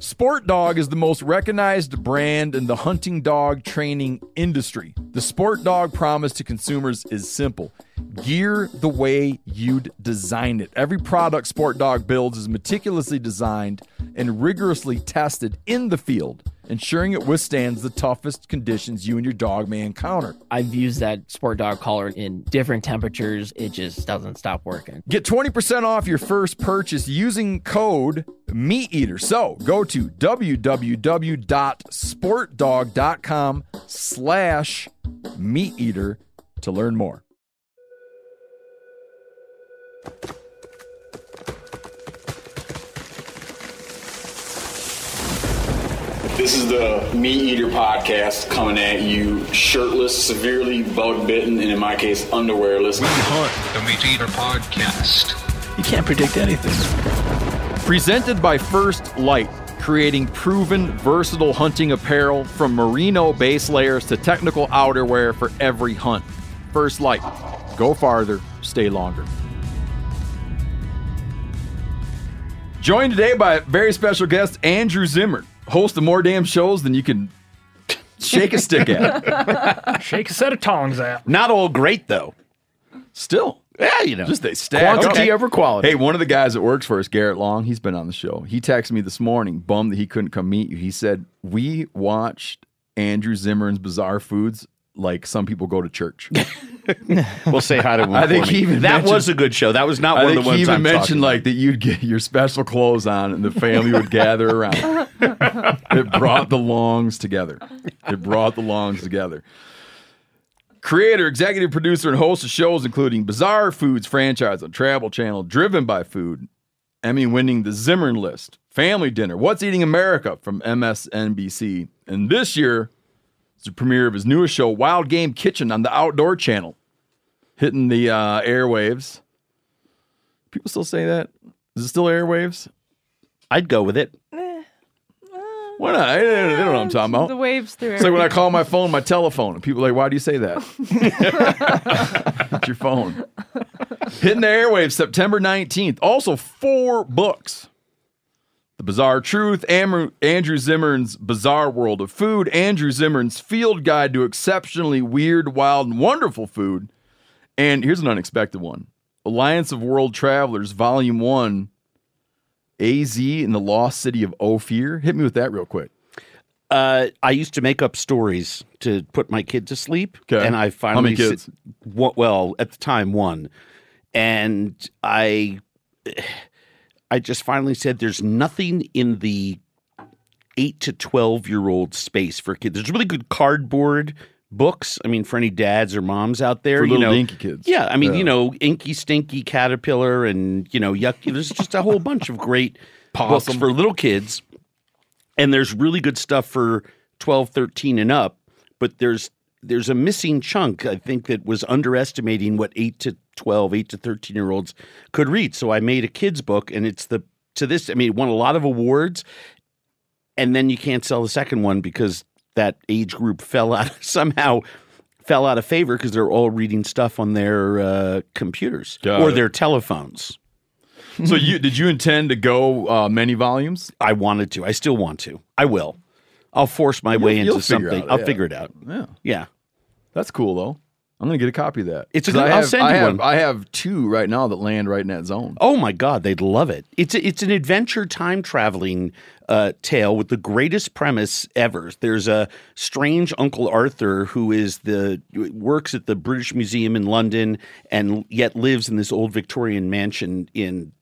Sport Dog is the most recognized brand in the hunting dog training industry. The Sport Dog promise to consumers is simple gear the way you'd design it. Every product Sport Dog builds is meticulously designed and rigorously tested in the field, ensuring it withstands the toughest conditions you and your dog may encounter. I've used that sport dog collar in different temperatures. It just doesn't stop working. Get 20% off your first purchase using code MeatEater. So go to www.sportdog.com slash MeatEater to learn more. This is the Meat Eater podcast coming at you shirtless, severely bug bitten, and in my case, underwearless. Hunt, the Meat Eater podcast. You can't predict anything. Presented by First Light, creating proven, versatile hunting apparel from merino base layers to technical outerwear for every hunt. First Light. Go farther, stay longer. Joined today by a very special guest, Andrew Zimmern, host of more damn shows than you can shake a stick at. Shake a set of tongs at. Not all great though. Still. Yeah, you know. Just they stack. Quantity Okay. over quality. Hey, one of the guys that works for us, Garrett Long, he's been on the show. He texted me this morning, bummed that he couldn't come meet you. He said, We watched Andrew Zimmern's Bizarre Foods like some people go to church. we'll say hi to him. I think he even that was a good show. That was not I one think of the ones he even I'm mentioned like that you'd get your special clothes on and the family would gather around. it brought the longs together. It brought the longs together. Creator, executive producer, and host of shows including Bizarre Foods franchise on Travel Channel, Driven by Food, Emmy winning The Zimmern List, Family Dinner, What's Eating America from MSNBC, and this year it's the premiere of his newest show, Wild Game Kitchen, on the Outdoor Channel, hitting the uh, airwaves. People still say that? Is it still airwaves? I'd go with it. Eh, uh, Why not? They don't know what I'm eh, talking about. The waves through. It's like when I call my phone my telephone, and people are like, "Why do you say that?" it's your phone. Hitting the airwaves September 19th. Also, four books: The Bizarre Truth, Andrew Zimmern's Bizarre World of Food, Andrew Zimmern's Field Guide to Exceptionally Weird, Wild, and Wonderful Food, and here's an unexpected one: Alliance of World Travelers, Volume One. AZ in the Lost City of Ophir. Hit me with that real quick. Uh, I used to make up stories to put my kid to sleep, Okay. and I finally. How many kids? sit- well, at the time, one, and I, I just finally said, "There's nothing in the eight to twelve year old space for kids. There's really good cardboard." Books. I mean, for any dads or moms out there, For you little know, dinky kids. Yeah, I mean, Yeah. you know, Inky Stinky Caterpillar, and you know, Yucky. There's just a whole bunch of great books Possum. for little kids and there's really good stuff for 12 13 and up but there's there's a missing chunk i think that was underestimating what 8 to 12 8 to 13 year olds could read so i made a kids book and it's the to this i mean it won a lot of awards and then you can't sell the second one because that age group fell out somehow fell out of favor because they're all reading stuff on their uh, computers Got or it. their telephones So you did you intend to go uh, many volumes? I wanted to. I still want to. I will. I'll force my way you'll into something. I'll yeah. figure it out. Yeah, Yeah. that's cool though. I'm gonna get a copy of that. It's a I I'll have, send I you have, one. I have two right now that land right in that zone. Oh my God, they'd love it. It's a, it's an adventure time traveling uh, tale with the greatest premise ever. There's a strange Uncle Arthur who is the works at the British Museum in London and yet lives in this old Victorian mansion in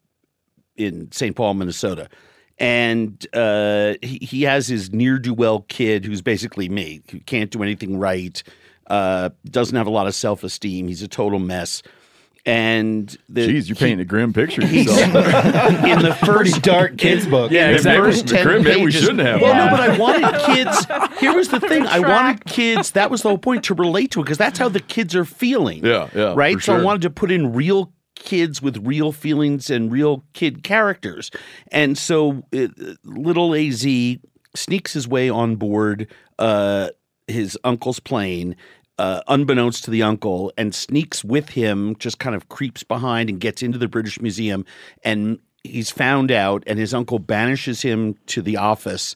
in St. Paul, Minnesota. And uh, he, he has his near do well kid who's basically me, who can't do anything right, uh, doesn't have a lot of self esteem. He's a total mess. And the, Jeez, you're he- painting a grim picture. of He's yourself. in the first dark kids book. yeah, Maybe the first ten Grim, maybe we shouldn't have. Well, Yeah. no, but I wanted kids. Here was the thing: I wanted kids. That was the whole point to relate to it because that's how the kids are feeling. Yeah, yeah, right. for So I wanted to put in real kids with real feelings and real kid characters, and so uh, little Az sneaks his way on board uh, his uncle's plane. Uh, unbeknownst to the uncle, and sneaks with him, just kind of creeps behind and gets into the British Museum. And he's found out, and his uncle banishes him to the office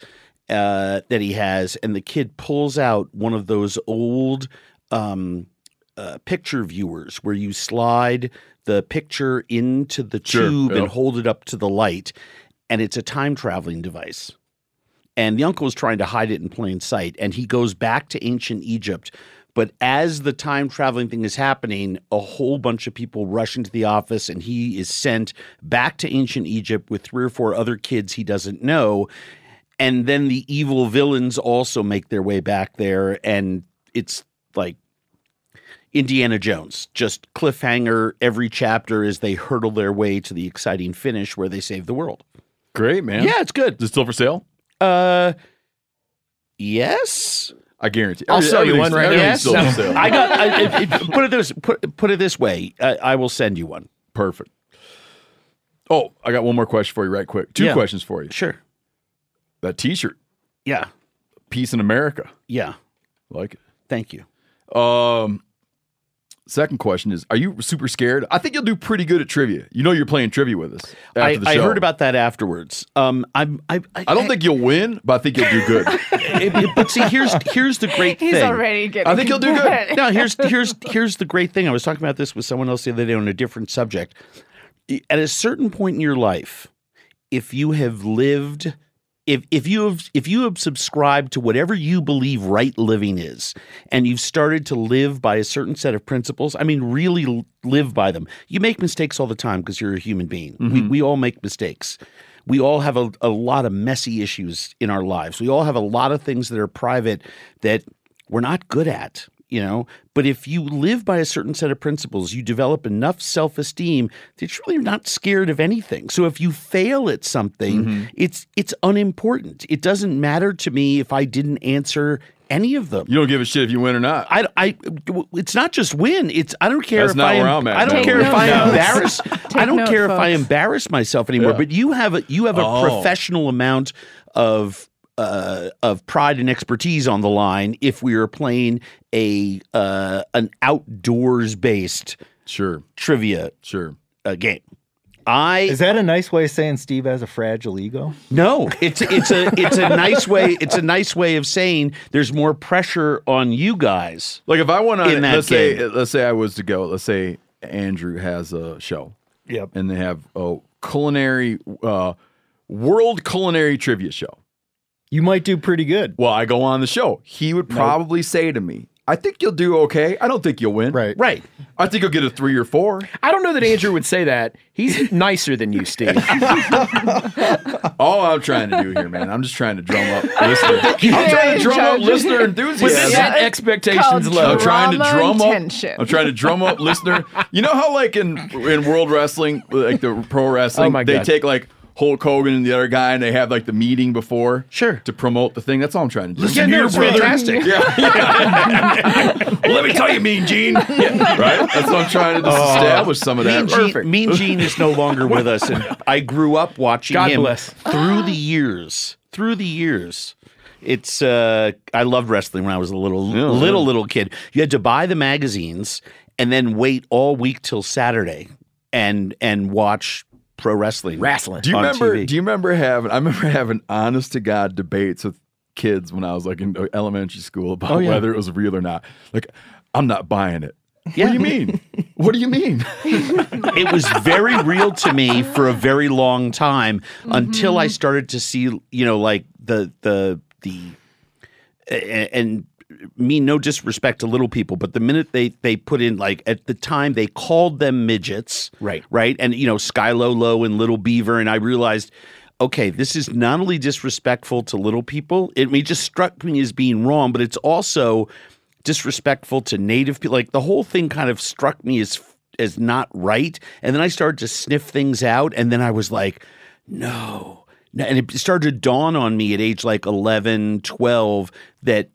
uh, that he has. And the kid pulls out one of those old um, uh, picture viewers where you slide the picture into the Sure, tube yeah. and hold it up to the light. And it's a time traveling device and the uncle is trying to hide it in plain sight and he goes back to ancient egypt but as the time traveling thing is happening a whole bunch of people rush into the office and he is sent back to ancient egypt with three or four other kids he doesn't know and then the evil villains also make their way back there and it's like Indiana Jones, just cliffhanger every chapter as they hurtle their way to the exciting finish where they save the world. Great, man. Yeah, it's good. Is it still for sale? Uh, yes. I guarantee. I'll sell you one right now. still for. I got. I, it- it- put it this. Put, put it this way. I, I will send you one. Perfect. Oh, I got one more question for you, right quick. Two Yeah. questions for you. Sure. That T-shirt, Yeah. "Peace in America," Yeah. like it. Thank you. Um, second question is: Are you super scared? I think you'll do pretty good at trivia. You know, you're playing trivia with us. After I, the I heard about that afterwards. Um, I'm. I. I, I don't think you'll win, but I think you'll do good. it- it- but see, here's here's the great He's thing. already getting. I think you'll do good. no, here's here's here's the great thing. I was talking about this with someone else the other day on a different subject. At a certain point in your life, if you have lived, if if you have if you have subscribed to whatever you believe right living is, and you've started to live by a certain set of principles, I mean, really live by them. You make mistakes all the time because you're a human being. We mm-hmm. we all make mistakes. We all have a, a lot of messy issues in our lives. We all have a lot of things that are private that we're not good at, you know. But if you live by a certain set of principles, you develop enough self esteem that you're really not scared of anything. So if you fail at something, mm-hmm. it's it's unimportant. It doesn't matter to me if I didn't answer any of them. you don't give a shit if you win or not. I, I, it's not just win. It's I don't care That's if not I am, where I'm at, I don't man. care Take if I notes. embarrass. I don't note, care if I embarrass myself anymore. Yeah. But you have a you have a Oh. professional amount of uh, of pride and expertise on the line if we are playing a uh, an outdoors based sure, trivia sure. uh, game. I Is that a nice way of saying Steve has a fragile ego? no, it's it's a it's a nice way it's a nice way of saying there's more pressure on you guys. Like if I went on, In let's say, let's say I was to go. Let's say Andrew has a show. Yep. and they have a culinary uh, world culinary trivia show. You might do pretty good. Well, I go on the show. He would probably say to me, "I think you'll do okay. I don't think you'll win. Right. Right. I think you'll get a three or four. I don't know that Andrew would say that. He's nicer than you, Steve. All I'm trying to do here, man, I'm just trying to drum up listener. I'm trying to drum up listener enthusiasm. Set expectations low. I'm trying to drum and up. tension. I'm trying to drum up listener. You know how like in in world wrestling, like the pro wrestling, Oh my they God. take like Hulk Hogan and the other guy, and they have like the meeting before, Sure. to promote the thing. That's all I'm trying to do. Listen here, brother. Fantastic. well, let me tell you, Mean Gene. right? That's what I'm trying to just establish some of that. Mean Gene, mean Gene is no longer with us, and I grew up watching God him bless. through the years. Through the years, it's uh, I loved wrestling when I was a little Yeah, little yeah. little kid. You had to buy the magazines and then wait all week till Saturday and and watch pro wrestling. Wrestling. Do you on remember? TV. Do you remember having? I remember having honest to god debates with kids when I was like in elementary school about Oh, yeah. whether it was real or not. Like, I'm not buying it. Yeah. What do you mean? what do you mean? it was very real to me for a very long time until I mm-hmm. started to see, you know, like the the the and mean no disrespect to little people, but the minute they they put in like at the time they called them midgets, Right. right, and you know Sky Low and Little Beaver, and I realized. Okay, this is not only disrespectful to little people, it, it just struck me as being wrong, but it's also disrespectful to native people. Like the whole thing kind of struck me as as not right. And then I started to sniff things out, and then I was like, no. No, And it started to dawn on me at age like 11, 12 that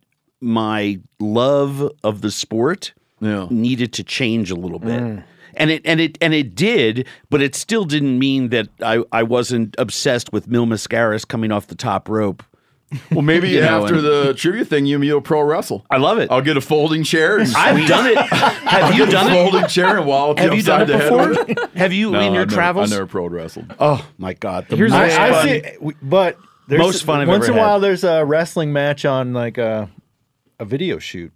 my love of the sport Yeah. needed to change a little bit. Mm. And it and it and it did, but it still didn't mean that I, I wasn't obsessed with Mil Mascaras coming off the top rope. Well, maybe You know, after and- the trivia thing, you and me pro wrestle. I love it. I'll get a folding chair. And I've done it. Have you get a done it? folding chair and wallop Have you done it upside the head before? Have you No, in your I've never- travels? I never pro wrestled. Oh my god! The Here's most a- I, fun- I see, but there's, Most fun I've once ever in a had. while there's a wrestling match on like a a video shoot.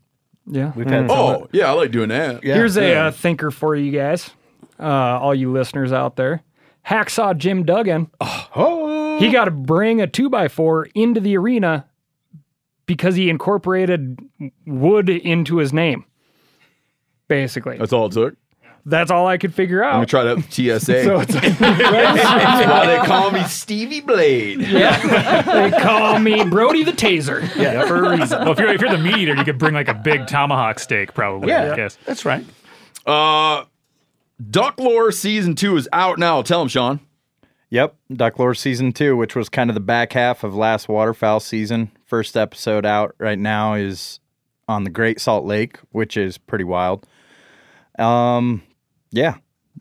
Yeah. We've had some- Oh, yeah, I like doing that. Yeah. Here's a Yeah. uh, thinker for you guys, uh, all you listeners out there. Hacksaw Jim Duggan. Oh, He got to bring a two by four into the arena because he incorporated wood into his name. Basically, That's all it took. That's all I could figure I'm gonna out. try that with TSA. So it's, That's why they call me Stevie Blade. they call me Brody the Taser. yeah, for a reason. Well, if you're if you're the meat eater, you could bring like a big tomahawk steak, probably. Yeah. I guess. That's right. Uh, Duck Lore season two is out now. Tell him, Sean. Yep, Duck Lore season two, which was kind of the back half of last waterfowl season. First episode out right now is on the Great Salt Lake, which is pretty wild. Um, yeah,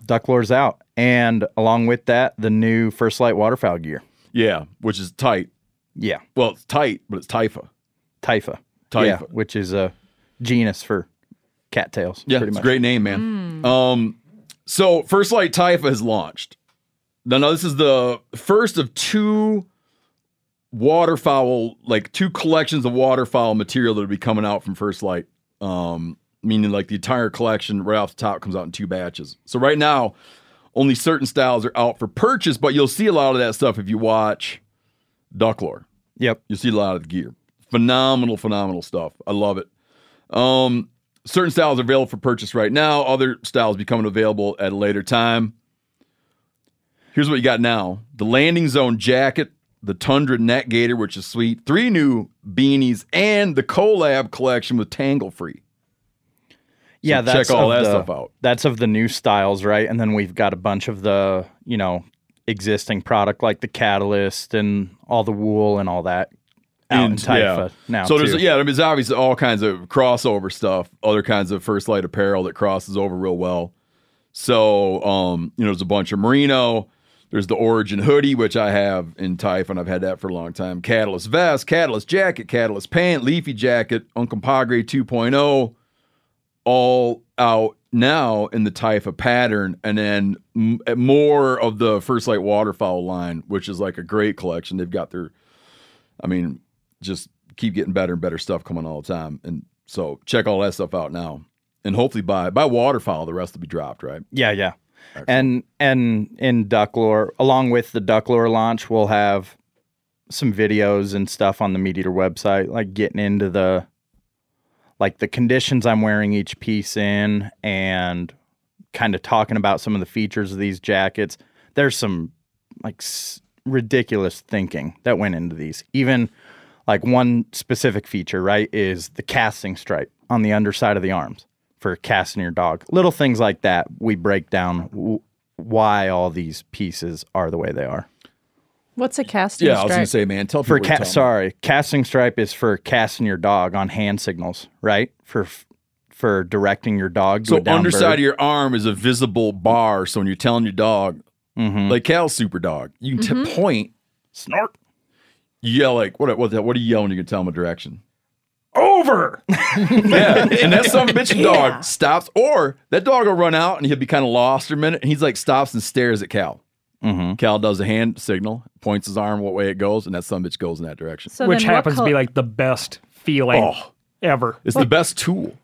Duck Lore's out, and along with that, the new First Light waterfowl gear. Yeah, which is tight. Yeah, Well, it's tight, but it's Typha. Typha. Typha. Yeah, which is a genus for cattails. Yeah, it's a great name, man. Um, so First Light Typha has launched. Now, now this is the first of two waterfowl, like two collections of waterfowl material that will be coming out from First Light. Um, meaning like the entire collection right off the top comes out in two batches. So right now, only certain styles are out for purchase, but you'll see a lot of that stuff if you watch Duck Lore. Yep. You see a lot of the gear. Phenomenal, phenomenal stuff. I love it. Um, certain styles are available for purchase right now. Other styles becoming available at a later time. Here's what you got now: the landing zone jacket, the Tundra Net Gator, which is sweet. Three new beanies, and the collab collection with Tangle Free. Yeah, that's check all that the- stuff out. That's of the new styles, right? And then we've got a bunch of the, you know, existing product like the catalyst and all the wool and all that out in And- Typha now. So there's too. yeah, I mean, there's obviously all kinds of crossover stuff, other kinds of first light apparel that crosses over real well. So um, you know, there's a bunch of merino. There's the Origin hoodie, which I have in Typha, and I've had that for a long time. Catalyst vest, Catalyst jacket, Catalyst pant, Leafy jacket, Uncompahgre 2.0, all out now in the Typha pattern, and then m- more of the First Light waterfowl line, which is like a great collection. They've got their, I mean, just keep getting better and better stuff coming all the time. And so check all that stuff out now. And hopefully by by waterfowl, the rest will be dropped, right? Yeah, yeah. And and in duck lore, along with the duck lore launch, we'll have some videos and stuff on the Meat Eater website, like getting into the like the conditions I'm wearing each piece in and kind of talking about some of the features of these jackets. There's some like s- ridiculous thinking that went into these. Even like one specific feature, right, is the casting stripe on the underside of the arms for casting your dog. Little things like that. We break down w- why all these pieces are the way they are. What's a casting stripe? Yeah, I was gonna say, man, tell people For what you're sorry, casting stripe is for casting your dog on hand signals, right? For for directing your dog. To So a underside bird. of your arm is a visible bar. So when you're telling your dog, Mhm. like Cal's super dog, you can t- Mhm. point, snort. You yell like what? What? What are you yelling? You can tell him a direction. Over. yeah, and that some bitch dog stops, or that dog will run out and he'll be kind of lost for a minute, and he's like stops and stares at Cal. Mm-hmm. Cal does a hand signal, points his arm what way it goes, and that some bitch goes in that direction. So which then what happens to be like the best feeling Oh. ever. It's the best tool.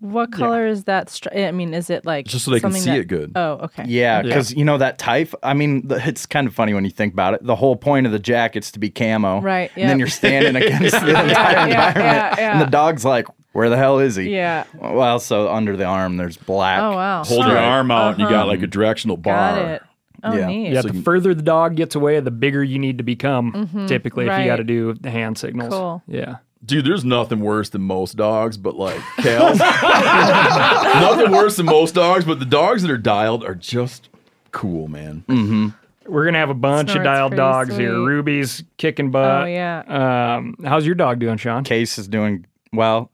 What color is that? Stri- I mean, is it like Just so they can see that- it good. Oh, okay. Yeah, because you know that type. I mean, the, it's kind of funny when you think about it. The whole point of the jacket's to be camo, Right, And then you're standing against the entire yeah, environment, yeah, yeah. and the dog's like, "Where the hell is he?" Yeah. Well, so under the arm, there's black. Oh wow. Hold your arm out, and you Uh-huh. got like a directional bar. Got it. Oh, Yeah. neat. Yeah, So the you- further the dog gets away, the bigger you need to become. Mhm, Typically, if you got to do the hand signals. Cool. Yeah. Dude, there's nothing worse than most dogs, but like Cal's. nothing worse than most dogs, but the dogs that are dialed are just cool, man. Mm-hmm. We're gonna have a bunch Snort's of dialed pretty dogs here. Ruby's kicking butt. Oh yeah. Um, how's your dog doing, Sean? Case is doing well.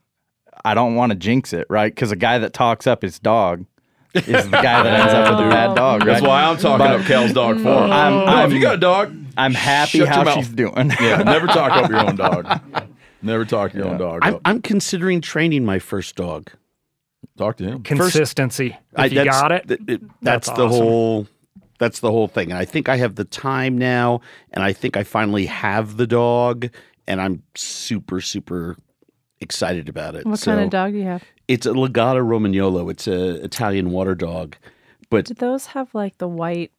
I don't want to jinx it, right? Because a guy that talks up his dog is the guy that ends up with a bad dog. That's why I'm talking But up Cal's dog for him. I'm- no, I'm- if you got a dog, I'm happy shut your how mouth. she's doing. Yeah, never talk up your own dog. Never talk your own dog. I'm, up. I'm considering training my first dog. Talk to him. Consistency. if I- you got it, th- it- that's that's, the whole. That's the whole thing, and I think I have the time now, and I think I finally have the dog, and I'm super super excited about it. What so kind of dog do you have? It's a Lagotto Romagnolo. It's a Italian water dog, but Do those have like the white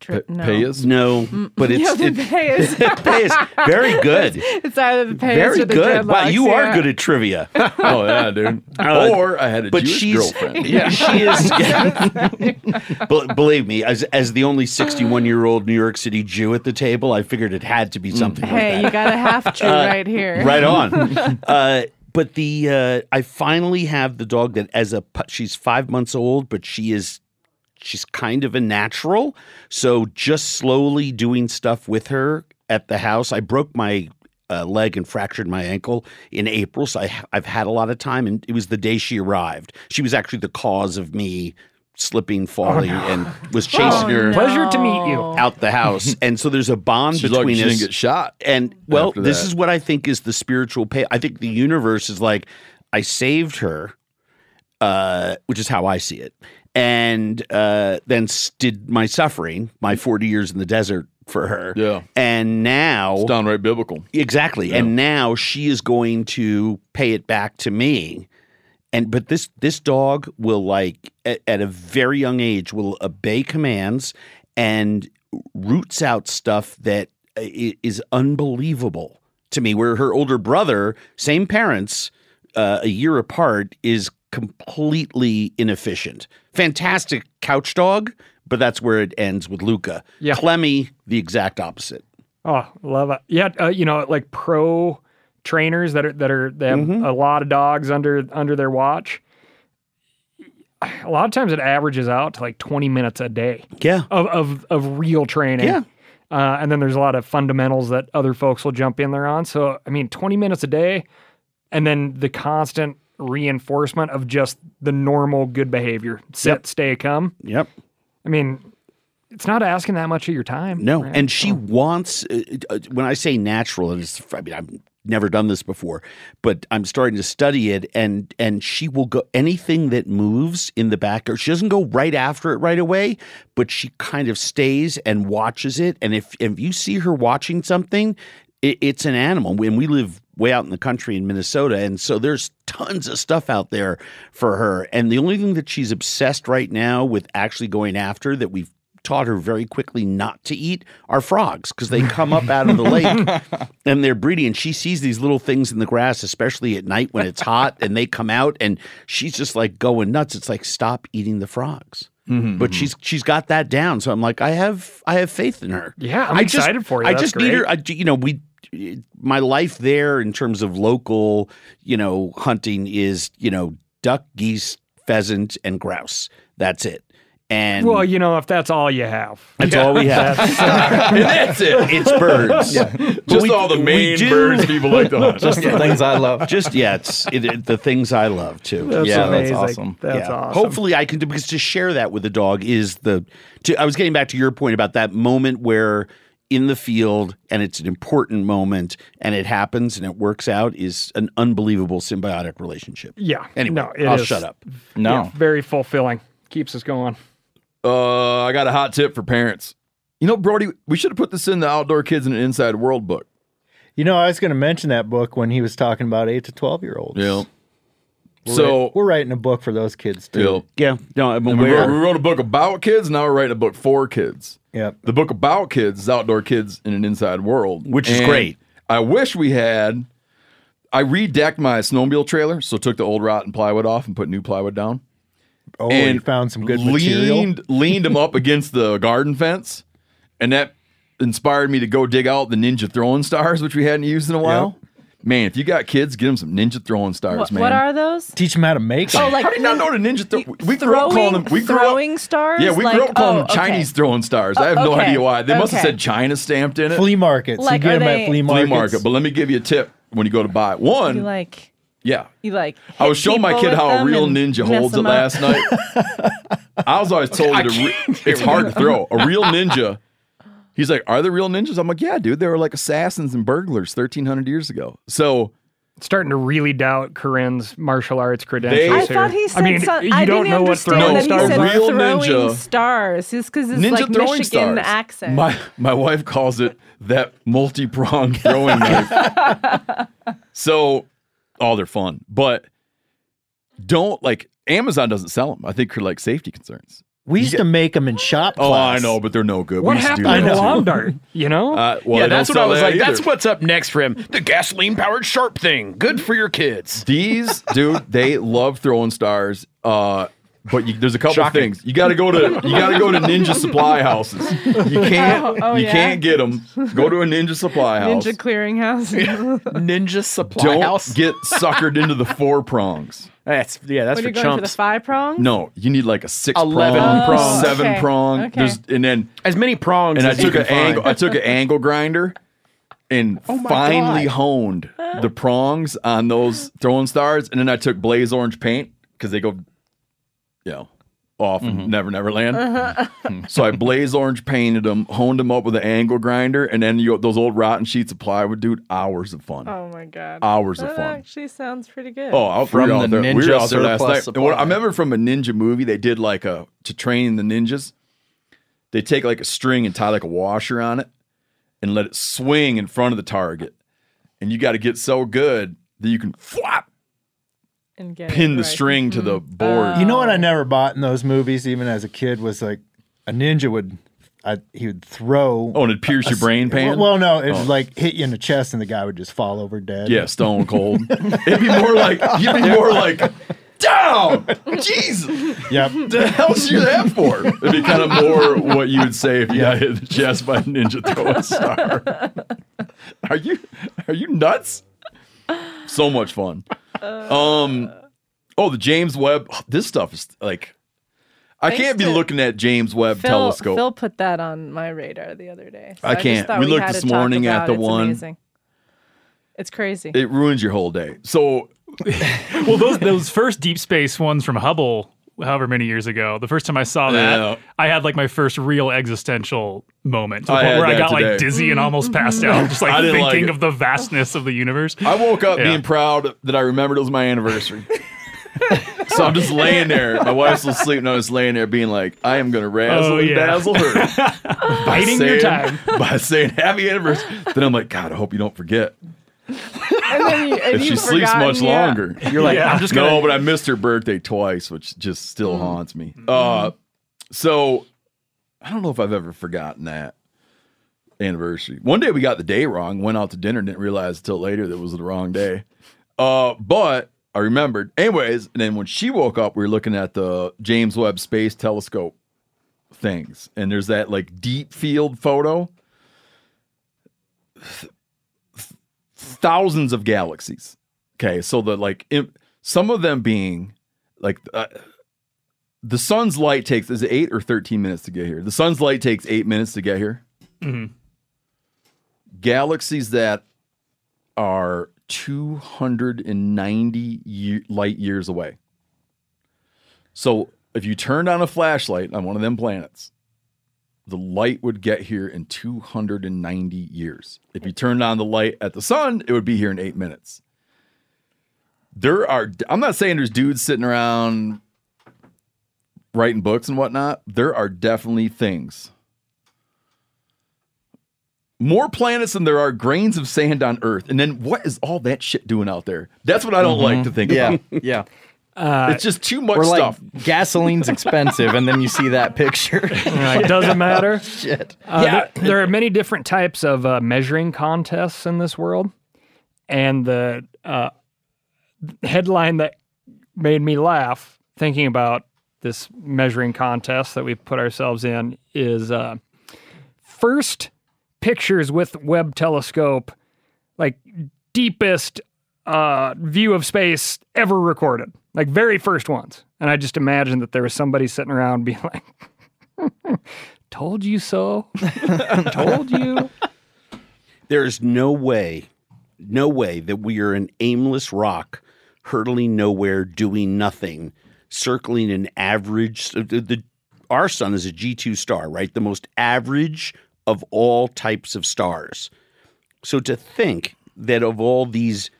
drip? no. Payas? no, but it's yeah, it- payas. Payas. Very good. It's either the payas Very or the good. Wow, dreadlocks, you are good at trivia. oh yeah, dude. Uh, or I had a but Jewish she's girlfriend. Yeah, she is. Be- believe me, as as the only sixty-one year old New York City Jew at the table, I figured it had to be something Hey, like you got a half Jew Uh, right here. Right on. uh, but the uh, I finally have the dog that as a pu- she's five months old, but she is she's kind of a natural. So just slowly doing stuff with her at the house. I broke my uh, leg and fractured my ankle in April, so I, I've had a lot of time. And it was the day she arrived. She was actually the cause of me slipping, falling, and was chasing Oh, her Pleasure to meet you. out the house. and so there's a bond She's lucky between she us. didn't get shot. And well, this that. is what I think is the spiritual pay. I think the universe is like, I saved her, uh, which is how I see it, and uh, then did my suffering, my 40 years in the desert for her. Yeah. And now, It's downright biblical. exactly. And now she is going to pay it back to me. And but this this dog will like at, at a very young age will obey commands and roots out stuff that uh, is unbelievable to me. Where her older brother, same parents, uh, a year apart, is completely inefficient. Fantastic couch dog, but that's where it ends with Luca. Yeah. Clemmy, the exact opposite. Oh, love it. Yeah, uh, you know, like pro trainers that are that are they have Mm-hmm. a lot of dogs under under their watch. A lot of times it averages out to like 20 minutes a day Yeah. of of, of real training. Yeah. Uh, and then there's a lot of fundamentals that other folks will jump in there on. So, I mean, 20 minutes a day and then the constant reinforcement of just the normal good behavior sit, Yep. stay, come. Yep. I mean, it's not asking that much of your time. No, right? and she wants. Uh, uh, when I say natural, and it's, I mean, I've never done this before, but I'm starting to study it, and and she will go anything that moves in the back. Or she doesn't go right after it right away, but she kind of stays and watches it. And if if you see her watching something, it, it's an animal. When we live way out in the country in Minnesota, and so there's tons of stuff out there for her. And the only thing that she's obsessed right now with actually going after that we've taught her very quickly not to eat are frogs because they come up out of the lake and they're breeding. And she sees these little things in the grass especially at night when it's hot and they come out and she's just like going nuts. It's like stop eating the frogs. Mm-hmm, but she's she's got that down. So i'm like i have i have faith in her. Yeah, I'm I just- excited for you. i That's just need her. I, you know we my life there in terms of local you know hunting is you know duck geese pheasant and grouse that's it and Well, you know, if that's all you have, that's all we have. and that's it. It's birds. But Just we- all the main do- birds people like to hunt. Just the things I love. Just yeah, it's it, it- the things I love too. That's Yeah, that's awesome. That's yeah. awesome. Hopefully, I can do because to share that with the dog is the. To, I was getting back to your point about that moment where in the field and it's an important moment and it happens and it works out is an unbelievable symbiotic relationship. Yeah. Anyway, no, it I'll is- shut up. No. yeah, very fulfilling. Keeps us going. Uh, I got a hot tip for parents. You know, Brody, we should have put this in the Outdoor Kids and an Inside World book. You know, I was going to mention that book when he was talking about eight to twelve year olds. Yeah. We're So- writ- we're writing a book for those kids too. Yeah. No, I'm And we, wrote, we wrote a book about kids. Now we're writing a book for kids. Yep. The book about kids is Outdoor Kids in an Inside World, Which is And great. I wish we had. I redecked my snowmobile trailer, so took the old rotten plywood off and put new plywood down. Oh, and you found some good material. leaned leaned them up against the garden fence, and that inspired me to go dig out the Ninja throwing stars, which we hadn't used in a while. Man, if you got kids, get them some Ninja throwing stars, What, man. what are those? Teach them how to make oh, Them. Oh, like How do you not know the Ninja? Throw- we grew throwing, up calling them. We grew up. throwing stars. Yeah, we like, grew up calling oh, them okay. Chinese throwing stars. I have Oh, no idea why. They must have said China stamped in it. flea markets. Like, you get are them they- at flea markets. Flea market. But let me give you a tip when you go to buy one. You like yeah, you like. I was showing my kid how a real ninja holds it last night. I was always told that a re- it's hard to throw. A real ninja. He's like, are they real ninjas? I'm like, yeah, dude. They were like assassins and burglars 1,300 years ago. So Starting to really doubt Corinne's martial arts credentials They- I thought he said. I mean, some, you I don't know what understand throwing that he stars said real throwing ninja- stars. It's because it's ninja like throwing Michigan stars. accent. My my wife calls it that multi-pronged throwing knife. so, oh, they're fun, but don't like Amazon doesn't sell them. I think for like safety concerns. We used to make them in shop Oh. I know, but they're no good. What we used to do happened that to too. lawn dart? You know, Uh, well, yeah, that's what I was that like. That's what's up next for him. The gasoline powered sharp thing. Good for your kids. These, dude, they love throwing stars. Uh, but you, there's a couple Shocking. things you got to go to. You got to go to Ninja Supply houses. You can't. Oh, oh, you yeah. can't get them. Go to a Ninja Supply house. Ninja clearinghouse. Ninja supply Don't house. get suckered into the four prongs. That's yeah. That's when for you're going for the chumps. five prong. No, you need like a six 11 prong, prongs. seven Okay, prong. okay. There's and then As many prongs. and I as you took can an angle. I took an angle grinder and Oh finally God. honed the prongs on those throwing stars. And then I took blaze orange paint because they go, you know, off and mm-hmm. never, never land. Mm-hmm. so I blaze orange painted them, honed them up with an angle grinder, and then you those old rotten sheets of plywood, dude. Hours of fun. Oh my god. Hours of that fun. actually sounds pretty good. Oh, I, From the out there, we Ninja were out there last surplus night. And what, I remember from a ninja movie, they did like a to train the ninjas. They take like a string and tie like a washer on it, and let it swing in front of the target. And you got to get so good that you can flop and get pin the right. string to the Mm-hmm. board. You know what I never bought in those movies, even as a kid, was like a ninja would. I, he would throw. oh, and it pierce your brain pan. Well, well, no, it would Oh. like hit you in the chest, and the guy would just fall over dead. yeah, stone cold. It'd be more like you'd be more like down. Jesus. Yep. the hell's you that for? It'd be kind of more what you would say if you got hit in the chest by a ninja throwing star. Are you are you nuts? So much fun. Um oh the James Webb this stuff is like I I can't be to- looking at James Webb Phil, telescope. Phil put that on my radar the other day. so I can't. thought We looked this morning at the it. It's one- Amazing. It's crazy. it ruins your whole day. So well, those those first deep space ones from Hubble, however many years ago, the first time I saw that, Yeah. I had like my first real existential moment to the I point where I got today. like dizzy and almost mm-hmm. passed out, just like I didn't like thinking of the vastness of the universe. I woke up Yeah. being proud that I remembered it was my anniversary. so I'm just laying there. My wife's still asleep, and I'm just laying there being like, I am gonna razzle Oh, and yeah. dazzle her. by Biding your time. By saying happy anniversary. Then I'm like, God, I hope you don't forget. And then you, and If she sleeps much yeah. longer. You're like, I'm just gonna. No, but I missed her birthday twice, which just still haunts me. Uh so I don't know if I've ever forgotten that anniversary. One day we got the day wrong, went out to dinner, didn't realize until later that it was the wrong day. Uh, but I remembered. Anyways, and then when she woke up, we were looking at the James Webb Space Telescope things, and there's that like deep field photo. Thousands of galaxies. Okay, so the like some of them being like uh, the sun's light takes is it eight or thirteen minutes to get here? The sun's light takes eight minutes to get here. Mhm. Galaxies that are 290 year, light years away. So if you turned on a flashlight on one of them planets, the light would get here in 290 years. If you turned on the light at the sun, it would be here in eight minutes. There are, I'm not saying there's dudes sitting around writing books and whatnot. There are definitely things More planets than there are grains of sand on Earth. And then what is all that shit doing out there? That's what I don't like mm-hmm. to think yeah, about. yeah. Uh, it's just too much We're like stuff. gasoline's expensive, and then you see that picture. It doesn't matter. Shit. Uh, Yeah. there, there are many different types of uh, measuring contests in this world, and the uh, headline that made me laugh thinking about this measuring contest that we put ourselves in is uh, first pictures with Webb telescope, like deepest uh, view of space ever recorded, like very first ones. And I just imagined that there was somebody sitting around being like, "Told you so, told you." There's no way, no way that we are an aimless rock hurtling nowhere, doing nothing, circling an average. The, the, our sun is a G2 star, right? The most average of all types of stars. So to think that of all these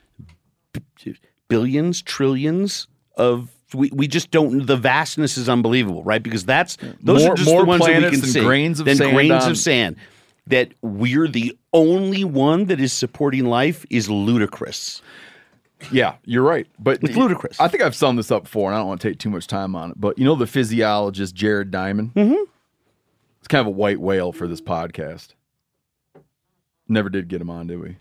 billions, trillions of we, we just don't the vastness is unbelievable, right? Because that's those More- are just more the ones that we planets can than see. grains of than sand grains on- of sand. That we're the only one that is supporting life is ludicrous. Yeah, you're right. But It's ludicrous. I think I've summed this up before, and I don't want to take too much time on it. But you know the physiologist Jared Diamond? Mm-hmm. It's kind of a white whale for this podcast. Never did get him on, did we?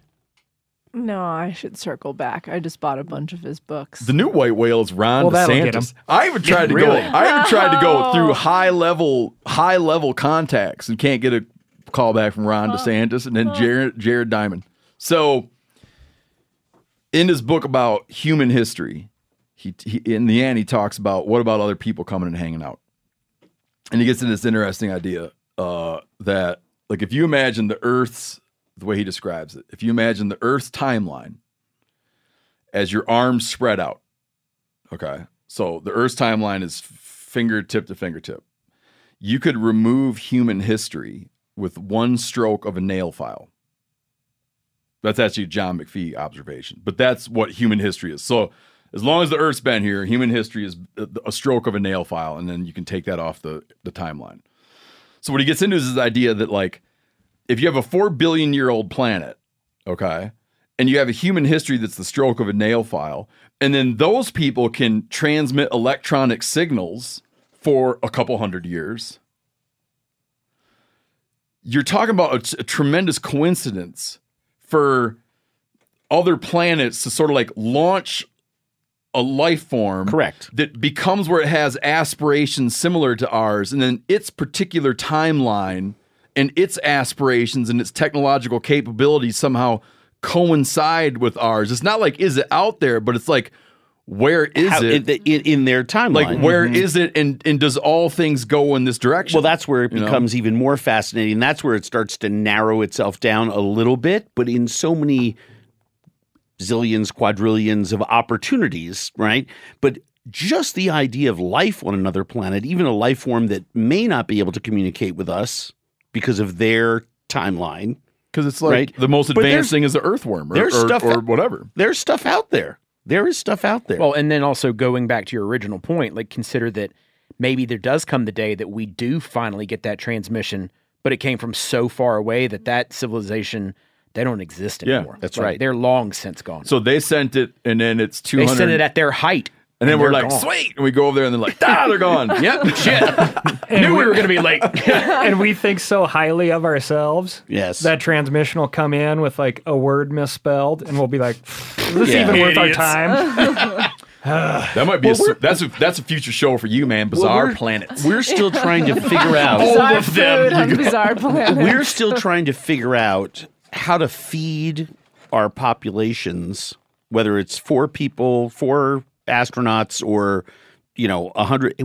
No, I should circle back. I just bought a bunch of his books. The new white whale is Ron Well, DeSantis. him. I even tried to Really? go. I even tried to go through high level, high level contacts and can't get a call back from Ron DeSantis and then Jared Jared Diamond. So, in his book about human history, he, he in the end he talks about what about other people coming and hanging out, and he gets into this interesting idea uh, that like if you imagine the Earth's the way he describes it, if you imagine the Earth's timeline as your arms spread out. Okay. So the Earth's timeline is fingertip to fingertip. You could remove human history with one stroke of a nail file. That's actually a John McPhee observation, but that's what human history is. So as long as the Earth's been here, human history is a stroke of a nail file, and then you can take that off the, the timeline. So what he gets into is this idea that like if you have a four billion year old planet, okay, and you have a human history that's the stroke of a nail file, and then those people can transmit electronic signals for a couple hundred years. You're talking about a tremendous coincidence for other planets to sort of like launch a life form Correct. that becomes where it has aspirations similar to ours and then its particular timeline and its aspirations and its technological capabilities somehow coincide with ours it's not like is it out there but it's like where is How- it in, in, their timeline? like where mm-hmm. is it and and does all things go in this direction Well, that's where it You know? becomes even more fascinating. That's where it starts to narrow itself down a little bit, but in so many zillions, quadrillions of opportunities, right? But just the idea of life on another planet, even a life form that may not be able to communicate with us because of their timeline. because it's like Right. the most advanced thing is the earthworm or, there's or, stuff or out- whatever There's stuff out there. There is stuff out there. Well, and then also going back to your original point, like consider that maybe there does come the day that we do finally get that transmission, but it came from so far away that that civilization they don't exist Yeah, anymore. that's Like, right. They're long since gone. so they sent it and then it's too they sent it at their height, and then we're like gone. sweet and we go over there and they're like ah they're gone Yep, shit. Knew we were going to be late. and we think so highly of ourselves. Yes. That transmission will come in with like a word misspelled, and we'll be like, "Is this Yeah. even worth our time?" That might be a, that's a that's a future show for you, man. Bizarre we're- planets. we're still trying to figure out bizarre food on bizarre planet. we're still trying to figure out how to feed our populations, whether it's four people, four astronauts, or you know, a hundred.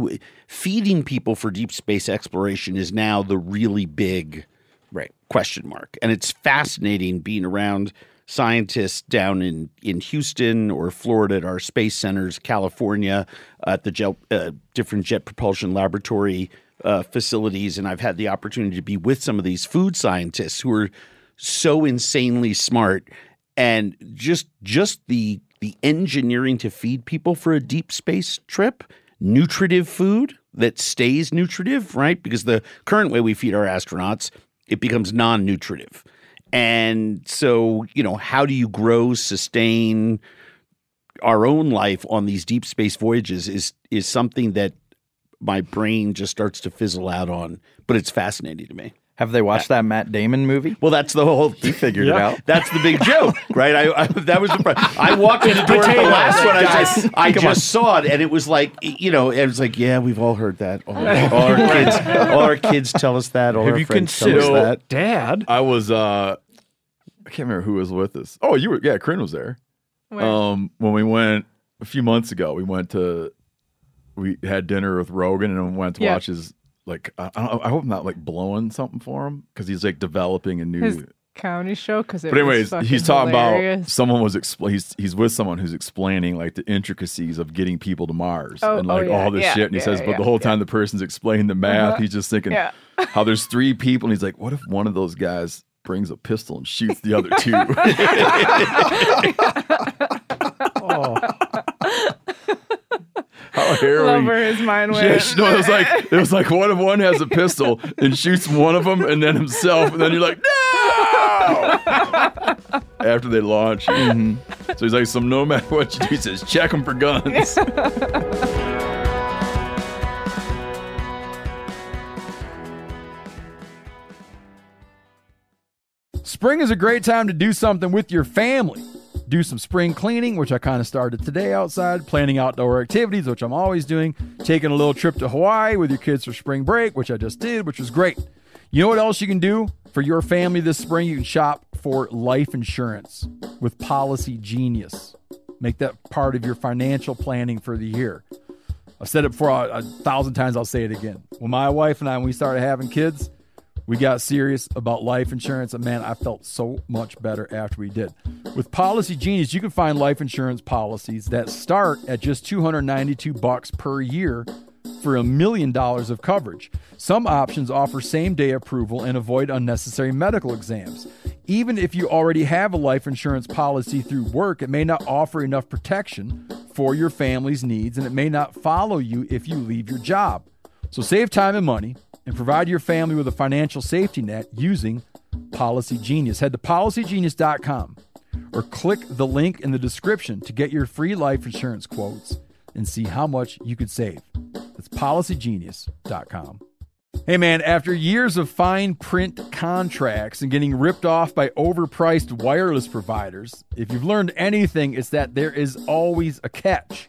Feeding people for deep space exploration is now the really big right. question mark, and it's fascinating being around scientists down in in Houston or Florida at our space centers, California, at the jet, uh, different jet propulsion laboratory uh, facilities, and I've had the opportunity to be with some of these food scientists who are so insanely smart, and just just the the engineering to feed people for a deep space trip, nutritive food that stays nutritive, right? Because the current way we feed our astronauts, it becomes non-nutritive. And so, you know, how do you grow, sustain our own life on these deep space voyages is is something that my brain just starts to fizzle out on, but it's fascinating to me. Have they watched that Matt Damon movie? Well, that's the whole. He figured it out. That's the big joke, right? I, I that was the. part. I walked in the door the last one. I Guys, said, I come just saw it, and it was like, you know, it was like, yeah, we've all heard that. All, all our kids, all our kids tell us that. All Have our you friends tell us that. Dad. I was uh I can't remember who was with us. Oh, you were yeah, Corinne was there. Where? Um when we went a few months ago, we went to we had dinner with Rogan and went to Yeah. watch his like I, I, I hope I'm not like blowing something for him because he's like developing a new His county show because but anyways, was he's talking hilarious. about someone was expl- he's he's with someone who's explaining like the intricacies of getting people to Mars Oh, and oh, like yeah, all this yeah, shit. And he yeah, says, but yeah, the whole yeah. time the person's explaining the math, Uh-huh. he's just thinking Yeah. how there's three people, and he's like, what if one of those guys brings a pistol and shoots the other two? How harrowing. Love where his mind went. Yeah, no, it was like it was like one of one has a pistol and shoots one of them and then himself, and then you're like, no! After they launch, mm-hmm. so he's like, so no matter what you do, he says, check them for guns. Spring is a great time to do something with your family. Do some spring cleaning, which I kind of started today outside, planning outdoor activities, which I'm always doing, taking a little trip to Hawaii with your kids for spring break, which I just did, which was great. You know what else you can do for your family this spring? You can shop for life insurance with Policy Genius. Make that part of your financial planning for the year. I've said it before a, thousand times, I'll say it again. When my wife and I, when we started having kids, we got serious about life insurance, and man, I felt so much better after we did. With Policy Genius, you can find life insurance policies that start at just 292 bucks per year for a million dollars of coverage. Some options offer same-day approval and avoid unnecessary medical exams. Even if you already have a life insurance policy through work, it may not offer enough protection for your family's needs and it may not follow you if you leave your job. So save time and money and provide your family with a financial safety net using Policy Genius. Head to policygenius.com or click the link in the description to get your free life insurance quotes and see how much you could save. That's policygenius.com. Hey man, after years of fine print contracts and getting ripped off by overpriced wireless providers, if you've learned anything, it's that there is always a catch.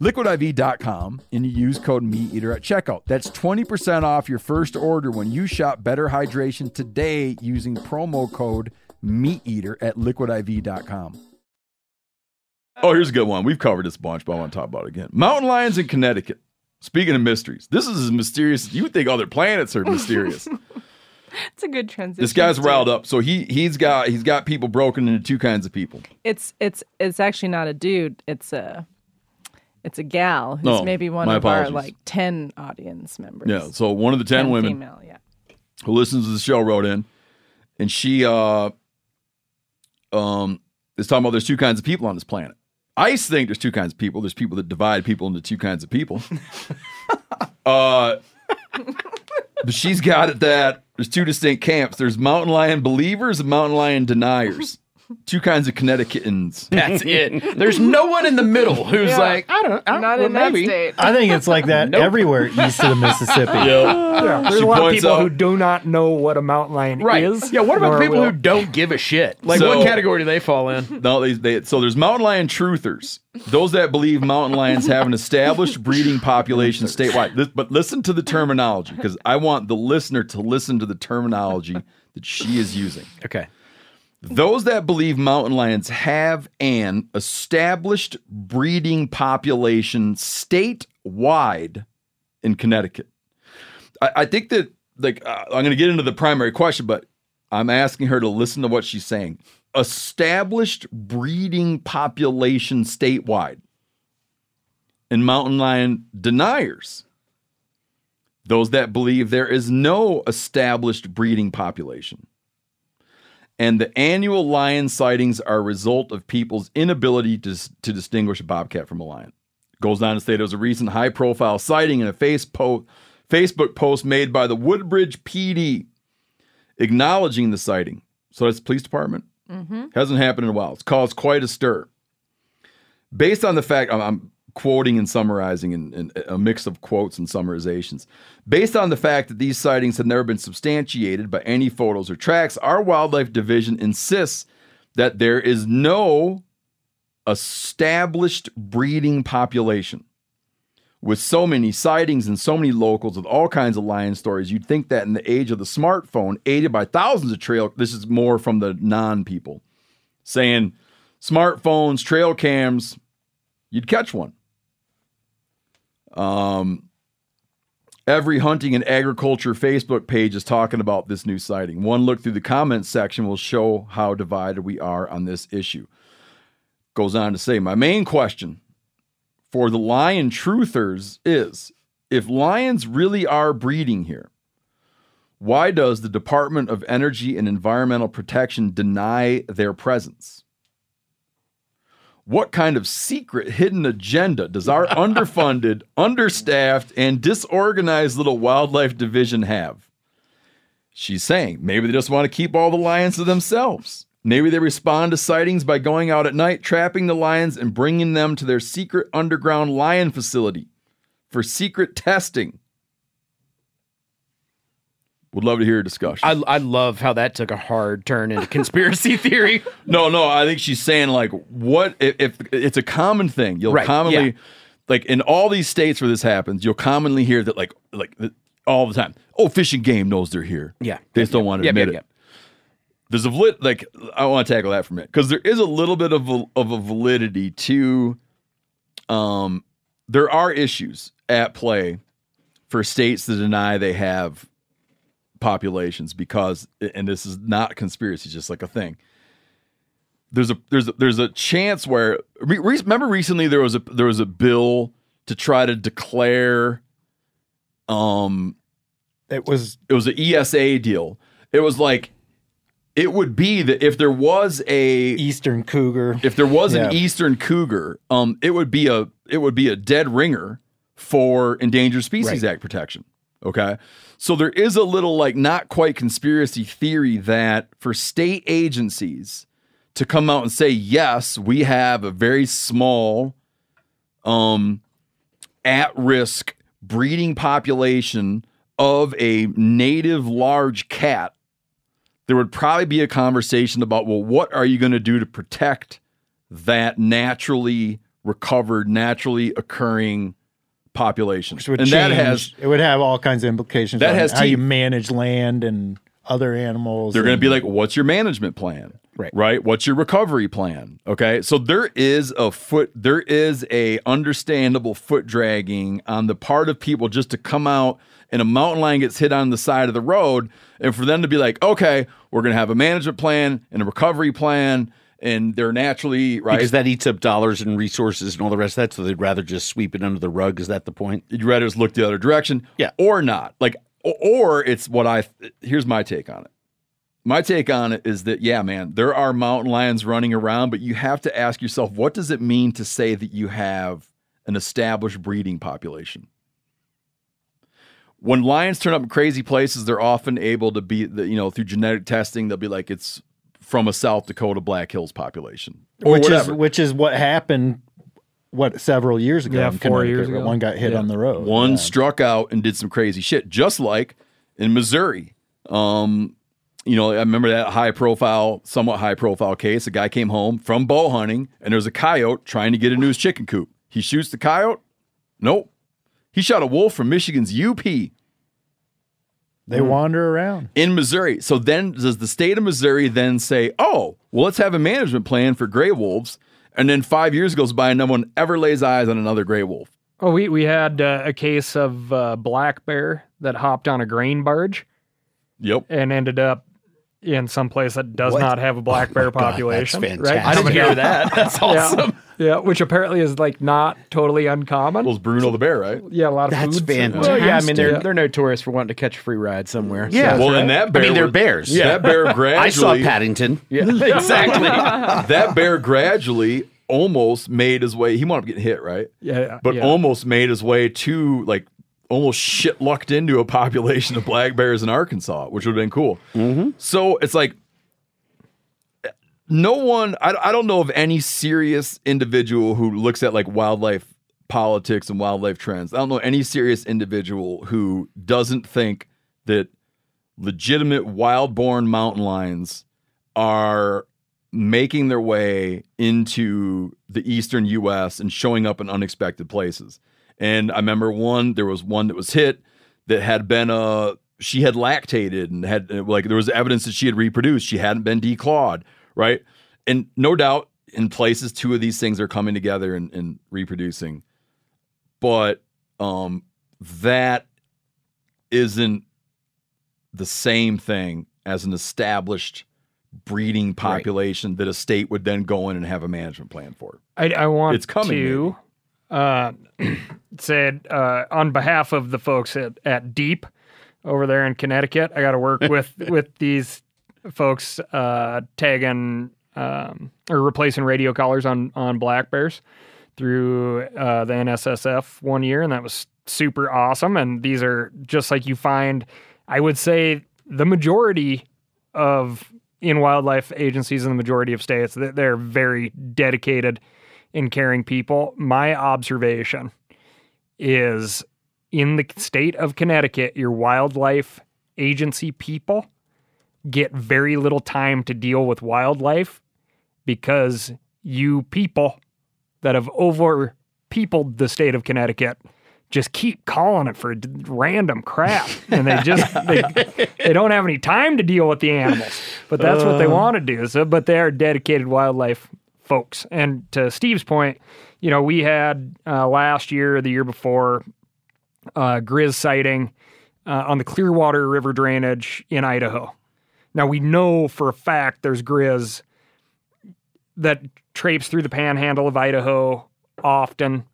liquidiv.com and you use code MeatEater at checkout. That's 20% off your first order when you shop Better Hydration today using promo code MeatEater at liquidiv.com. Oh, here's a good one. We've covered this bunch, but I want to talk about it again. Mountain lions in Connecticut. Speaking of mysteries, this is as mysterious. As you would think other planets are mysterious. It's a good transition. this guy's too. riled up. So he he's got he's got people broken into two kinds of people. It's it's it's actually not a dude. It's a it's a gal who's maybe one of our like ten audience members. Yeah. So one of the ten, 10 women female, yeah. who listens to the show wrote in, and she uh um is talking about there's two kinds of people on this planet. I think there's two kinds of people. There's people that divide people into two kinds of people. uh but she's got it that there's two distinct camps. There's mountain lion believers and mountain lion deniers. Two kinds of Connecticutans. That's it. There's no one in the middle who's Yeah. like, I don't, I don't Not well, in that maybe. state. I think it's like that Nope. everywhere east of the Mississippi. Yeah, there's She a lot of points people out- who do not know what a mountain lion Right. is. Yeah, what about nor the people will- who don't give a shit? Like, So- what category do they fall in? No, they, they so there's mountain lion truthers, those that believe mountain lions have an established breeding population statewide. This- but listen to the terminology because I want the listener to listen to the terminology that she is using. Okay. Those that believe mountain lions have an established breeding population statewide in Connecticut. I, I think that like uh, I'm going to get into the primary question, but I'm asking her to listen to what she's saying. Established breeding population statewide. And mountain lion deniers. Those that believe there is no established breeding population. And the annual lion sightings are a result of people's inability to, to distinguish a bobcat from a lion. Goes on to say there was a recent high profile sighting in a face po- Facebook post made by the Woodbridge PD acknowledging the sighting. So that's the police department. Mm-hmm. Hasn't happened in a while. It's caused quite a stir. Based on the fact, I'm, I'm quoting and summarizing and, in a mix of quotes and summarizations. Based on the fact that these sightings have never been substantiated by any photos or tracks, our wildlife division insists that there is no established breeding population. With so many sightings and so many locals with all kinds of lion stories, you'd think that in the age of the smartphone, aided by thousands of trail, this is more from the non people saying smartphones, trail cams, you'd catch one. Um, every hunting and agriculture Facebook page is talking about this new sighting. One look through the comments section will show how divided we are on this issue. Goes on to say, my main question for the lion truthers is if lions really are breeding here, why does the Department of Energy and Environmental Protection deny their presence? What kind of secret hidden agenda does our underfunded, understaffed, and disorganized little wildlife division have? She's saying maybe they just want to keep all the lions to themselves. Maybe they respond to sightings by going out at night, trapping the lions, and bringing them to their secret underground lion facility for secret testing. Would love to hear a discussion. I, I love how that took a hard turn into conspiracy theory. No, no, I think she's saying like what if, if it's a common thing. You'll Right, commonly yeah. like in all these states where this happens, you'll commonly hear that like like th- all the time. Oh, fishing game knows they're here. Yeah. They just don't want to Yep, admit yep, it. yep. There's a valid like I want to tackle that for a minute because there is a little bit of a, of a validity to um there are issues at play for states to deny they have populations because and this is not conspiracy, it's just like a thing there's a there's a, there's a chance where re, re- remember recently there was a there was a bill to try to declare um it was it was an ESA deal. It was like it would be that if there was a eastern cougar if there was an eastern cougar um it would be a it would be a dead ringer for endangered species Right. act protection okay so there is a little like not quite conspiracy theory that for state agencies to come out and say yes we have a very small um at risk breeding population of a native large cat there would probably be a conversation about well what are you going to do to protect that naturally recovered, naturally occurring population. And that has it would have all kinds of implications. That on has how you manage land and other animals. They're going to be like, what's your management plan? Right. Right. What's your recovery plan? Okay. So there is a foot, there is a understandable foot dragging on the part of people just to come out and a mountain lion gets hit on the side of the road. And for them to be like, okay, we're going to have a management plan and a recovery plan. And they're naturally, right? Because that eats up dollars and resources and all the rest of that, so they'd rather just sweep it under the rug. Is that the point? You'd rather just look the other direction, Yeah. or not. Like, or it's what I. Here's my take on it. My take on it is that yeah, man, there are mountain lions running around, but you have to ask yourself, what does it mean to say that you have an established breeding population? When lions turn up in crazy places, they're often able to be, you know, through genetic testing, they'll be like it's from a South Dakota Black Hills population, or which whatever. is which is what happened. What several years ago? Yeah, four years ago. One got hit Yeah. on the road. One Yeah. struck out and did some crazy shit, just like in Missouri. Um, you know, I remember that high profile, somewhat high profile case. A guy came home from bow hunting and there's a coyote trying to get into his chicken coop. He shoots the coyote. Nope. He shot a wolf from Michigan's UP They wander around. in Missouri. So then does the state of Missouri then say, oh, well, let's have a management plan for gray wolves? And then five years goes by and no one ever lays eyes on another gray wolf. Oh, we we had uh, a case of uh, black bear that hopped on a grain barge Yep. and ended up in some place that does What? not have a black oh bear Oh God, that's population. right? I didn't hear that. That's awesome. Yeah, yeah, which apparently is like not totally uncommon. Well, it's Bruno the bear, right? yeah, a lot of That's foods. fantastic. Well, yeah, I mean they're they're notorious for wanting to catch a free ride somewhere. Yeah. Well, and that bear I mean, they're was- bears. That bear gradually. I saw Paddington. yeah, exactly. that bear gradually almost made his way. He wound up getting hit, right? Yeah, But yeah. almost made his way to like almost shit lucked into a population of black bears in Arkansas, which would have been cool. Mm-hmm. So it's like no one. I, I don't know of any serious individual who looks at like wildlife politics and wildlife trends. I don't know any serious individual who doesn't think that legitimate wild-born mountain lions are making their way into the eastern US and showing up in unexpected places. And I remember one there was one that was hit that had been uh she had lactated and had like there was evidence that she had reproduced. She hadn't been declawed, right? And no doubt in places two of these things are coming together and, and reproducing. But um that isn't the same thing as an established breeding population that a state would then go in and have a management plan for. I, I want It's coming, to uh, said uh, on behalf of the folks at, at Deep over there in Connecticut. I got to work with with these folks uh, tagging um, or replacing radio collars on on black bears through uh, the NSSF one year, and that was super awesome. And these are just like you find, I would say, the majority of in wildlife agencies in the majority of states that they're very dedicated in caring people. My observation is in the state of Connecticut, your wildlife agency people get very little time to deal with wildlife because you people that have over peopled the state of Connecticut just keep calling it for random crap and they just they, they don't have any time to deal with the animals but that's what they Uh. want to do so but they are dedicated wildlife folks and to steve's point you know we had uh, last year the year before uh, grizz sighting uh, on the clearwater river drainage in idaho now we know for a fact there's grizz that traipse through the panhandle of Idaho often,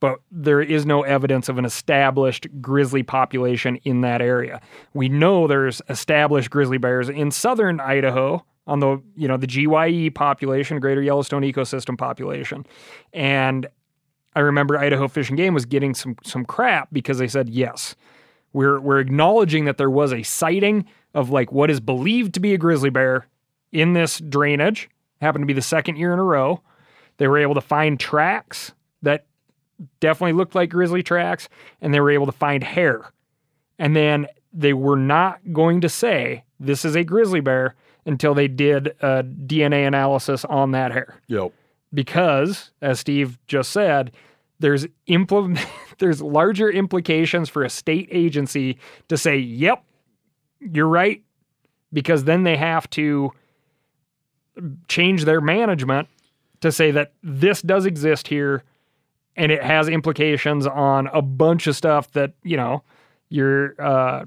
but there is no evidence of an established grizzly population in that area. We know there's established grizzly bears in southern Idaho on the you know the GYE population, Greater Yellowstone Ecosystem population, and I remember Idaho Fish and Game was getting some some crap because they said yes, we're we're acknowledging that there was a sighting of like what is believed to be a grizzly bear in this drainage. Happened to be the second year in a row. They were able to find tracks that definitely looked like grizzly tracks, and they were able to find hair. And then they were not going to say this is a grizzly bear until they did a DNA analysis on that hair. Yep. because, as Steve just said, there's implement there's larger implications for a state agency to say, "Yep, you're right," because then they have to change their management to say that this does exist here and it has implications on a bunch of stuff that, you know, your uh,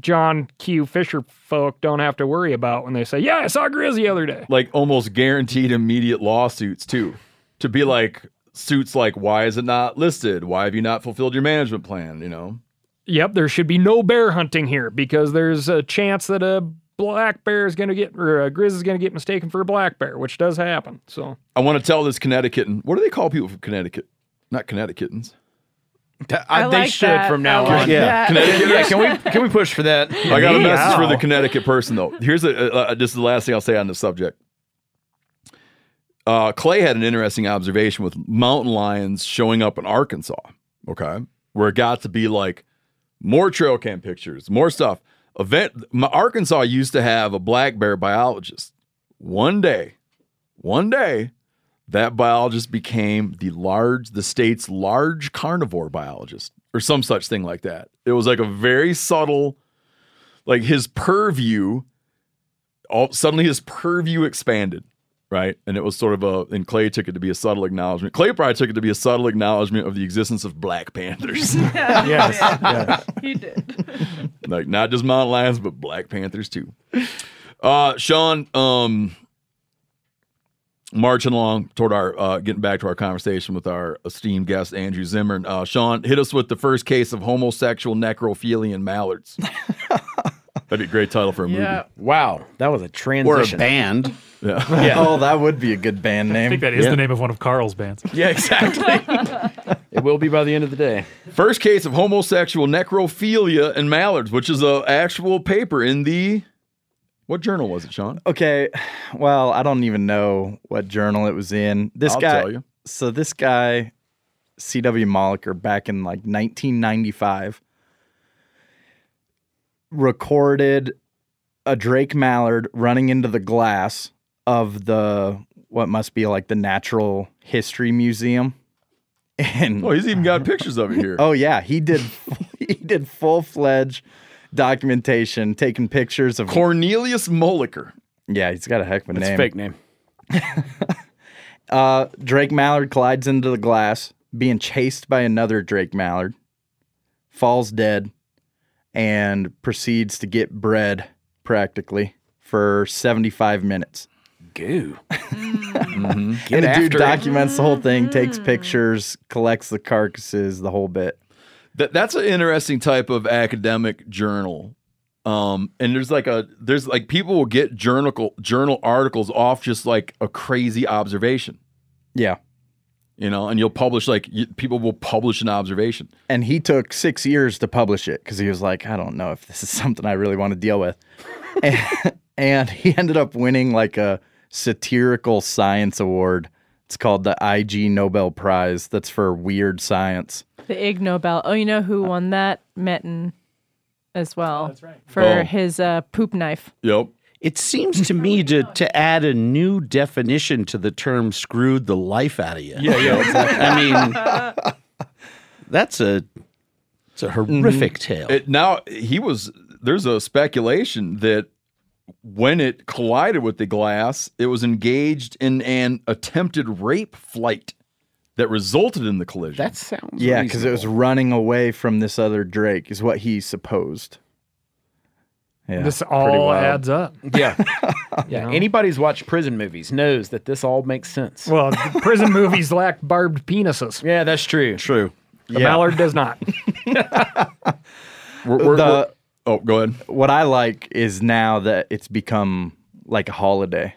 John Q. Fisher folk don't have to worry about when they say, Yeah, I saw Grizz the other day. Like almost guaranteed immediate lawsuits too. To be like suits like why is it not listed? Why have you not fulfilled your management plan? You know? Yep, there should be no bear hunting here because there's a chance that a black bear is going to get, or a Grizz is going to get mistaken for a black bear, which does happen. So I want to tell this Connecticut what do they call people from Connecticut? Not Connecticutans. I, they like should that. from now I like on. that. Connecticut. Yeah, can we can we push for that? I got a message for the Connecticut person though. Here's a, uh, this is the last thing I'll say on this subject. Uh, Clay had an interesting observation with mountain lions showing up in Arkansas. Okay, where it got to be like more trail cam pictures, more stuff. Event my, Arkansas used to have a black bear biologist. One day, one day, that biologist became the large, the state's large carnivore biologist, or some such thing like that. It was like a very subtle, like his purview. All suddenly, his purview expanded, right? And it was sort of a. And Clay took it to be a subtle acknowledgement. Clay probably took it to be a subtle acknowledgement of the existence of Black Panthers. Yes, yes. He did. like not just mountain lions, but Black Panthers too. Uh, Sean, um, marching along toward our uh, getting back to our conversation with our esteemed guest Andrew Zimmern. Uh, Sean, hit us with the first case of homosexual necrophilia in mallards. That'd be a great title for a movie. Yeah. Wow, that was a transition. Or a band. Yeah. Yeah. Oh, that would be a good band name. I think that is Yeah. the name of one of Carl's bands. Yeah, exactly. it will be by the end of the day. First case of homosexual necrophilia in mallards, which is a actual paper in the what journal was it, Sean? Okay, well, I don't even know what journal it was in. This I'll guy, tell you. so this guy, C.W. Moeliker, back in like 1995, recorded a Drake mallard running into the glass of the what must be like the Natural History Museum. And Oh, he's even got pictures of it here. Oh yeah, he did. he did full fledged documentation, taking pictures of Cornelius Moeliker. Yeah, he's got a heck of a That's name. a fake name. Uh, Drake Mallard collides into the glass, being chased by another Drake Mallard, falls dead, and proceeds to get bred practically for 75 minutes. Goo. and Get the dude after it. documents the whole thing, takes pictures, collects the carcasses, the whole bit. That that's an interesting type of academic journal. Um, and there's like a there's like people will get journal journal articles off just like a crazy observation, Yeah. you know, and you'll publish like you, people will publish an observation. And he took six years to publish it because he was like, I don't know if this is something I really want to deal with. and, and he ended up winning like a satirical science award. It's called the Ig Nobel Prize. That's for weird science. The Ig Nobel. Oh, you know who won that? Metin as well. that's right. For Oh. his uh, poop knife. Yep. It seems to me to to add a new definition to the term "screwed the life out of you." Yeah, yeah, exactly. I mean, that's a it's a horrific tale. It, now he was there's a speculation that when it collided with the glass, it was engaged in an attempted rape flight that resulted in the collision. That sounds Yeah, because it was running away from this other Drake, is what he supposed. Yeah, this pretty all adds up. Yeah. Yeah. Anybody who's watched prison movies knows that this all makes sense. Well, the prison movies lack barbed penises. Yeah, that's true. True. The Yeah. mallard does not. We're- we're- The- we're- oh, go ahead. What I like is now that it's become like a holiday.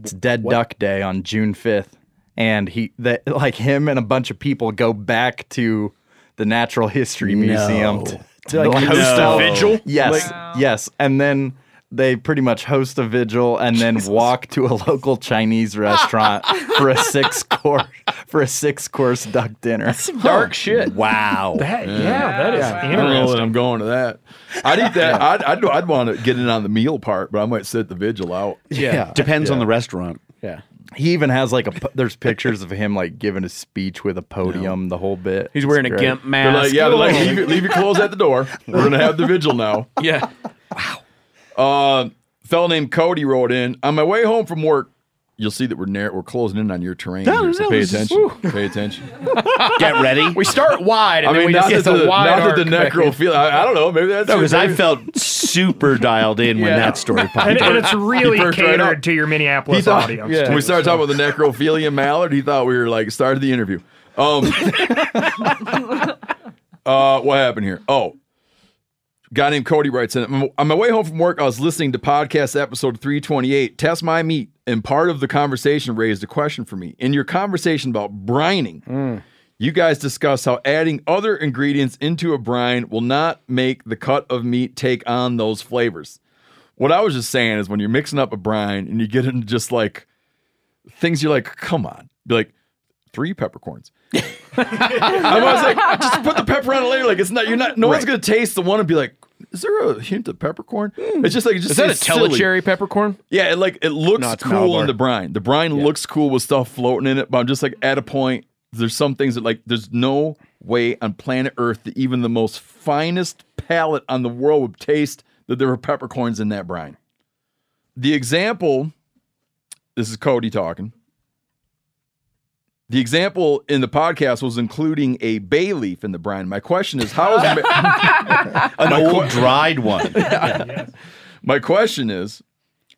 It's Dead Duck Day on June fifth, and he that like him and a bunch of people go back to the Natural History Museum to, To, like, like, host a vigil? Yes, yes, and then they pretty much host a vigil and then walk to a local Chinese restaurant for a six course for a six course duck dinner. that's Dark shit. Wow. That, yeah. that is I don't know that interesting. I'm going to that. I'd eat that. I'd, I'd, I'd want to get in on the meal part, but I might sit the vigil out. Yeah. Depends on the restaurant. Yeah. He even has like a. There's pictures of him like giving a speech with a podium, the whole bit. He's wearing a great. gimp They're mask. like, yeah, they're like, leave, your- leave your clothes at the door. We're gonna have the vigil now. yeah. Wow. Uh, fellow named Cody wrote in on my way home from work. You'll see that we're near, we're closing in on your terrain. No, here, so pay this is- attention. Pay attention. Get ready. We start wide, and I then mean, we not just that get the, the wide not that the arc. necrophilia. I, I don't know. Maybe that's No, because I felt super dialed in when that story popped And, up. and it's really He perked right catered to your Minneapolis thought, audience. when too, we started so. talking about the necrophilia mallard, he thought we were like started the interview. Um, uh, what happened here? Oh, guy named Cody writes in. On my way home from work, I was listening to podcast episode 328, Test My Meat, and part of the conversation raised a question for me. In your conversation about brining, mm. you guys discuss how adding other ingredients into a brine will not make the cut of meat take on those flavors. What I was just saying is when you're mixing up a brine and you get into just like things you're like, come on, be like three peppercorns. I was like, just put the pepper on it later. Like it's not, you're not, no one's gonna taste the one and be like, is there a hint of peppercorn? Hmm. It's just like, it just Is that a Tellicherry peppercorn? Yeah, it like it looks No, cool Malabar. in the brine. The brine looks cool with stuff floating in it, but I'm just like at a point. There's some things that like there's no way on planet Earth that even the most finest palate on the world would taste that there were peppercorns in that brine. The example, this is Cody talking. The example in the podcast was including a bay leaf in the brine. My question is, how is ma- An old dried one. My question is,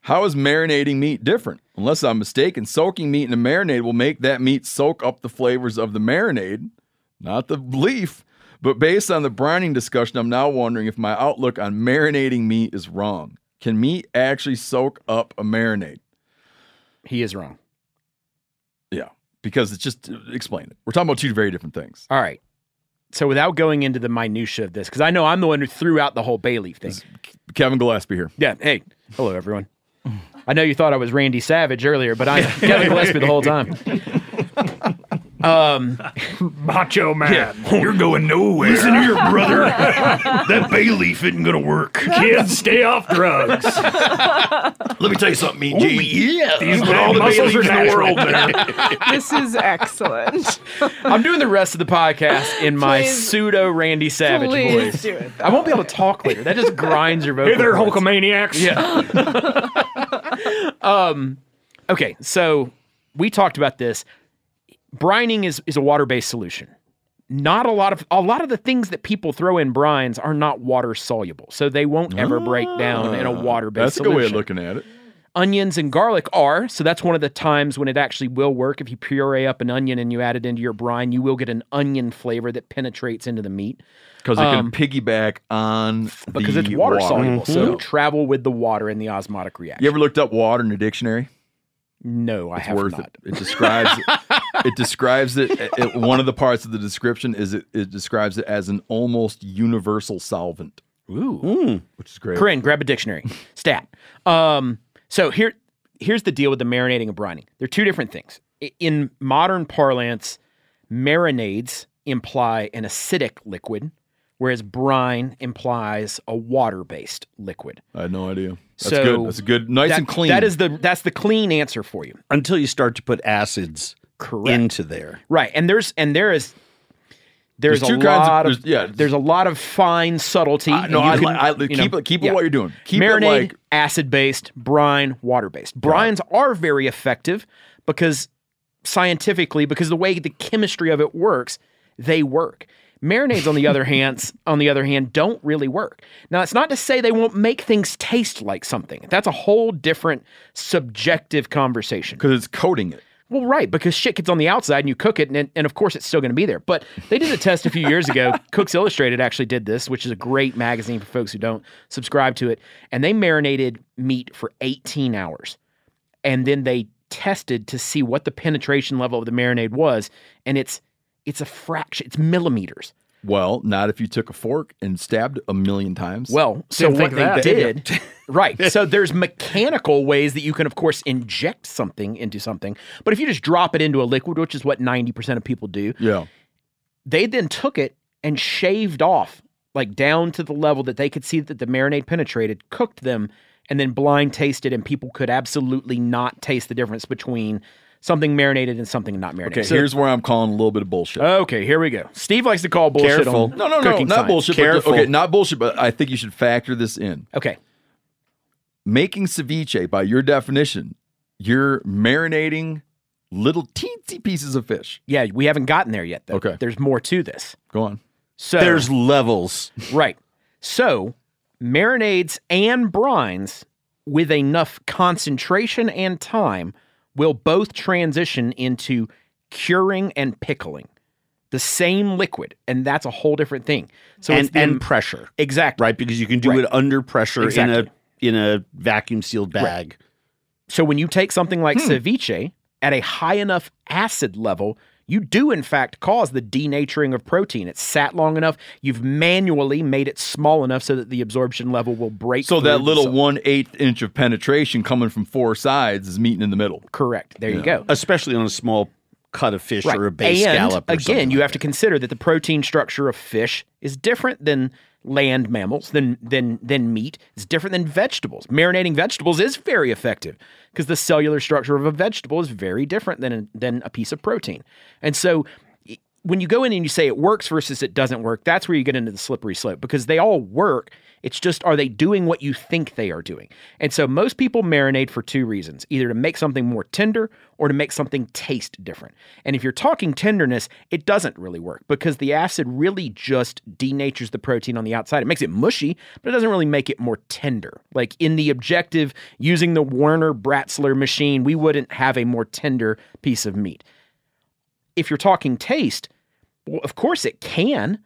how is marinating meat different? Unless I'm mistaken, soaking meat in a marinade will make that meat soak up the flavors of the marinade, not the leaf. But based on the brining discussion, I'm now wondering if my outlook on marinating meat is wrong. Can meat actually soak up a marinade? He is wrong. Because it's just explain it. We're talking about two very different things. All right. So without going into the minutia of this, because I know I'm the one who threw out the whole bay leaf thing. Kevin Gillespie here. Yeah. Hey. Hello, everyone. I know you thought I was Randy Savage earlier, but I'm Kevin Gillespie the whole time. Um, Macho Man. You're going nowhere. Listen here, brother. that bay leaf isn't gonna work. Kids, stay off drugs. Let me tell you something, Mean Gene. yeah. These Put all the bay muscles leaves are in the world natural. there. this is excellent. I'm doing the rest of the podcast in my Please- pseudo Randy Savage Please voice. do it. I won't be able to talk later. That just grinds your vocal. Hey there, cords. Hulkamaniacs. Yeah. um, okay, so we talked about this. Brining is is a water based solution. Not a lot of a lot of the things that people throw in brines are not water soluble, so they won't ever break down in a water based Ah, That's a good way of looking at it. Onions and garlic are, so that's one of the times when it actually will work. If you puree up an onion and you add it into your brine, you will get an onion flavor that penetrates into the meat. Because it Um, can piggyback on because it's water, soluble, so Mhm. it'll travel with the water in the osmotic reaction. You ever looked up water in a dictionary? No, I it's have worth not. it. It describes it describes it, it- One of the parts of the description is it, it describes it as an almost universal solvent. Ooh, which is great. Corinne, grab a dictionary. Stat. Um, so here, here's the deal with the marinating and brining. They're two different things. In modern parlance, marinades imply an acidic liquid, whereas brine implies a water-based liquid. I had no idea. That's so good. That's good. Nice that- and clean. That is the that's the clean answer for you. Until you start to put acids Correct. into there. Right, and there's and there is there's, There's a two kinds of- lot of, there's- yeah. there's a lot of fine subtlety. I- no, you I can, li- I- you keep it- keep it what you're doing. Keep it Marinade, like- acid based, brine, water based. Brines are very effective because scientifically, because the way the chemistry of it works, they work. Marinades, on the other hand, on the other hand, don't really work. Now, it's not to say they won't make things taste like something. That's a whole different subjective conversation. Because it's coating it. Well, right, because shit gets on the outside and you cook it, and, and of course it's still going to be there. But they did a test a few years ago. Cooks Illustrated actually did this, which is a great magazine for folks who don't subscribe to it. And they marinated meat for 18 hours. And then they tested to see what the penetration level of the marinade was. And it's it's a fraction, it's millimeters. Well, not if you took a fork and stabbed a million times. Well, so Didn't what they that. did, right? So there's mechanical ways that you can, of course, inject something into something. But if you just drop it into a liquid, which is what 90% of people do, yeah. they then took it and shaved off, like down to the level that they could see that the marinade penetrated, cooked them, and then blind tasted, and people could absolutely not taste the difference between something marinated and something not marinated. Okay, So- here's where I'm calling a little bit of bullshit. Okay, here we go. Steve likes to call bullshit Careful. on No, no, no, not science. bullshit. but- okay, not bullshit, but I think you should factor this in. Okay. Making ceviche, by your definition, you're marinating little teensy pieces of fish. Yeah, we haven't gotten there yet, though. Okay. There's more to this. Go on. So There's levels. right. So marinades and brines with enough concentration and time will both transition into curing and pickling. The same liquid, and that's a whole different thing. So and, it's the- and pressure. Exactly. Right, because you can do Right. it under pressure in a in a vacuum sealed bag. So when you take something like Hmm. ceviche at a high enough acid level, you do in fact cause the denaturing of protein. It's sat long enough. You've manually made it small enough so that the absorption level will break. So that little one eighth inch of penetration coming from four sides is meeting in the middle. Correct. There you go. Especially on a small cut of fish Right. or a base and scallop. Or again, you like have to consider that the protein structure of fish is different than land mammals, than than than meat. It's different than vegetables. Marinating vegetables is very effective because the cellular structure of a vegetable is very different than than a piece of protein. And so when you go in and you say it works versus it doesn't work, that's where you get into the slippery slope because they all work. It's just are they doing what you think they are doing? And so most people marinate for two reasons either to make something more tender or to make something taste different. And if you're talking tenderness, it doesn't really work because the acid really just denatures the protein on the outside. It makes it mushy, but it doesn't really make it more tender. Like in the objective, using the Warner Bratzler machine, we wouldn't have a more tender piece of meat. If you're talking taste, well, of course it can,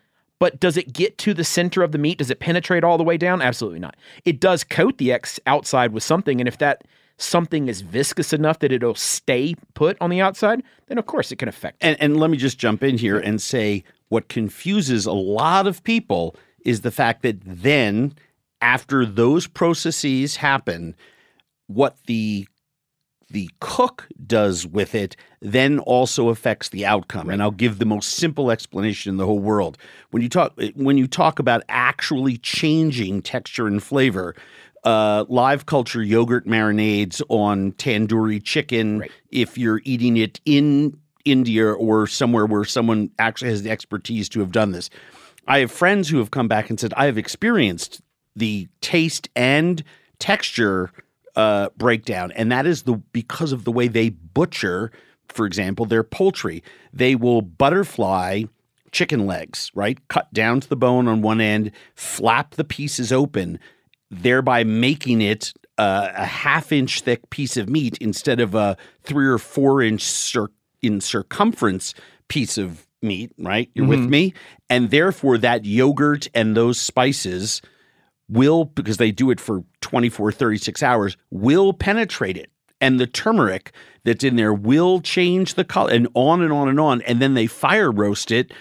but does it get to the center of the meat? Does it penetrate all the way down? Absolutely not. It does coat the ex outside with something, and if that something is viscous enough that it'll stay put on the outside, then of course it can affect. And, and let me just jump in here and say what confuses a lot of people is the fact that then, after those processes happen, what the the cook does with it then also affects the outcome. And i'll give the most simple explanation in the whole world. When you talk when you talk about actually changing texture and flavor uh, live culture yogurt marinades on tandoori chicken if you're eating it in india or somewhere where someone actually has the expertise to have done this. I have friends who have come back and said i have experienced the taste and texture uh, breakdown, and that is the because of the way they butcher, for example, their poultry. They will butterfly chicken legs, right? Cut down to the bone on one end, flap the pieces open, thereby making it uh, a half inch thick piece of meat instead of a three or four inch cir- in circumference piece of meat, right? You're with Mhm. me? And therefore, that yogurt and those spices will, because they do it for 24, 36 hours, will penetrate it. And the turmeric that's in there will change the color and on and on and on. And then they fire roast it.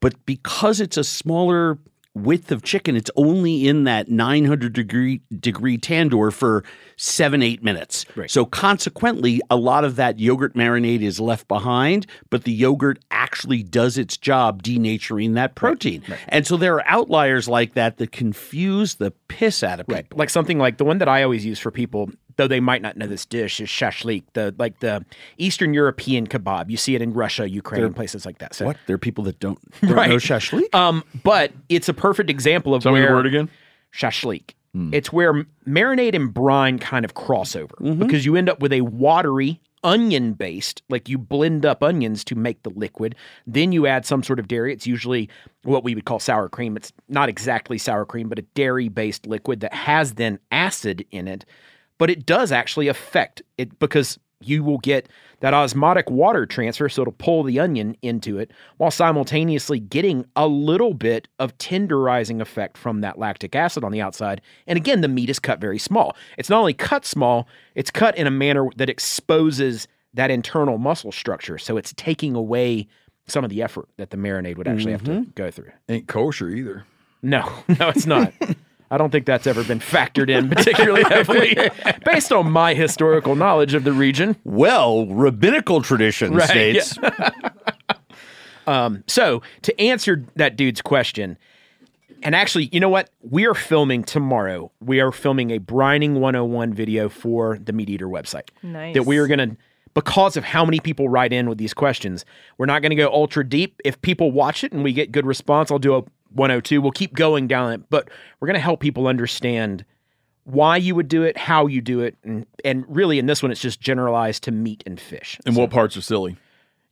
But because it's a smaller width of chicken, it's only in that 900 degree degree tandoor for seven, eight minutes. So consequently, a lot of that yogurt marinade is left behind, but the yogurt actually does its job denaturing that protein. And so there are outliers like that that confuse the piss out of people. Like something like the one that I always use for people, though they might not know this dish, is shashlik, the like the Eastern European kebab. You see it in Russia, Ukraine, There- places like that. So What? There are people that don't, don't Right. know shashlik? Um, but it's a perfect example of Tell me where the word again. Shashlik. It's where marinade and brine kind of cross over because you end up with a watery onion based, like you blend up onions to make the liquid. Then you add some sort of dairy. It's usually what we would call sour cream. It's not exactly sour cream, but a dairy based liquid that has then acid in it. But it does actually affect it because you will get that osmotic water transfer, so it'll pull the onion into it while simultaneously getting a little bit of tenderizing effect from that lactic acid on the outside. And again, the meat is cut very small. It's not only cut small, it's cut in a manner that exposes that internal muscle structure. So it's taking away some of the effort that the marinade would actually have to mm-hmm. go through. Ain't kosher either. No, no, it's not. I don't think that's ever been factored in particularly heavily based on my historical knowledge of the region. Well, rabbinical tradition Right, states. Um, so to answer that dude's question, and actually, you know what? We are filming tomorrow. We are filming a Brining 101 video for the Meat Eater website. Nice. That we are going to because of how many people write in with these questions. We're not going to go ultra deep. If people watch it and we get good response, I'll do a 102. We'll keep going down it, but we're going to help people understand why you would do it, how you do it, and and really in this one it's just generalized to meat and fish. And what parts are silly?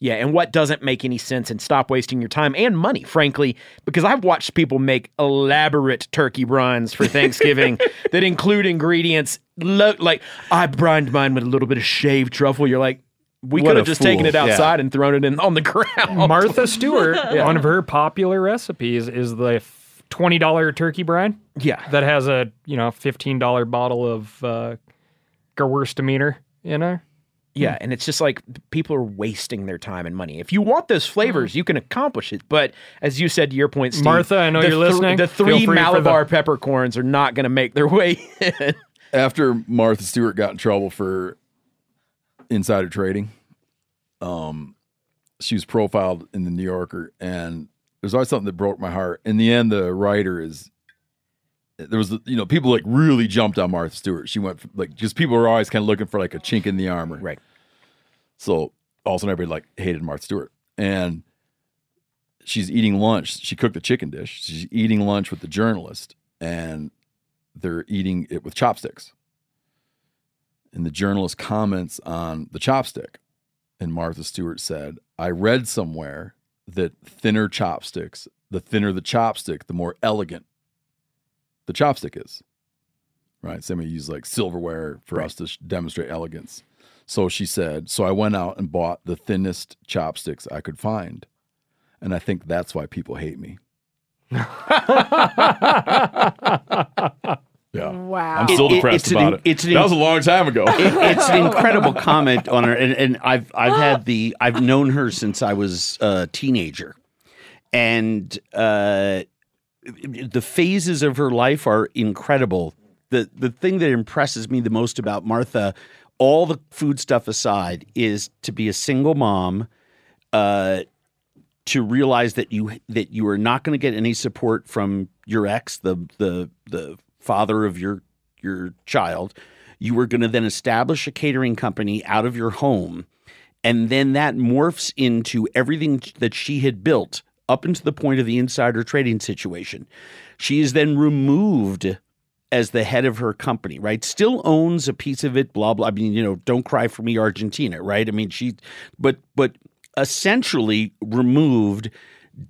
Yeah, and what doesn't make any sense and stop wasting your time and money, frankly, because I've watched people make elaborate turkey brines for Thanksgiving that include ingredients lo- like I brined mine with a little bit of shaved truffle. You're like, we could have just taken it outside and thrown it in on the ground. Martha Stewart, Yeah. one of her popular recipes is the twenty dollar turkey brine. Yeah, that has a you know fifteen dollar bottle of uh, Gewürztraminer in her. Yeah, and it's just like people are wasting their time and money. If you want those flavors, you can accomplish it. But as you said to your point, Steve, Martha, I know you're listening. The three free the- Malabar peppercorns are not going to make their way in. After Martha Stewart got in trouble for insider trading, um, she was profiled in the New Yorker, and there's always something that broke my heart. In the end, the writer is there was you know people like really jumped on Martha Stewart. She went like just people were always kind of looking for like a chink in the armor, right? So all of a sudden everybody like hated Martha Stewart, and she's eating lunch. She cooked the chicken dish. She's eating lunch with the journalist, and they're eating it with chopsticks. And the journalist comments on the chopstick. And Martha Stewart said, I read somewhere that thinner chopsticks, the thinner the chopstick, the more elegant the chopstick is. Right? Somebody use like silverware for us to sh- demonstrate elegance. So she said, So I went out and bought the thinnest chopsticks I could find. And I think that's why people hate me. Yeah. Wow. I'm still It- it- depressed it's about in- it. it's an that was a long time ago. It- it's an incredible comment on her, and, and I've I've had the I've known her since I was a teenager, and uh, the phases of her life are incredible. the The thing that impresses me the most about Martha, all the food stuff aside, is to be a single mom. Uh, to realize that you that you are not going to get any support from your ex, the the the father of your your child. You were going to then establish a catering company out of your home, and then that morphs into everything that she had built up into the point of the insider trading situation. She is then removed as the head of her company, right? Still owns a piece of it, blah blah. I mean, you know, don't cry for me, Argentina, right? I mean, she, but but essentially removed,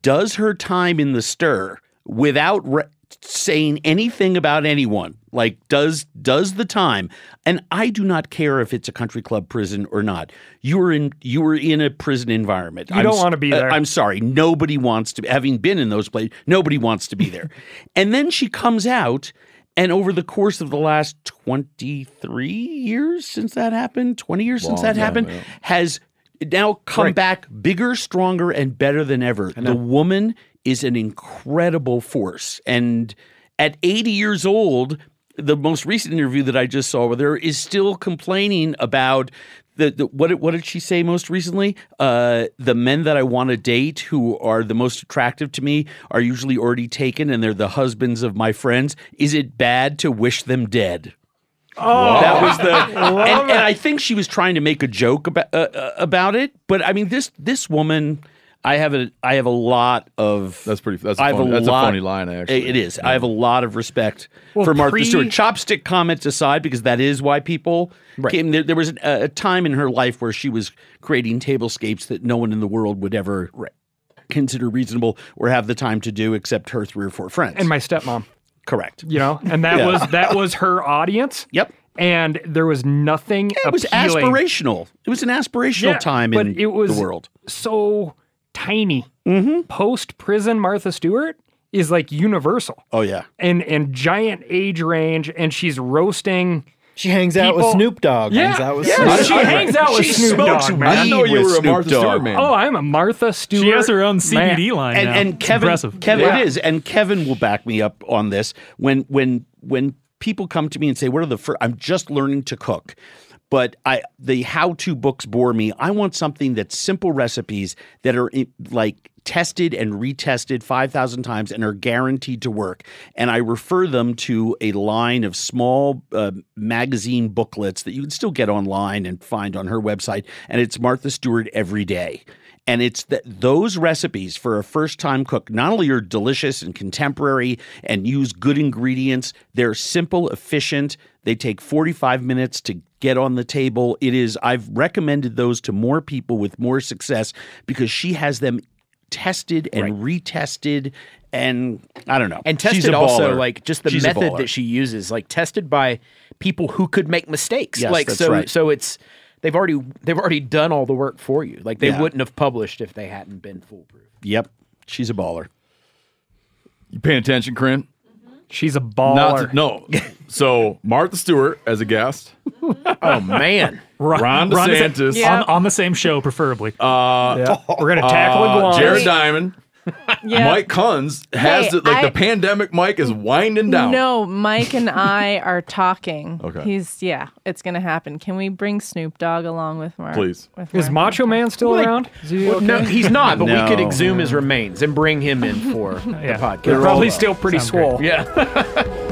does her time in the stir without re- saying anything about anyone. Like does does the time, and I do not care if it's a country club prison or not. You are in you are in a prison environment. You I'm don't wanna be uh, there. I'm sorry, nobody wants to. Having been in those places, nobody wants to be there. and then she comes out, and over the course of the last twenty three years since that happened, twenty years since that happened, has now come back bigger, stronger, and better than ever. The woman is an incredible force. And at 80 years old, the most recent interview that I just saw with her is still complaining about the, the what did- what did she say most recently? Uh, the men that I want to date who are the most attractive to me are usually already taken and they're the husbands of my friends. Is it bad to wish them dead? Oh, that was the and, and I think she was trying to make a joke about uh, uh, about it. But I mean, this this woman, I have a I have a lot of that's pretty that's a I have funny- a that's a funny line, actually. It is. I have a lot of respect Well, for Martha pre- Stewart. Chopstick comments aside, because that is why people came. There, there was a, a time in her life where she was creating tablescapes that no one in the world would ever consider reasonable or have the time to do, except her three or four friends. and my stepmom. Correct. You know, and that Yeah. was that was her audience. Yep. And there was nothing. It was aspirational. It was an aspirational Yeah, time in it was the world. so tiny. Mm-hmm. Post prison, Martha Stewart is like universal Oh yeah. and and giant age range, and she's roasting. She hangs out with Snoop Dogg. Yeah, Hangs out with yeah, Snoop she hangs out with She Snoop smokes Dogg, man. weed I know you with were a Martha Dogg. Stewart man. Oh, I'm a Martha Stewart. She has her own man. Line and, now. and It's Kevin, impressive. Kevin, Yeah. it is, and Kevin will back me up on this. When when when people come to me and say, "What are the first? I'm just learning to cook." But I the how-to books bore me. I want something that's simple recipes that are like tested and retested 5000 times and are guaranteed to work. And I refer them to a line of small uh, magazine booklets that you can still get online and find on her website and it's Martha Stewart every day. And it's that those recipes for a first time cook not only are delicious and contemporary and use good ingredients, they're simple, efficient. They take 45 minutes to get on the table. It is, I've recommended those to more people with more success because she has them tested and retested. And I don't know. and She's tested a also like just the She's method that she uses like tested by people who could make mistakes Yes, like that's so right. so it's they've already they've already done all the work for you like they Yeah. wouldn't have published if they hadn't been foolproof Yep. She's a baller. You paying attention, Corinne? She's a baller. Not to- no. so Martha Stewart as a guest. oh man, Ron, Ron DeSantis. DeSantis. On, on the same show, preferably. Uh, We're gonna tackle uh, iguanas. Jared Diamond. Yeah. Mike Kunz has Hey, it like I- the pandemic Mike is winding down. No, Mike and I are talking. Okay. He's yeah, it's gonna happen. Can we bring Snoop Dogg along with Mark? Please. With Is Mark? Macho Man still Like- around? Is he Well, okay? no he's not but we could No. exhume his remains and bring him in for yeah. the podcast They're probably still pretty Sounds great. yeah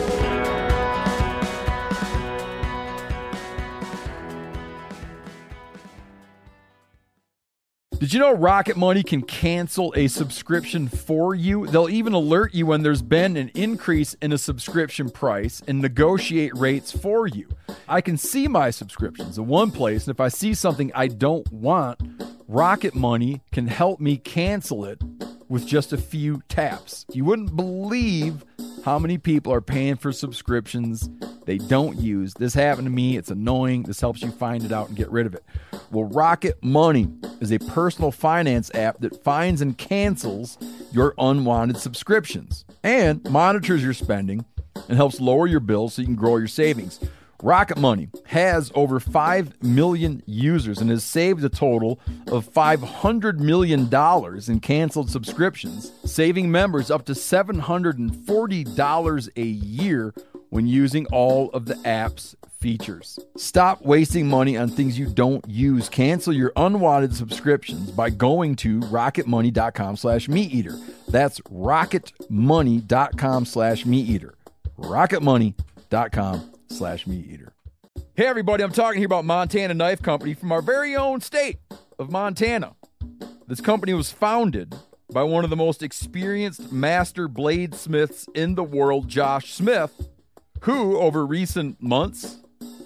Did you know Rocket Money can cancel a subscription for you? They'll even alert you when there's been an increase in a subscription price and negotiate rates for you. I can see my subscriptions in one place, and if I see something I don't want, Rocket Money can help me cancel it with just a few taps. You wouldn't believe how many people are paying for subscriptions they don't use. This happened to me. It's annoying. This helps you find it out and get rid of it. Well, Rocket Money is a personal finance app that finds and cancels your unwanted subscriptions and monitors your spending and helps lower your bills so you can grow your savings. Rocket Money has over 5 million users and has saved a total of $500 million in canceled subscriptions, saving members up to $740 a year when using all of the app's features. Stop wasting money on things you don't use. Cancel your unwanted subscriptions by going to rocketmoney.com slash meateater. That's rocketmoney.com slash meateater. rocketmoney.com slash meateater. Hey everybody, I'm talking here about Montana Knife Company from our very own state of Montana. This company was founded by one of the most experienced master bladesmiths in the world, Josh Smith, who over recent months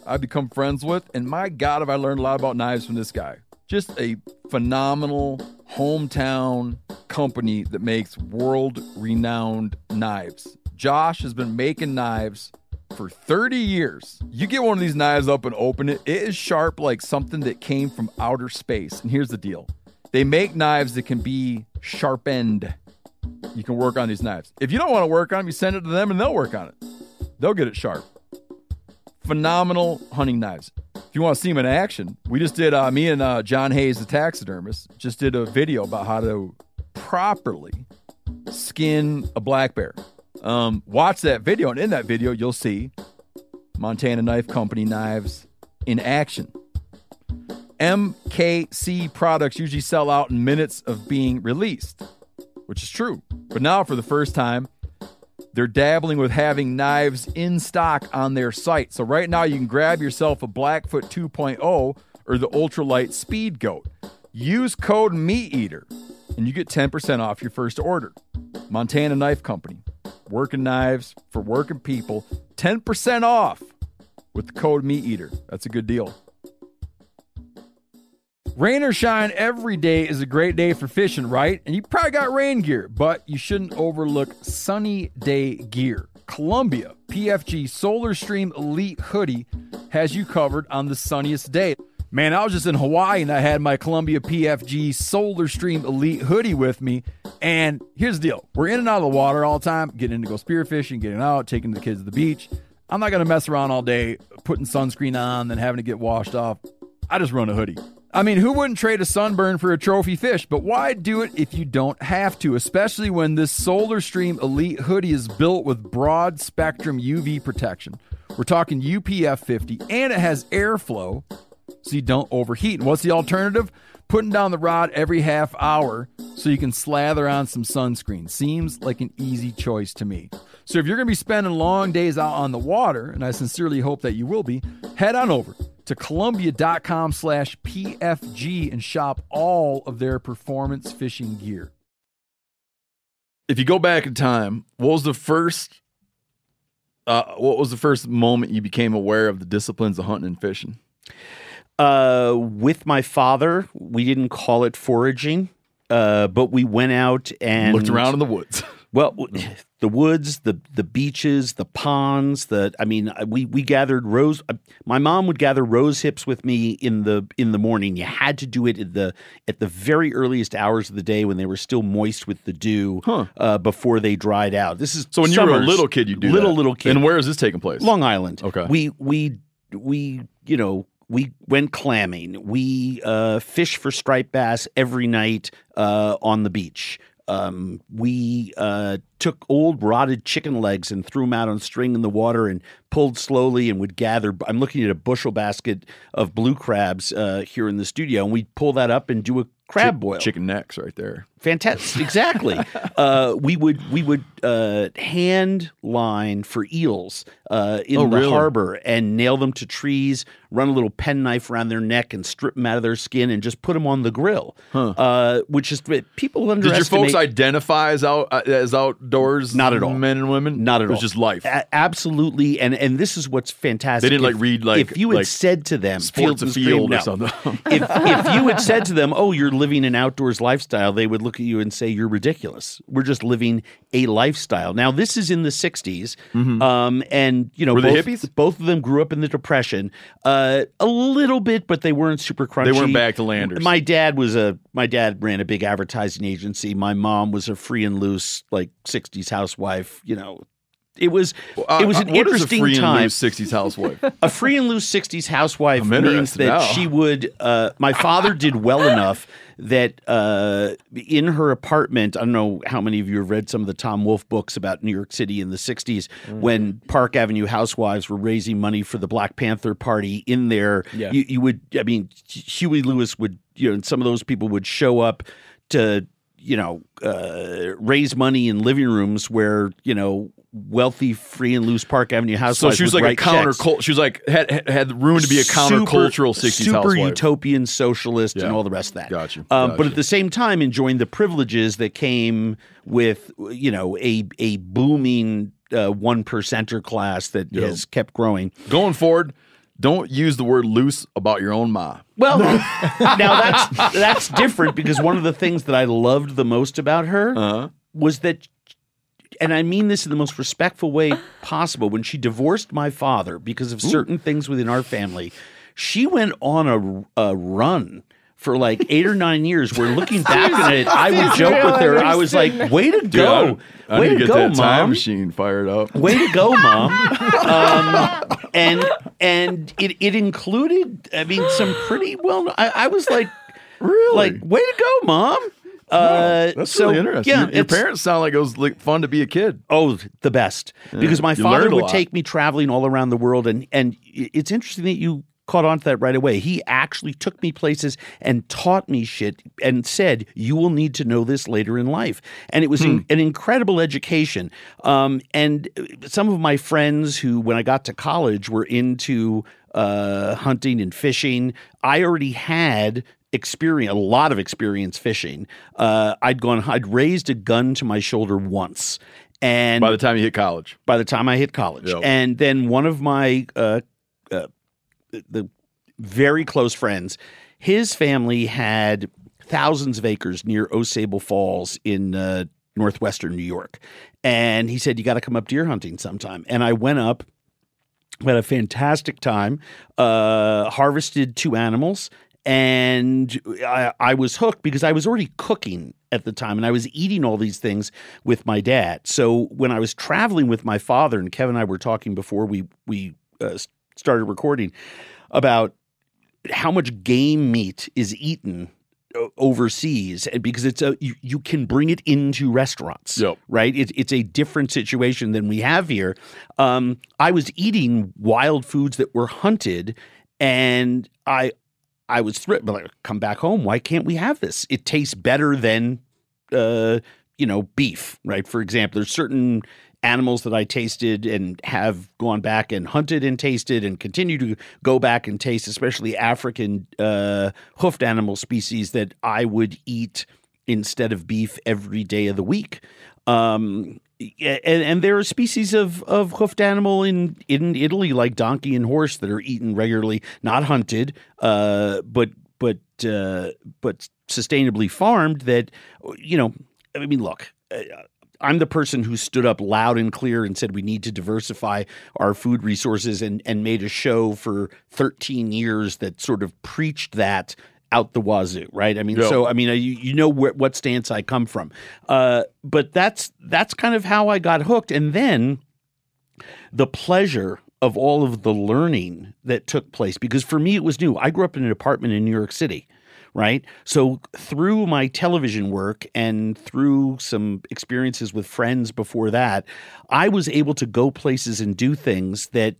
I've become friends with, and my God, have I learned a lot about knives from this guy. Just a phenomenal hometown company that makes world renowned knives. Josh has been making knives for 30 years. You get one of these knives up and open it, it is sharp like something that came from outer space. And here's the deal they make knives that can be sharpened. You can work on these knives. If you don't want to work on them, you send it to them and they'll work on it. They'll get it sharp. Phenomenal hunting knives. If you want to see them in action, we just did, uh, me and uh, John Hayes, the taxidermist, just did a video about how to properly skin a black bear. Um, watch that video, and in that video, you'll see Montana Knife Company knives in action. MKC products usually sell out in minutes of being released, which is true. But now, for the first time, they're dabbling with having knives in stock on their site. So right now, you can grab yourself a Blackfoot 2.0 or the Ultralight Speed Goat. Use code MeatEater, and you get 10% off your first order. Montana Knife Company, working knives for working people, 10% off with the code MeatEater. That's a good deal. Rain or shine, every day is a great day for fishing, right? And you probably got rain gear, but you shouldn't overlook sunny day gear. Columbia PFG Solar Stream Elite Hoodie has you covered on the sunniest day. Man, I was just in Hawaii and I had my Columbia PFG Solar Stream Elite Hoodie with me. And here's the deal we're in and out of the water all the time, getting in to go spearfishing, getting out, taking the kids to the beach. I'm not going to mess around all day putting sunscreen on, then having to get washed off. I just run a hoodie. I mean, who wouldn't trade a sunburn for a trophy fish? But why do it if you don't have to, especially when this Solar Stream Elite hoodie is built with broad spectrum UV protection? We're talking UPF 50 and it has airflow so you don't overheat. And what's the alternative? Putting down the rod every half hour so you can slather on some sunscreen. Seems like an easy choice to me. So if you're going to be spending long days out on the water, and I sincerely hope that you will be, head on over to columbia.com slash PFG and shop all of their performance fishing gear. If you go back in time, what was the first uh, what was the first moment you became aware of the disciplines of hunting and fishing? Uh, with my father, we didn't call it foraging, uh, but we went out and Looked around in the woods. Well, the woods, the the beaches, the ponds. The I mean, uh, we we gathered rose. uh, My mom would gather rose hips with me in the in the morning. You had to do it at the at the very earliest hours of the day when they were still moist with the dew uh, before they dried out. This is So when you were a little kid, you do little that. little kid. And where is this taking place? Long Island. Okay. We we we you know we went clamming. We uh, fish for striped bass every night uh, on the beach. Um, we uh, took old rotted chicken legs and threw them out on string in the water and pulled slowly and would gather. I'm looking at a bushel basket of blue crabs uh, here in the studio, and we'd pull that up and do a crab Chick- boil. Chicken necks right there. Fantastic. Exactly. uh, we would we would uh, hand line for eels uh, in Oh, the really? harbor and nail them to trees. Run a little penknife around their neck and strip them out of their skin and just put them on the grill. Uh, which is people understand. Did your folks identify as out uh, as outdoors? Not at all. Men and women. Not at all. it was all. just life. A- absolutely, and and this is what's fantastic. They didn't, If- like, read, like- if you had like, said to them Sports Fields and of Stream, Field or something. if if you had said to them, "Oh, you're living an outdoors lifestyle," they would look at you and say, "You're ridiculous. We're just living a lifestyle." Now, this is in the '60s, um, and you know, Mm-hmm. Both, hippies? both of them grew up in the Depression, uh, a little bit, but they weren't super crunchy. They weren't back to landers. My dad was a my dad ran a big advertising agency. My mom was a free and loose like '60s housewife. You know. It was Uh, it was an what is a interesting free and time. loose 60s housewife. A free and loose 60s housewife means that now. she would. Uh, my father did well enough that uh, in her apartment, I don't know how many of you have read some of the Tom Wolfe books about New York City in the 60s when Park Avenue housewives were raising money for the Black Panther Party in there. Yeah. You, you would, I mean, Huey Lewis would, you know, and some of those people would show up to you know, uh, raise money in living rooms where you know wealthy, free and loose Park Avenue house. So she was like a counter. checks. She was like had had- room to be a countercultural 60s super housewife. utopian socialist and all the rest of that. Got you. Um, Got but at the same time, enjoying the privileges that came with you know a a booming uh, one percenter class that Yeah. has kept growing. Going forward, don't use the word loose about your own ma. Well, now that's that's different because one of the things that I loved the most about her Uh-huh. was that, and I mean this in the most respectful way possible. When she divorced my father because of certain things within our family, she went on a, a run. For like eight or nine years, We're looking back at it, I would joke with her. I was like, "Way to Dude, go, I, I way need to get go, that time mom! machine fired up. Way to go, mom!" um, and and it it included, I mean, some pretty well. I, I was like, really, like, way to go, mom! Uh, That's so really interesting. yeah, your, your parents sound like it was like fun to be a kid. Oh, the best. Because my father would lot. take me traveling all around the world and and it's interesting that you caught on to that right away. He actually took me places and taught me shit and said, "You will need to know this later in life." And it was Hmm. in- an incredible education. Um, and some of my friends who, when I got to college, were into uh, hunting and fishing. I already had experience a lot of experience fishing uh, i'd gone i'd raised a gun to my shoulder once and By the time you hit college, by the time I hit college. Yep. And then one of my uh, uh, the very close friends, his family had thousands of acres near Ausable Falls in uh, northwestern New York, and he said you got to come up deer hunting sometime. And I went up. Had a fantastic time. Uh, harvested two animals, and I, I was hooked because I was already cooking at the time, and I was eating all these things with my dad. So when I was traveling with my father, and Kevin and I were talking before we we uh, started recording about how much game meat is eaten overseas and because it's a you, you can bring it into restaurants Yep. right it, it's a different situation than we have here um, i was eating wild foods that were hunted and i I was thrilled. But like, come back home. Why can't we have this? It tastes better than, uh, you know, beef, right? For example, there's certain animals that I tasted and have gone back and hunted and tasted and continue to go back and taste, especially African uh, hoofed animal species that I would eat instead of beef every day of the week. Um, and, and there are species of, of hoofed animal in, in Italy, like donkey and horse, that are eaten regularly, not hunted, uh, but but uh, but sustainably farmed. That you know, I mean, look. uh, I'm the person who stood up loud and clear and said we need to diversify our food resources and, and made a show for 13 years that sort of preached that out the wazoo, right? I mean, Yeah. so I mean, uh, you, you know where, what stance I come from, uh, but that's that's kind of how I got hooked, and then the pleasure of all of the learning that took place because for me it was new. I grew up in an apartment in New York City, right? So through my television work and through some experiences with friends before that, I was able to go places and do things that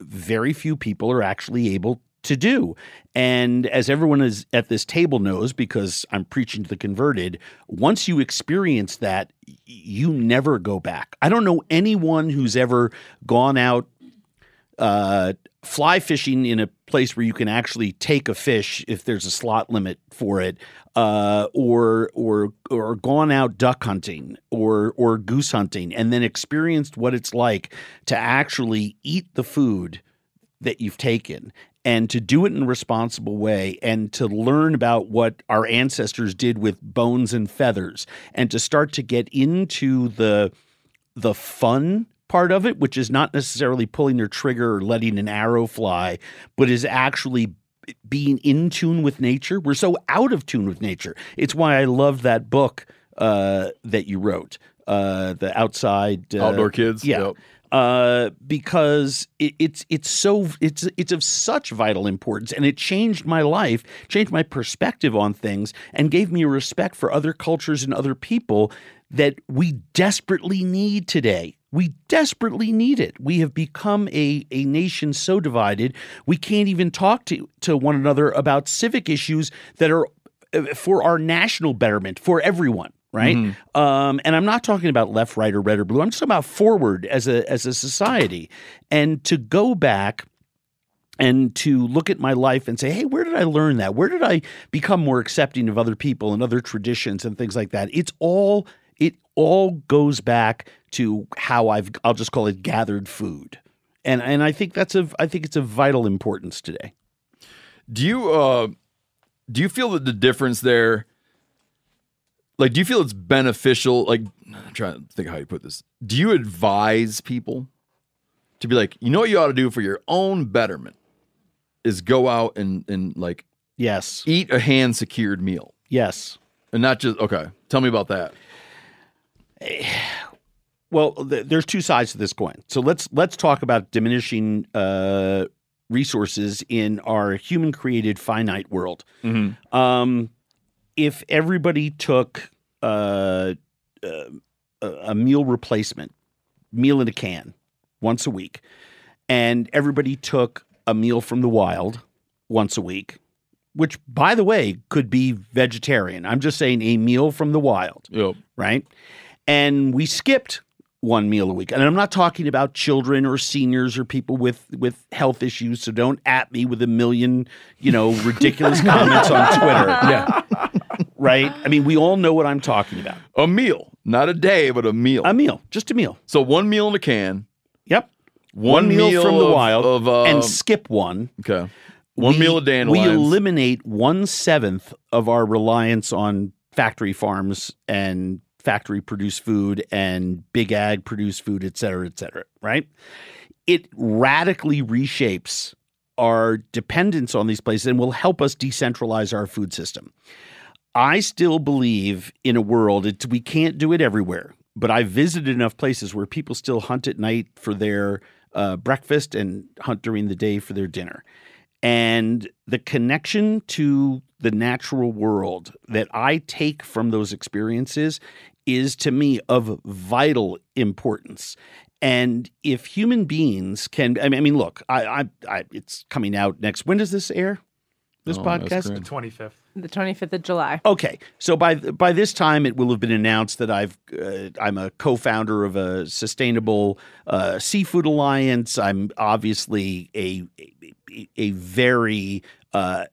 very few people are actually able to do. And as everyone is at this table knows, because I'm preaching to the converted, once you experience that, you never go back. I don't know anyone who's ever gone out uh, fly fishing in a place where you can actually take a fish if there's a slot limit for it, uh, or or or gone out duck hunting or or goose hunting, and then experienced what it's like to actually eat the food that you've taken and to do it in a responsible way and to learn about what our ancestors did with bones and feathers and to start to get into the the fun part of it which is not necessarily pulling your trigger or letting an arrow fly but is actually being in tune with nature we're so out of tune with nature it's why i love that book uh, that you wrote uh, the outside uh, Outdoor Kids? yeah Yep. Uh, because it, it's it's so it's it's of such vital importance, and it changed my life, changed my perspective on things, and gave me a respect for other cultures and other people that we desperately need today. We desperately need it. We have become a, a nation so divided, we can't even talk to, to one another about civic issues that are uh, for our national betterment, for everyone right? Um, and I'm not talking about left, right, or red or blue. I'm just talking about forward as a as a society, and to go back and to look at my life and say, hey, where did I learn that? Where did I become more accepting of other people and other traditions and things like that? It's all it all goes back to how I've I'll just call it gathered food. And and I think that's of I think it's of vital importance today. Do you uh do you feel that the difference there like do you feel it's beneficial like I'm trying to think how you put this. Do you advise people to be like, you know what you ought to do for your own betterment is go out and and like yes, eat a hand secured meal. Yes. And not just okay. Tell me about that. Well, th- there's two sides to this coin. So let's let's talk about diminishing uh, resources in our human created finite world. Um, if everybody took uh, uh, a a meal replacement, meal in a can, once a week, and everybody took a meal from the wild once a week, which, by the way, could be vegetarian. I'm just saying a meal from the wild, right? And we skipped one meal a week. And I'm not talking about children or seniors or people with with health issues. So don't at me with a million, you know, ridiculous comments on Twitter. Yeah. Right? I mean, we all know what I'm talking about. A meal, not a day, but a meal. A meal, just a meal. So one meal in a can. Yep. One, meal, from the of- wild of, uh, and skip one. Okay. One meal a day. of We dandelions. eliminate one seventh of our reliance on factory farms and factory produced food and big ag produced food, et cetera, et cetera, right? It radically reshapes our dependence on these places and will help us decentralize our food system. I still believe in a world, we can't do it everywhere, but I've visited enough places where people still hunt at night for their uh, breakfast and hunt during the day for their dinner. And the connection to the natural world that I take from those experiences is to me of vital importance. And if human beings can, I mean, I mean look, I, I, I, it's coming out next. When does this air? This Oh, podcast. great. Twenty fifth. The 25th of July. Okay, so by by this time, it will have been announced that I've uh, I'm a co-founder of a sustainable uh, seafood alliance. I'm obviously a a, a very uh,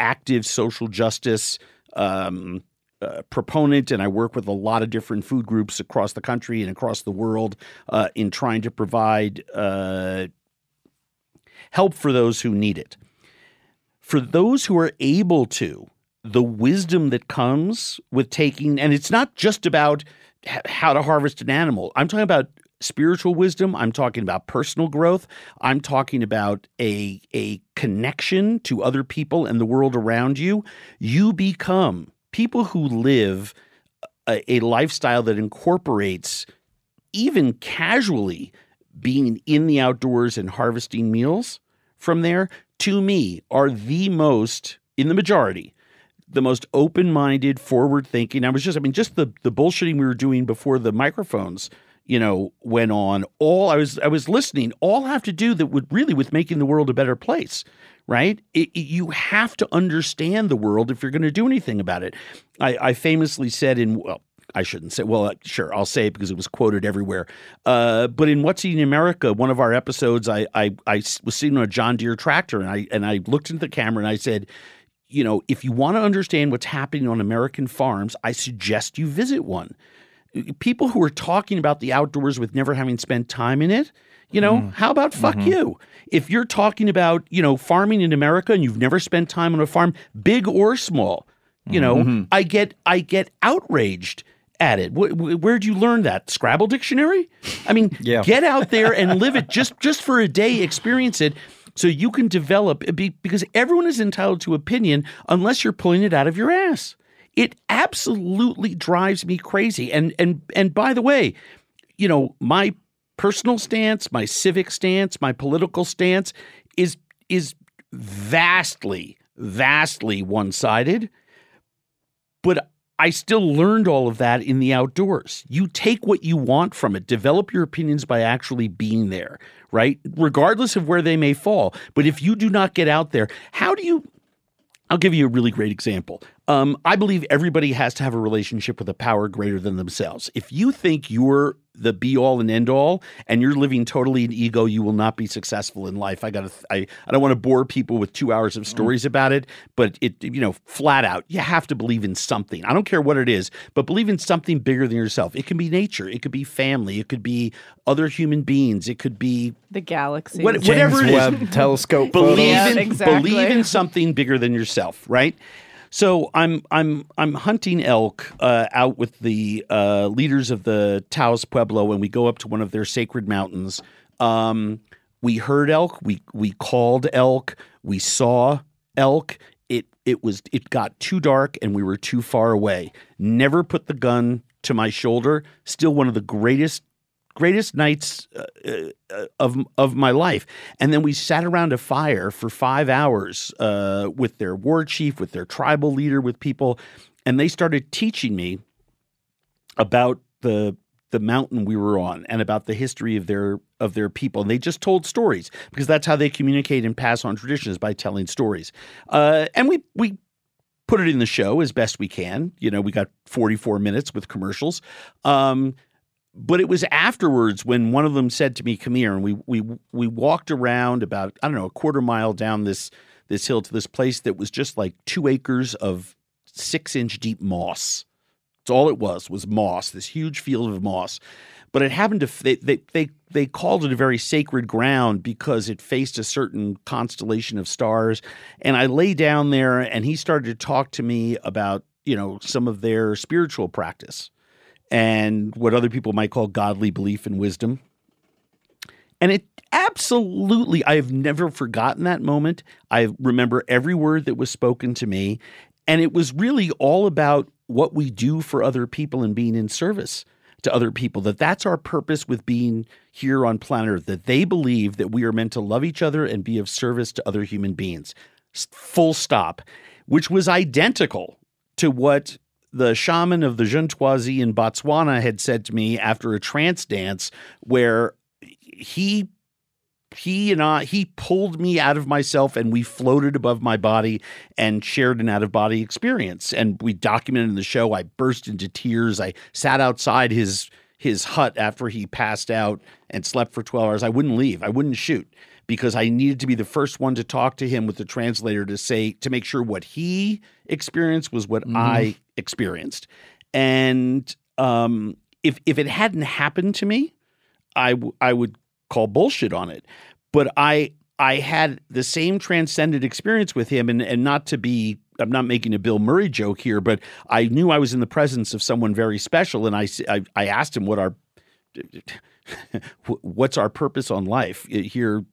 active social justice um, uh, proponent, and I work with a lot of different food groups across the country and across the world uh, in trying to provide uh, help for those who need it. For those who are able to, the wisdom that comes with taking, and it's not just about how to harvest an animal. I'm talking about spiritual wisdom. I'm talking about personal growth. I'm talking about a, a connection to other people and the world around you. You become people who live a, a lifestyle that incorporates even casually being in the outdoors and harvesting meals from there to me are the most in the majority the most open-minded forward thinking i was just i mean just the the bullshitting we were doing before the microphones you know went on. All i was i was listening. All have to do that would really with making the world a better place right? It, it- you have to understand the world if you're going to do anything about it. I, I famously said in well I shouldn't say. Well, uh, sure, I'll say it because it was quoted everywhere. Uh, but in What's Eating America, one of our episodes, I, I I was sitting on a John Deere tractor, and I and I looked into the camera and I said, you know, if you want to understand what's happening on American farms, I suggest you visit one. People who are talking about the outdoors with never having spent time in it, you know, how about fuck you? If you're talking about, you know, farming in America and you've never spent time on a farm, big or small, you know, I get I get outraged at it. Wh- wh- where'd you learn that? Scrabble dictionary? I mean, Yeah. get out there and live it just just for a day, experience it so you can develop uh, be, because everyone is entitled to opinion unless you're pulling it out of your ass. It absolutely drives me crazy. And and and by the way, you know, my personal stance, my civic stance, my political stance is is vastly vastly one-sided but I still learned all of that in the outdoors. You take what you want from it, develop your opinions by actually being there, right? Regardless of where they may fall. But if you do not get out there, how do you? I'll give you a really great example. Um, I believe everybody has to have a relationship with a power greater than themselves. If you think you're the be all and end all and you're living totally in ego, you will not be successful in life. I got to, I, I don't want to bore people with two hours of stories about it, but it, you know, flat out, you have to believe in something. I don't care what it is, but believe in something bigger than yourself. It can be nature, it could be family, it could be other human beings, it could be The galaxy. what, whatever it is. Telescope believe Yeah, in exactly. believe in something bigger than yourself, right? So I'm I'm I'm hunting elk uh, out with the uh, leaders of the Taos Pueblo, and we go up to one of their sacred mountains. Um, we heard elk, we we called elk, we saw elk. It it was it got too dark, and we were too far away. Never put the gun to my shoulder. Still one of the greatest greatest nights uh, uh, of of my life. And then we sat around a fire for five hours uh, with their war chief, with their tribal leader, with people, and they started teaching me about the the mountain we were on and about the history of their of their people. And they just told stories because that's how they communicate and pass on traditions by telling stories. Uh, and we we put it in the show as best we can. You know, we got 44 minutes with commercials. Um, but it was afterwards when one of them said to me, "Come here," and we we we walked around about I don't know a quarter mile down this this hill to this place that was just like two acres of six inch deep moss. It's all it was was moss, this huge field of moss. But it happened to they they they, they called it a very sacred ground because it faced a certain constellation of stars. And I lay down there, and he started to talk to me about you know some of their spiritual practice and what other people might call godly belief and wisdom. And it absolutely, I have never forgotten that moment. I remember every word that was spoken to me. And it was really all about what we do for other people and being in service to other people. That that's our purpose with being here on planet Earth, that they believe that we are meant to love each other and be of service to other human beings. Full stop, which was identical to what the shaman of the Ju/'hoansi in Botswana had said to me after a trance dance where he he and I, he pulled me out of myself and we floated above my body and shared an out of body experience. And we documented in the show. I burst into tears. I sat outside his his hut after he passed out and slept for 12 hours. I wouldn't leave. I wouldn't shoot because I needed to be the first one to talk to him with the translator to say to make sure what he experienced was what I mm-hmm. Experienced. And um, if if it hadn't happened to me, I w- I would call bullshit on it. But I I had the same transcendent experience with him, and and not to be I'm not making a Bill Murray joke here, but I knew I was in the presence of someone very special, and I I asked him what our what's our purpose on life here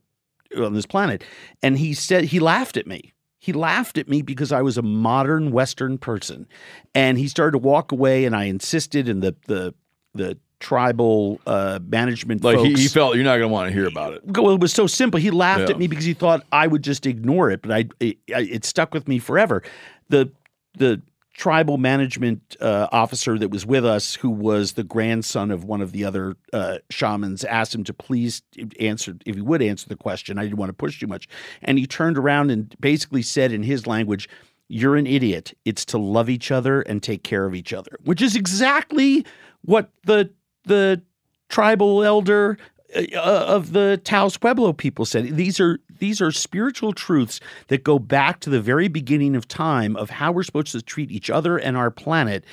on this planet, and he said he laughed at me. He laughed at me because I was a modern Western person, and he started to walk away. And I insisted, and the the the tribal uh, management Like he, he felt you're not going to want to hear about it. well, it was so simple. He laughed Yeah. at me because he thought I would just ignore it, but I it, I- it stuck with me forever. The the tribal management uh, officer that was with us, who was the grandson of one of the other uh, shamans, asked him to please answer if he would answer the question. I didn't want to push too much, and he turned around and basically said in his language. You're an idiot. It's to love each other and take care of each other, which is exactly what the the tribal elder uh, of the Taos Pueblo people said. These are these are spiritual truths that go back to the very beginning of time of how we're supposed to treat each other and our planet.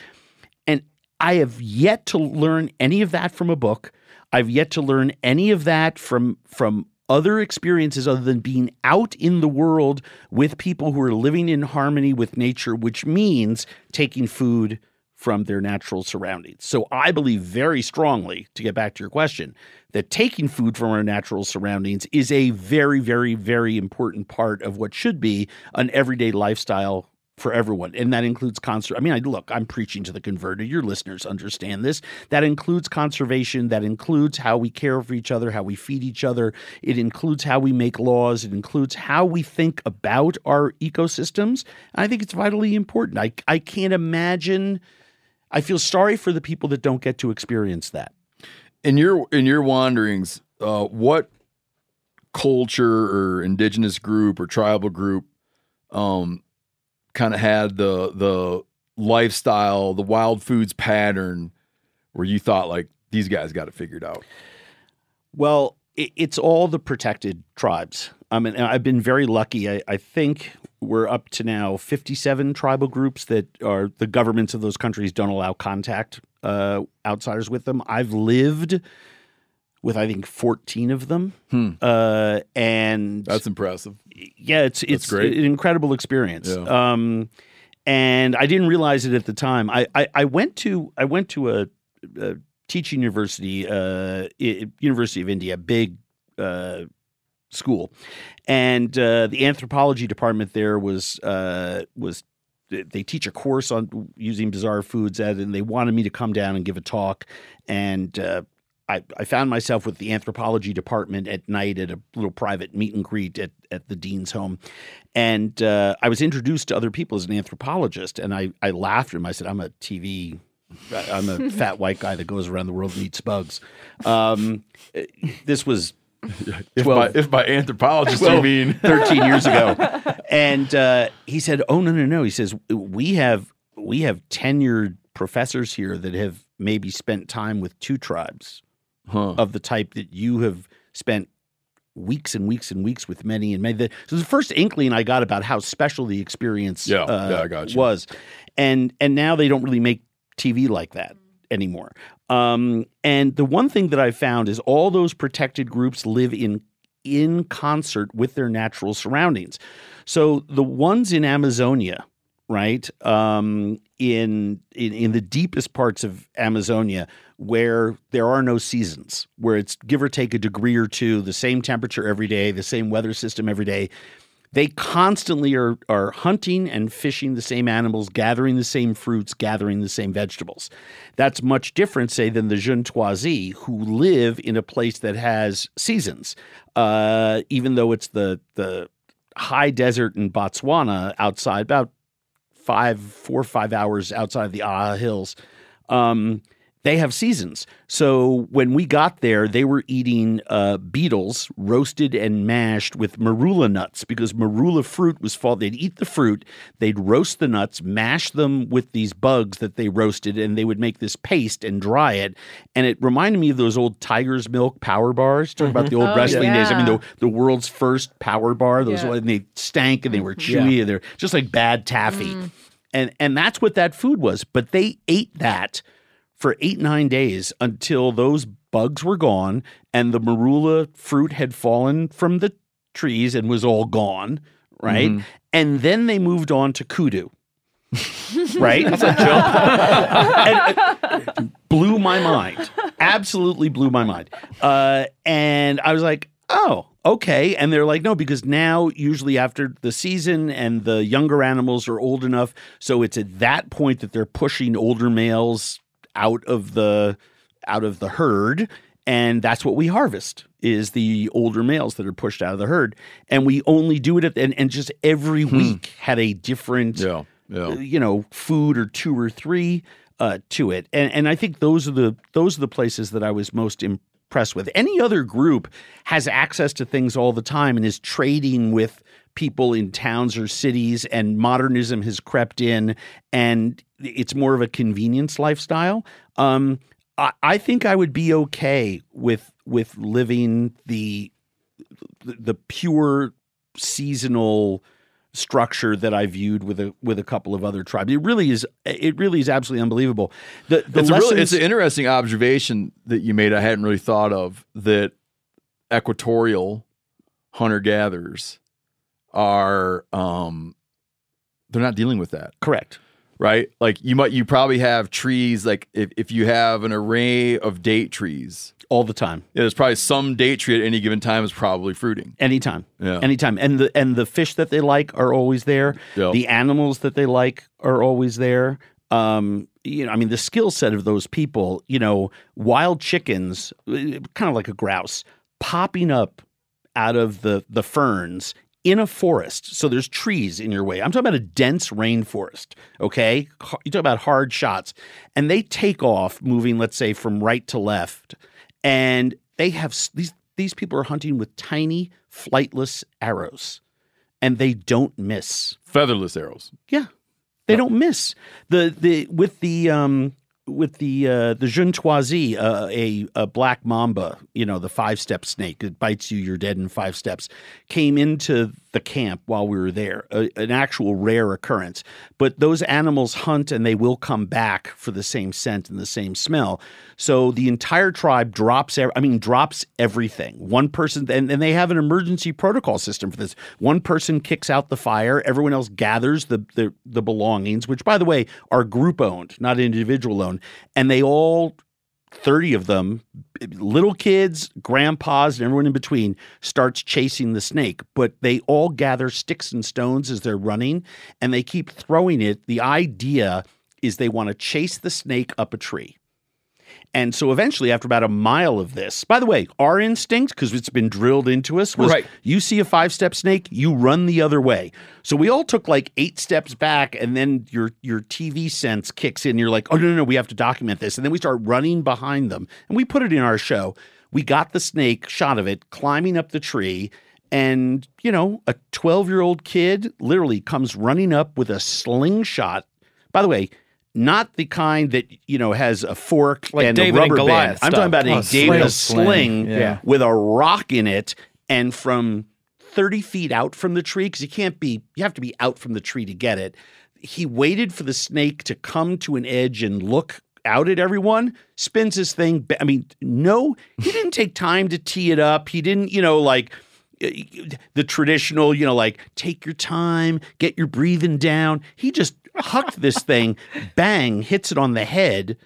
And I have yet to learn any of that from a book. I've yet to learn any of that from from other experiences other than being out in the world with people who are living in harmony with nature, which means taking food from their natural surroundings. So I believe very strongly, to get back to your question, that taking food from our natural surroundings is a very, very, very important part of what should be an everyday lifestyle for everyone. And that includes conser I mean, I look, I'm preaching to the converted. Your listeners understand this. That includes conservation, that includes how we care for each other, how we feed each other. It includes how we make laws, it includes how we think about our ecosystems. And I think it's vitally important. I I can't imagine I feel sorry for the people that don't get to experience that. In your in your wanderings, uh, what culture or indigenous group or tribal group um, kind of had the the lifestyle, the wild foods pattern, where you thought like these guys got it figured out? Well, it, it's all the protected tribes. I mean, I've been very lucky. I, I think we're up to now 57 tribal groups that are the governments of those countries don't allow contact uh, outsiders with them. I've lived with I think 14 of them, uh, and That's impressive. yeah, it's it's great. an incredible experience. Yeah. Um, and I didn't realize it at the time. I I, I went to I went to a, a teaching university, uh, University of India, big uh, school, and uh, the anthropology department there was uh, was they teach a course on using bizarre foods, and they wanted me to come down and give a talk, and uh, I, I found myself with the anthropology department at night at a little private meet and greet at, at the dean's home. And uh, I was introduced to other people as an anthropologist. And I, I laughed at him. I said, I'm a TV, I'm a fat white guy that goes around the world and eats bugs. Um, this was If by, if by anthropologist you mean 13 years ago. And uh, he said, "Oh no, no, no." He says, "We have we have tenured professors here that have maybe spent time with two tribes of the type that you have spent weeks and weeks and weeks with many and many." The- So the first inkling I got about how special the experience Yeah, uh, yeah, I got you. was, and and now they don't really make TV like that anymore. Um, and the one thing that I found is all those protected groups live in in concert with their natural surroundings. So the ones in Amazonia, right, um, in, in in the deepest parts of Amazonia, where there are no seasons, where it's give or take a degree or two, the same temperature every day, the same weather system every day. They constantly are are hunting and fishing the same animals, gathering the same fruits, gathering the same vegetables. That's much different, say, than the Ju/'hoansi, who live in a place that has seasons. Uh, even though it's the the high desert in Botswana, outside about five, four or five hours outside of the Aha Hills. Um, they have seasons. So when we got there, they were eating uh, beetles roasted and mashed with marula nuts because marula fruit was fall. They'd eat the fruit, they'd roast the nuts, mash them with these bugs that they roasted, and they would make this paste and dry it. And it reminded me of those old Tiger's Milk power bars. Talking about the old Oh, wrestling days. I mean, the, the world's first power bar. Those Yeah. and they stank and they were Yeah. chewy and they're just like bad taffy. And and that's what that food was. But they ate that for eight, nine days until those bugs were gone and the marula fruit had fallen from the trees and was all gone. Right. Mhm. And then they moved on to kudu. right? That's a jump. And, uh, blew my mind. Absolutely blew my mind. Uh, and I was like, oh, okay. And they're like, no, because now, usually after the season and the younger animals are old enough. So it's at that point that they're pushing older males out of the out of the herd and that's what we harvest is the older males that are pushed out of the herd. And we only do it at and, and just every week had a different yeah, yeah. you know food or two or three uh, to it. And and I think those are the those are the places that I was most impressed with. Any other group has access to things all the time and is trading with people in towns or cities and modernism has crept in and it's more of a convenience lifestyle um, I, I think I would be okay with with living the the pure seasonal structure that I viewed with a with a couple of other tribes. It really is it really is absolutely unbelievable. The the it's, lessons, really, it's an interesting observation that you made. I hadn't really thought of that equatorial hunter gatherers are um they're not dealing with that. Correct. Right? Like you might you probably have trees like if, if you have an array of date trees all the time. Yeah, there's probably some date tree at any given time is probably fruiting. Anytime. Yeah. Anytime. And the and the fish that they like are always there. Yep. The animals that they like are always there. Um, you know, I mean, the skill set of those people, you know, wild chickens, kind of like a grouse, popping up out of the the ferns in a forest. So there's trees in your way. I'm talking about a dense rainforest. Okay, you talk about hard shots, and they take off, moving, let's say, from right to left, and they have these these people are hunting with tiny flightless arrows, and they don't miss. Featherless arrows. Yeah, they don't miss the the with the um with the uh, the Ju/'hoansi, uh, a a black mamba, you know, the five step snake that bites you, you're dead in five steps, came into the camp while we were there, a, an actual rare occurrence. But those animals hunt and they will come back for the same scent and the same smell. So the entire tribe drops, I mean, drops everything. One person, and, and they have an emergency protocol system for this. One person kicks out the fire, everyone else gathers the, the, the belongings, which, by the way, are group owned, not individual owned. And they all 30 of them, little kids, grandpas, and everyone in between, starts chasing the snake. But they all gather sticks and stones as they're running and they keep throwing it. The idea is they want to chase the snake up a tree. And so eventually, after about a mile of this, by the way, our instinct, because it's been drilled into us, was Right. you see a five step snake, you run the other way. So we all took like eight steps back, and then your your TV sense kicks in. You're like, oh no, no, no, we have to document this, and then we start running behind them, and we put it in our show. We got the snake shot of it climbing up the tree, and you know, a 12 year old kid literally comes running up with a slingshot. By the way. Not the kind that you know has a fork Like and David a and rubber band. Goliath I'm talking about a Oh, David sling. sling, Yeah. with a rock in it, and from 30 feet out from the tree, because you can't be, you have to be out from the tree to get it. He waited for the snake to come to an edge and look out at everyone, spins his thing. I mean, no, he didn't take time to tee it up. He didn't, you know, like uh, the traditional, you know, like take your time, get your breathing down. He just hucked this thing, bang, hits it on the head,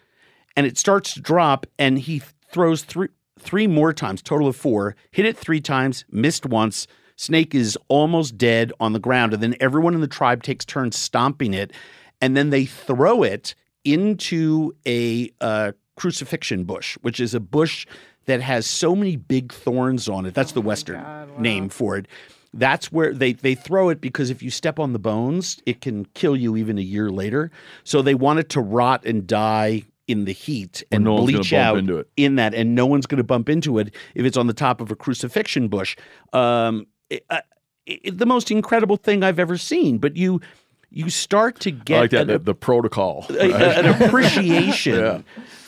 and it starts to drop. And he throws three three more times, total of four. Hit it three times, missed once. Snake is almost dead on the ground, and then everyone in the tribe takes turns stomping it, and then they throw it into a uh, crucifixion bush, which is a bush that has so many big thorns on it. That's the Western name for it. That's where they, they throw it because if you step on the bones, it can kill you even a year later. So they want it to rot and die in the heat and no bleach out in that, and no one's going to bump into it if it's on the top of a crucifixion bush. Um, it- uh, it- the most incredible thing I've ever seen. But you you start to get like that an- the, the protocol. a- a- an appreciation Yeah.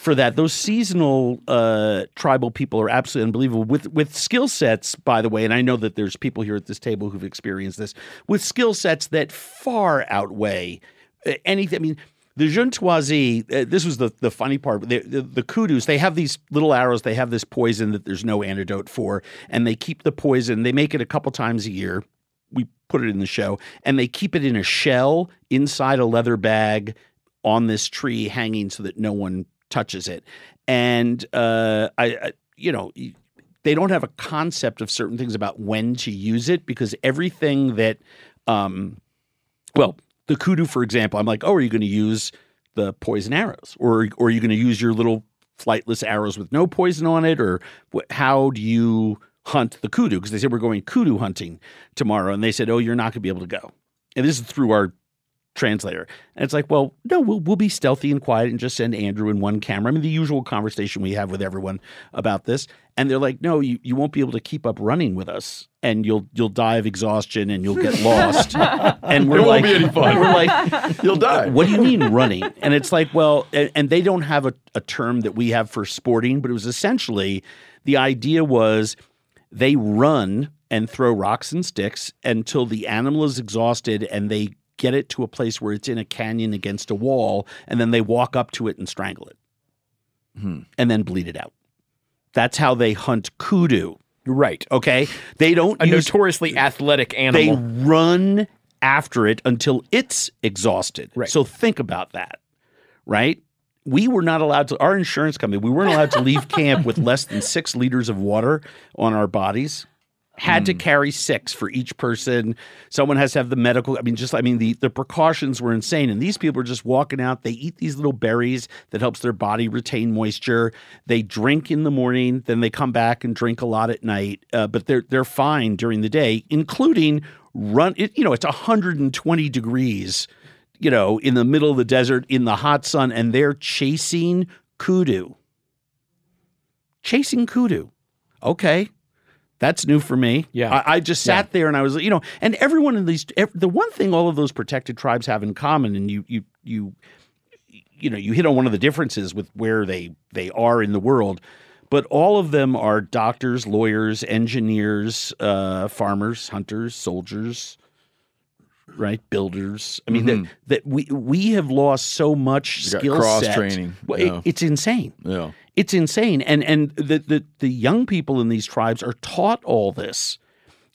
For that. Those seasonal uh, tribal people are absolutely unbelievable with with skill sets. By the way, and I know that there's people here at this table who've experienced this with skill sets that far outweigh uh, anything. I mean. The Ju/'hoansi, uh, this was the, the funny part. The, the, the kudus, they have these little arrows. They have this poison that there's no antidote for, and they keep the poison. They make it a couple times a year we put it in the show and they keep it in a shell inside a leather bag on this tree hanging so that no one touches it. And uh, I, I you know they don't have a concept of certain things about when to use it because everything that um well the kudu for example i'm like oh are you going to use the poison arrows? Or or are you going to use your little flightless arrows with no poison on it? Or how do you hunt the kudu? Because they said we're going kudu hunting tomorrow. And they said oh you're not going to be able to go. And this is through our translator and it's like well no we'll, we'll be stealthy and quiet and just send andrew in one camera i mean the usual conversation we have with everyone about this and they're like no you, you won't be able to keep up running with us and you'll you'll die of exhaustion and you'll get lost and we're like be any fun. we're like You'll die. what do you mean running? And it's like, well, and, and they don't have a, a term that we have for sporting, but it was essentially the idea was they run and throw rocks and sticks until the animal is exhausted and they get it to a place where it's in a canyon against a wall and then they walk up to it and strangle it Hmm. and then bleed it out. That's how they hunt kudu. Right. Okay. They don't A use notoriously athletic animal. they run after it until it's exhausted. Right. So think about that, right? We were not allowed to, our insurance company, we weren't allowed to leave camp with less than six liters of water on our bodies. Had Hmm. to carry six for each person. Someone has to have the medical. I mean, just I mean, the the precautions were insane. And these people are just walking out. They eat these little berries that helps their body retain moisture. They drink in the morning, then they come back and drink a lot at night. Uh, but they're they're fine during the day, including run. It, you know, it's 120 degrees. You know, in the middle of the desert, in the hot sun, and they're chasing kudu. Chasing kudu. Okay. That's new for me. Yeah. I, I just sat there and I was, you know, and everyone in these, ev- the one thing all of those protected tribes have in common, and you, you, you, you know, you hit on one of the differences with where they they are in the world, but all of them are doctors, lawyers, engineers, uh, farmers, hunters, soldiers, right, builders. I mean, Mhm. that, that we we have lost so much skill set. cross-training, Well, it- it's insane. Yeah. It's insane, and and the, the the young people in these tribes are taught all this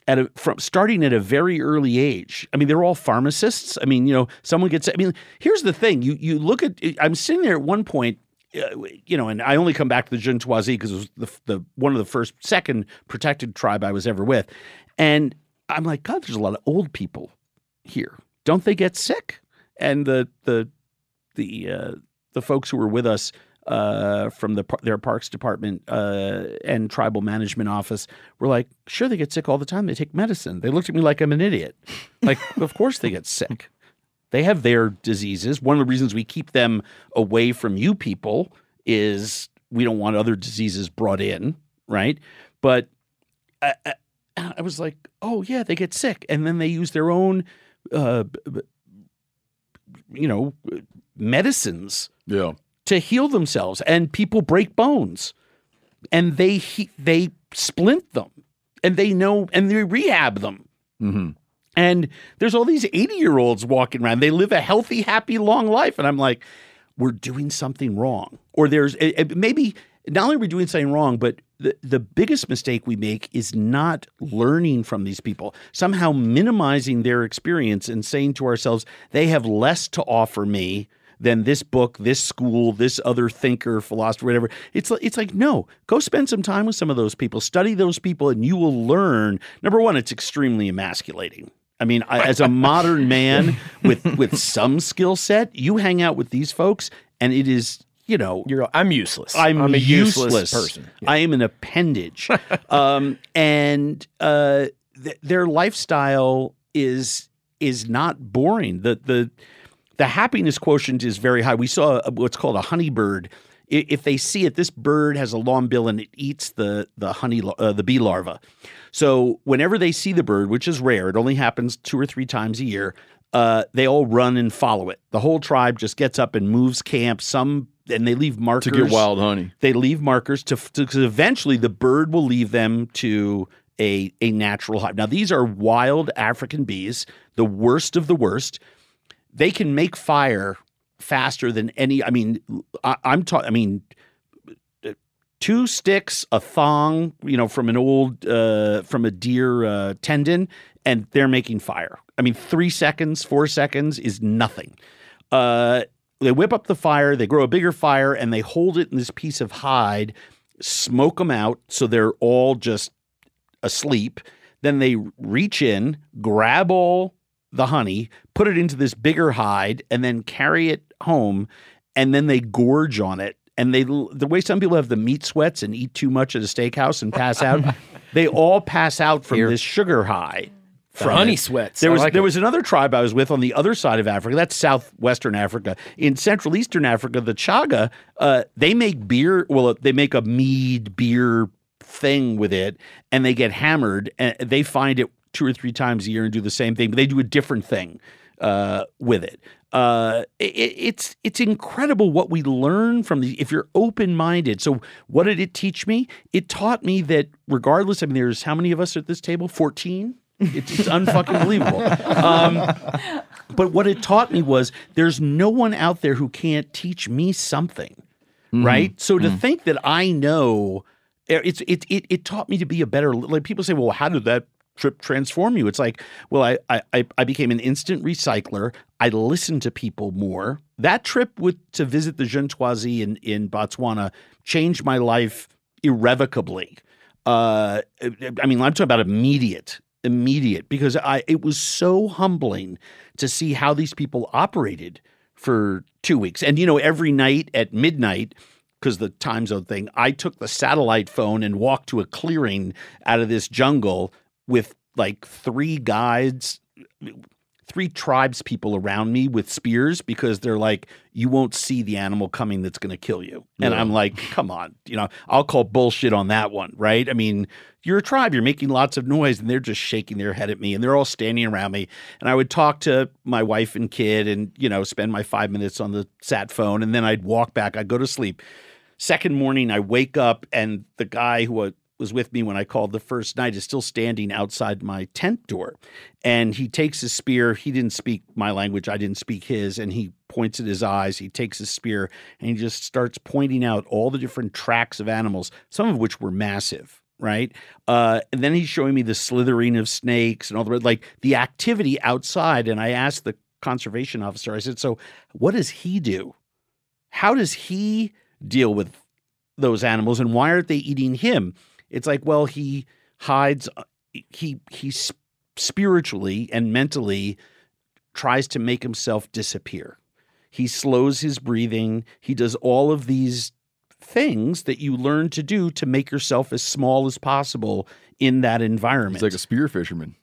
at a, from starting at a very early age. I mean, they're all pharmacists. I mean, you know, someone gets. I mean, here's the thing: you you look at. I'm sitting there at one point. Uh, you know, and I only come back to the Ju/'hoansi because it was the, the one of the first, second protected tribe I was ever with, and I'm like, God, there's a lot of old people here. Don't they get sick? And the the the uh, the folks who were with us uh, from the their parks department uh, and tribal management office were like, sure, they get sick all the time. They take medicine. They looked at me like I'm an idiot. Like, of course they get sick. They have their diseases. One of the reasons we keep them away from you people is we don't want other diseases brought in, right? But I, I, I was like, oh yeah, they get sick, and then they use their own, uh, you know, medicines Yeah. to heal themselves and people break bones and they he, they splint them and they know and they rehab them Mm-hmm. and there's all these 80 year olds walking around they live a healthy happy long life and i'm like we're doing something wrong or there's it, it- maybe not only are we doing something wrong but the, the biggest mistake we make is not learning from these people somehow minimizing their experience and saying to ourselves they have less to offer me than this book, this school, this other thinker, philosopher, whatever. It's like, it's like no, go spend some time with some of those people, study those people, and you will learn. Number one, it's extremely emasculating. I mean, I, as a modern man with with some skill set, you hang out with these folks, and it is you know You're, I'm useless. I'm, I'm a useless, useless person. I am an appendage, um, and uh, th- their lifestyle is is not boring. The the the happiness quotient is very high. We saw a, what's called a honey bird. If they see it, this bird has a long bill and it eats the the honey uh, the bee larva. So whenever they see the bird, which is rare, it only happens two or three times a year. Uh, they all run and follow it. The whole tribe just gets up and moves camp. Some and they leave markers to get wild honey. They leave markers to because eventually the bird will leave them to a a natural hive. Now these are wild African bees, the worst of the worst they can make fire faster than any. I mean, I, I'm talking. I mean, two sticks, a thong, you know, from an old uh, from a deer uh, tendon, and they're making fire. I mean, three seconds, four seconds is nothing. Uh, they whip up the fire, they grow a bigger fire, and they hold it in this piece of hide, smoke them out so they're all just asleep. Then they reach in, grab all the honey, put it into this bigger hide, and then carry it home. And then they gorge on it. And they, the way some people have the meat sweats and eat too much at a steakhouse and pass out, they all pass out from this sugar high. Honey sweats. There I was like there it. was another tribe I was with on the other side of Africa. That's southwestern Africa. In Central Eastern Africa, the Chaga, uh, they make beer. Well, they make a mead beer thing with it, and they get hammered. And they find it two or three times a year and do the same thing. But they do a different thing uh, with it. Uh, it. It's it's incredible what we learn from the. If you're open minded. So what did it teach me? It taught me that regardless. I mean, there's how many of us at this table? Fourteen. It's, it's unfucking believable. Um, but what it taught me was there's no one out there who can't teach me something, right? So to think that I know, eh, it's it, it it taught me to be a better. Like people say, well, how did that trip transform you? It's like, well, I I I- I became an instant recycler. I listened to people more. That trip with to visit the Ju/'hoansi in in Botswana changed my life irrevocably. Uh, I mean, I'm talking about immediate, immediate, because I it was so humbling to see how these people operated for two weeks. And you know, every night at midnight, because the time zone thing, I took the satellite phone and walked to a clearing out of this jungle with like three guides, three tribes people around me with spears because they're like, you won't see the animal coming that's going to kill you. And Yeah. I'm like, come on, you know, I'll call bullshit on that one, right? I mean, you're a tribe, you're making lots of noise, and they're just shaking their head at me, and they're all standing around me. And I would talk to my wife and kid, and you know, spend my five minutes on the sat phone, and then I'd walk back. I'd go to sleep. Second morning, I wake up, and the guy who was with me when I called the first night is still standing outside my tent door. And he takes his spear. He didn't speak my language, I didn't speak his. And he points at his eyes. He takes his spear and he just starts pointing out all the different tracks of animals, some of which were massive. Right. Uh, and then he's showing me the slithering of snakes and all the like the activity outside. And I asked the conservation officer, I said, So what does he do? How does he deal with those animals and why aren't they eating him? It's like, well, he hides, uh, he he spiritually and mentally tries to make himself disappear. He slows his breathing. He does all of these things that you learn to do to make yourself as small as possible in that environment. He's like a spear fisherman.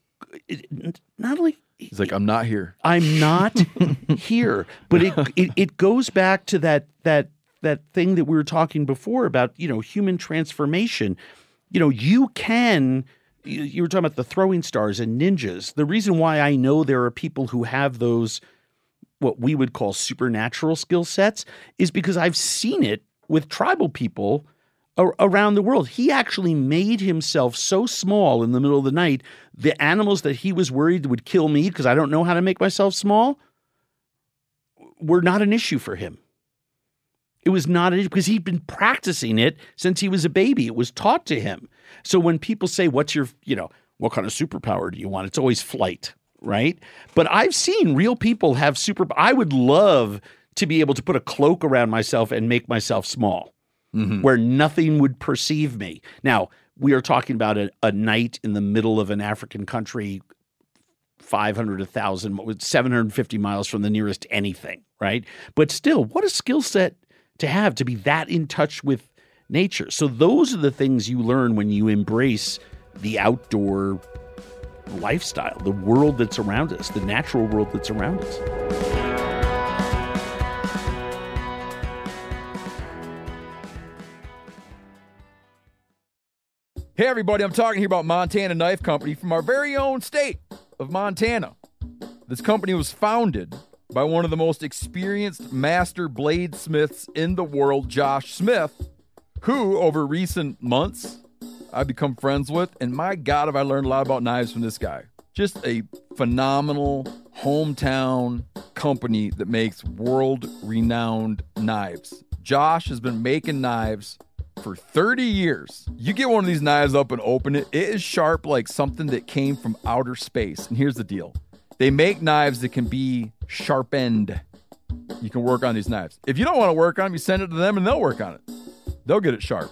Not only He's like, I'm not here. I'm not here. But it, it it goes back to that that that thing that we were talking before about, you know, human transformation. You know, you can you, were talking about the throwing stars and ninjas. The reason why I know there are people who have those what we would call supernatural skill sets is because I've seen it with tribal people around the world. He actually made himself so small in the middle of the night, the animals that he was worried would kill me because I don't know how to make myself small were not an issue for him. It was not an issue because he'd been practicing it since he was a baby. It was taught to him. So when people say, What's your, you know, what kind of superpower do you want? It's always flight, right? But I've seen real people have super. I would love to be able to put a cloak around myself and make myself small mm-hmm. where nothing would perceive me. Now, we are talking about a, a night in the middle of an African country, 500, 1,000, 750 miles from the nearest anything, right? But still, what a skill set to have to be that in touch with nature. So those are the things you learn when you embrace the outdoor lifestyle, the world that's around us, the natural world that's around us. Hey, everybody, I'm talking here about Montana Knife Company from our very own state of Montana. This company was founded by one of the most experienced master bladesmiths in the world, Josh Smith, who, over recent months, I've become friends with. And my God, have I learned a lot about knives from this guy. Just a phenomenal hometown company that makes world renowned knives. Josh has been making knives for 30 years. You get one of these knives up and open it, it is sharp like something that came from outer space. And here's the deal they make knives that can be sharpened. You can work on these knives. If you don't want to work on them, you send it to them and they'll work on it. They'll get it sharp.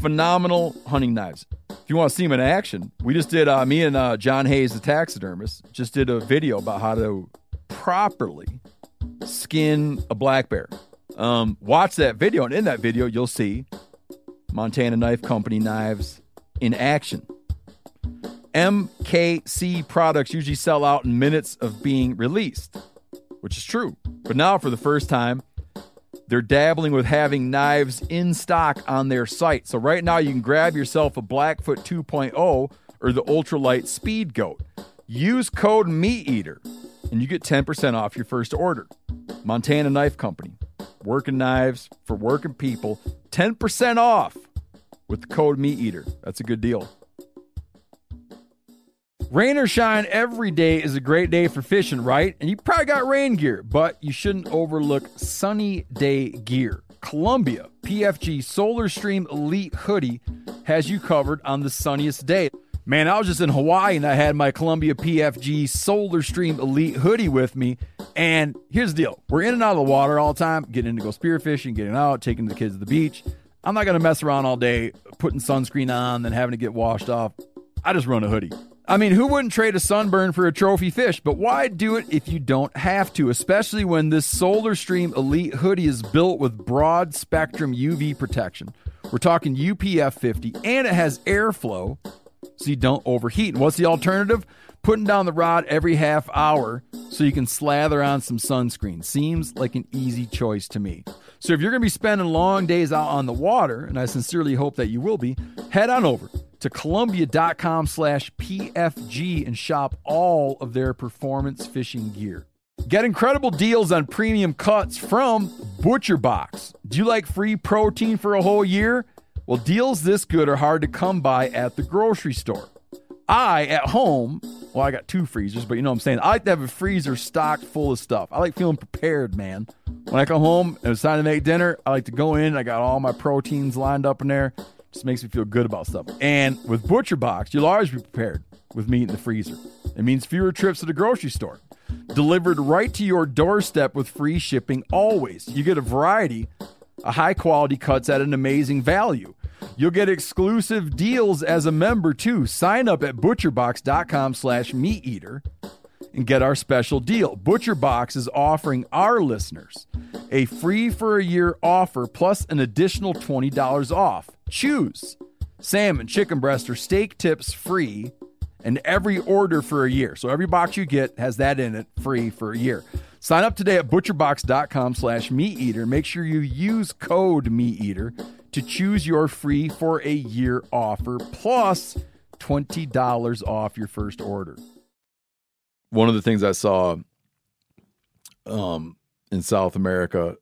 Phenomenal hunting knives. If you want to see them in action, we just did, uh, me and uh, John Hayes, the taxidermist, just did a video about how to properly skin a black bear. Um, watch that video, and in that video, you'll see Montana Knife Company knives in action. MKC products usually sell out in minutes of being released, which is true. But now, for the first time, they're dabbling with having knives in stock on their site. So, right now, you can grab yourself a Blackfoot 2.0 or the Ultralight Speed Goat. Use code MeatEater and you get 10% off your first order. Montana Knife Company. Working knives for working people. 10% off with the code MeatEater. That's a good deal. Rain or shine, every day is a great day for fishing, right? And you probably got rain gear, but you shouldn't overlook sunny day gear. Columbia PFG Solar Stream Elite Hoodie has you covered on the sunniest day. Man, I was just in Hawaii and I had my Columbia PFG Solar Stream Elite hoodie with me. And here's the deal we're in and out of the water all the time, getting in to go spearfishing, getting out, taking the kids to the beach. I'm not going to mess around all day putting sunscreen on, then having to get washed off. I just run a hoodie. I mean, who wouldn't trade a sunburn for a trophy fish? But why do it if you don't have to, especially when this Solar Stream Elite hoodie is built with broad spectrum UV protection? We're talking UPF 50, and it has airflow so you don't overheat. And what's the alternative? Putting down the rod every half hour so you can slather on some sunscreen. Seems like an easy choice to me. So if you're going to be spending long days out on the water, and I sincerely hope that you will be, head on over to columbia.com slash PFG and shop all of their performance fishing gear. Get incredible deals on premium cuts from Butcher Box. Do you like free protein for a whole year? Well, deals this good are hard to come by at the grocery store. I, at home, well, I got two freezers, but you know what I'm saying? I like to have a freezer stocked full of stuff. I like feeling prepared, man. When I come home and it's time to make dinner, I like to go in. I got all my proteins lined up in there. Just makes me feel good about stuff. And with Butcher Box, you'll always be prepared with meat in the freezer. It means fewer trips to the grocery store. Delivered right to your doorstep with free shipping always. You get a variety of high quality cuts at an amazing value. You'll get exclusive deals as a member too. Sign up at butcherbox.com slash meat eater and get our special deal. ButcherBox is offering our listeners a free for a year offer plus an additional $20 off. Choose salmon, chicken breast, or steak tips free and every order for a year. So every box you get has that in it free for a year. Sign up today at butcherbox.com slash meat eater. Make sure you use code meat eater to choose your free for a year offer plus $20 off your first order. One of the things I saw um, in South America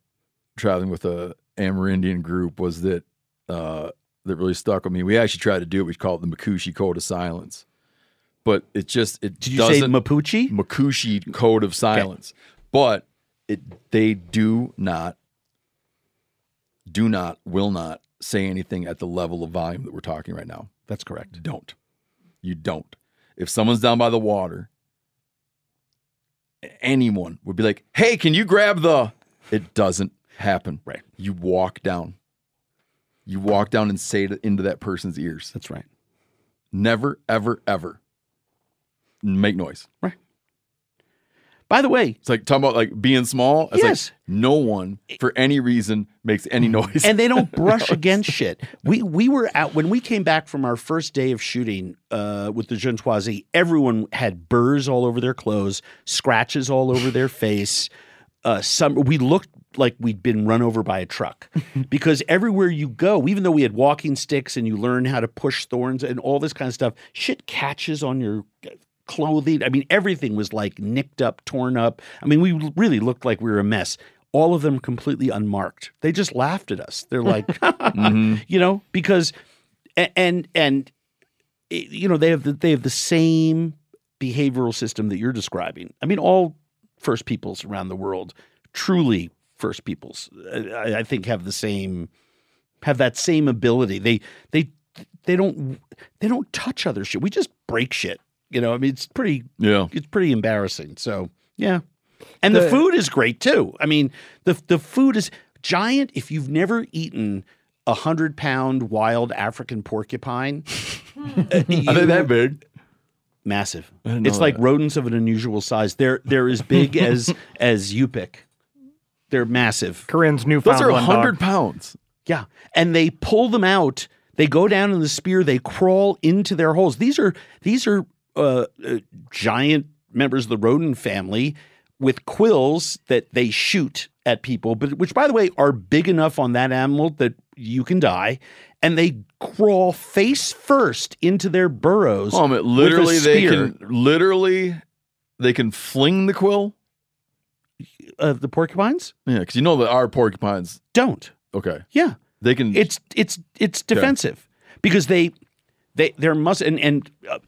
traveling with a Amerindian group was that uh, that really stuck with me. We actually tried to do it. We called it the Makushi Code of Silence, but it just it Did you say doesn't Mapuche? Makushi Code of Silence, but it they do not do not will not say anything at the level of volume that we're talking right now. That's correct. Don't. You don't. If someone's down by the water, anyone would be like, "Hey, can you grab the?" It doesn't happen. Right. You walk down. You walk down and say it into that person's ears. That's right. Never, ever, ever make noise. Right. By the way, It's like talking about like being small. It's Yes. like no one for any reason makes any noise. and they don't brush against shit. We we were out when we came back from our first day of shooting uh, with the Jeune Everyone had burrs all over their clothes, scratches all over their face. Uh, summer. We looked like we'd been run over by a truck because everywhere you go, even though we had walking sticks and you learn how to push thorns and all this kind of stuff, shit catches on your clothing. I mean, everything was like nicked up, torn up. I mean, we really looked like we were a mess. All of them completely unmarked. They just laughed at us. They're like, you know, because a- and and it- you know they have the, they have the same behavioral system that you're describing. I mean, all first peoples around the world, truly first peoples, I, I think have the same have that same ability. They they they don't they don't touch other shit. We just break shit. You know, I mean, it's pretty yeah, it's pretty embarrassing. So yeah, and the, The- food is great too. I mean, the the food is giant. If you've never eaten a hundred pound wild African porcupine, Are they that big? Massive. It's like that. rodents of an unusual size. They're they're as big as as you pick. They're massive. Corinne's new father. Those are Newfoundland hundred dog. pounds. Yeah. And they pull them out. They go down in the spear. They crawl into their holes. These are these are uh, uh, giant members of the rodent family with quills that they shoot at people, but which, by the way, are big enough on that animal that you can die. And they crawl face first into their burrows. Oh, a literally, they can literally they can fling the quill. Uh, the porcupines? Yeah, because you know that our porcupines don't. Okay. Yeah. They can. It's it's it's defensive because they they there must and and uh,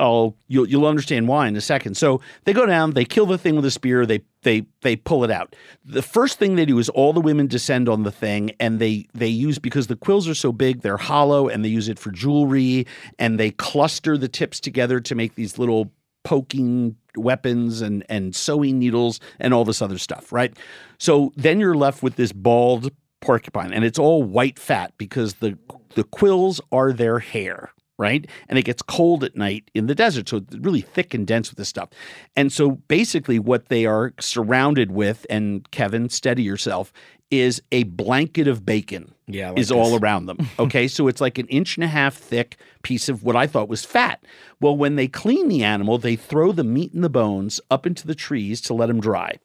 I'll you'll you'll understand why in a second. So they go down, they kill the thing with a spear, they they they pull it out. The first thing they do is all the women descend on the thing and they they use because the quills are so big, they're hollow and they use it for jewelry and they cluster the tips together to make these little poking weapons and and sewing needles and all this other stuff, right? So then you're left with this bald porcupine and it's all white fat because the the quills are their hair right? And it gets cold at night in the desert so it's really thick and dense with this stuff. And so basically what they are surrounded with and kevin steady yourself is a blanket of bacon Yeah, like is all around them okay? So it's like an inch and a half thick piece of what i thought was fat. Well when they clean the animal they throw the meat and the bones up into the trees to let them dry.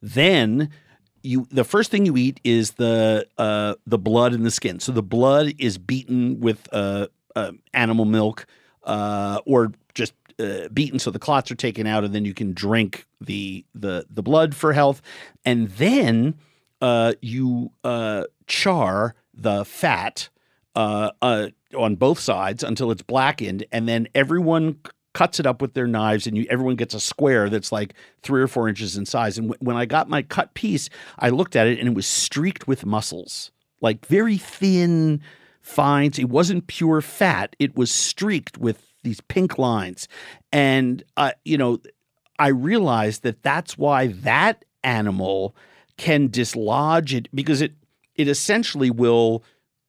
Then you the first thing you eat is the uh, the blood and the skin. So the blood is beaten with uh, uh, animal milk uh, or just uh, beaten so the clots are taken out, and then you can drink the the the blood for health. And then uh, you uh, char the fat uh, uh, on both sides until it's blackened, and then everyone cuts it up with their knives, and you everyone gets a square that's like three or four inches in size. And w- when I got my cut piece, I looked at it, and it was streaked with muscles, like very thin, fine. It wasn't pure fat; it was streaked with these pink lines, and uh, you know, I realized that that's why that animal can dislodge it because it it essentially will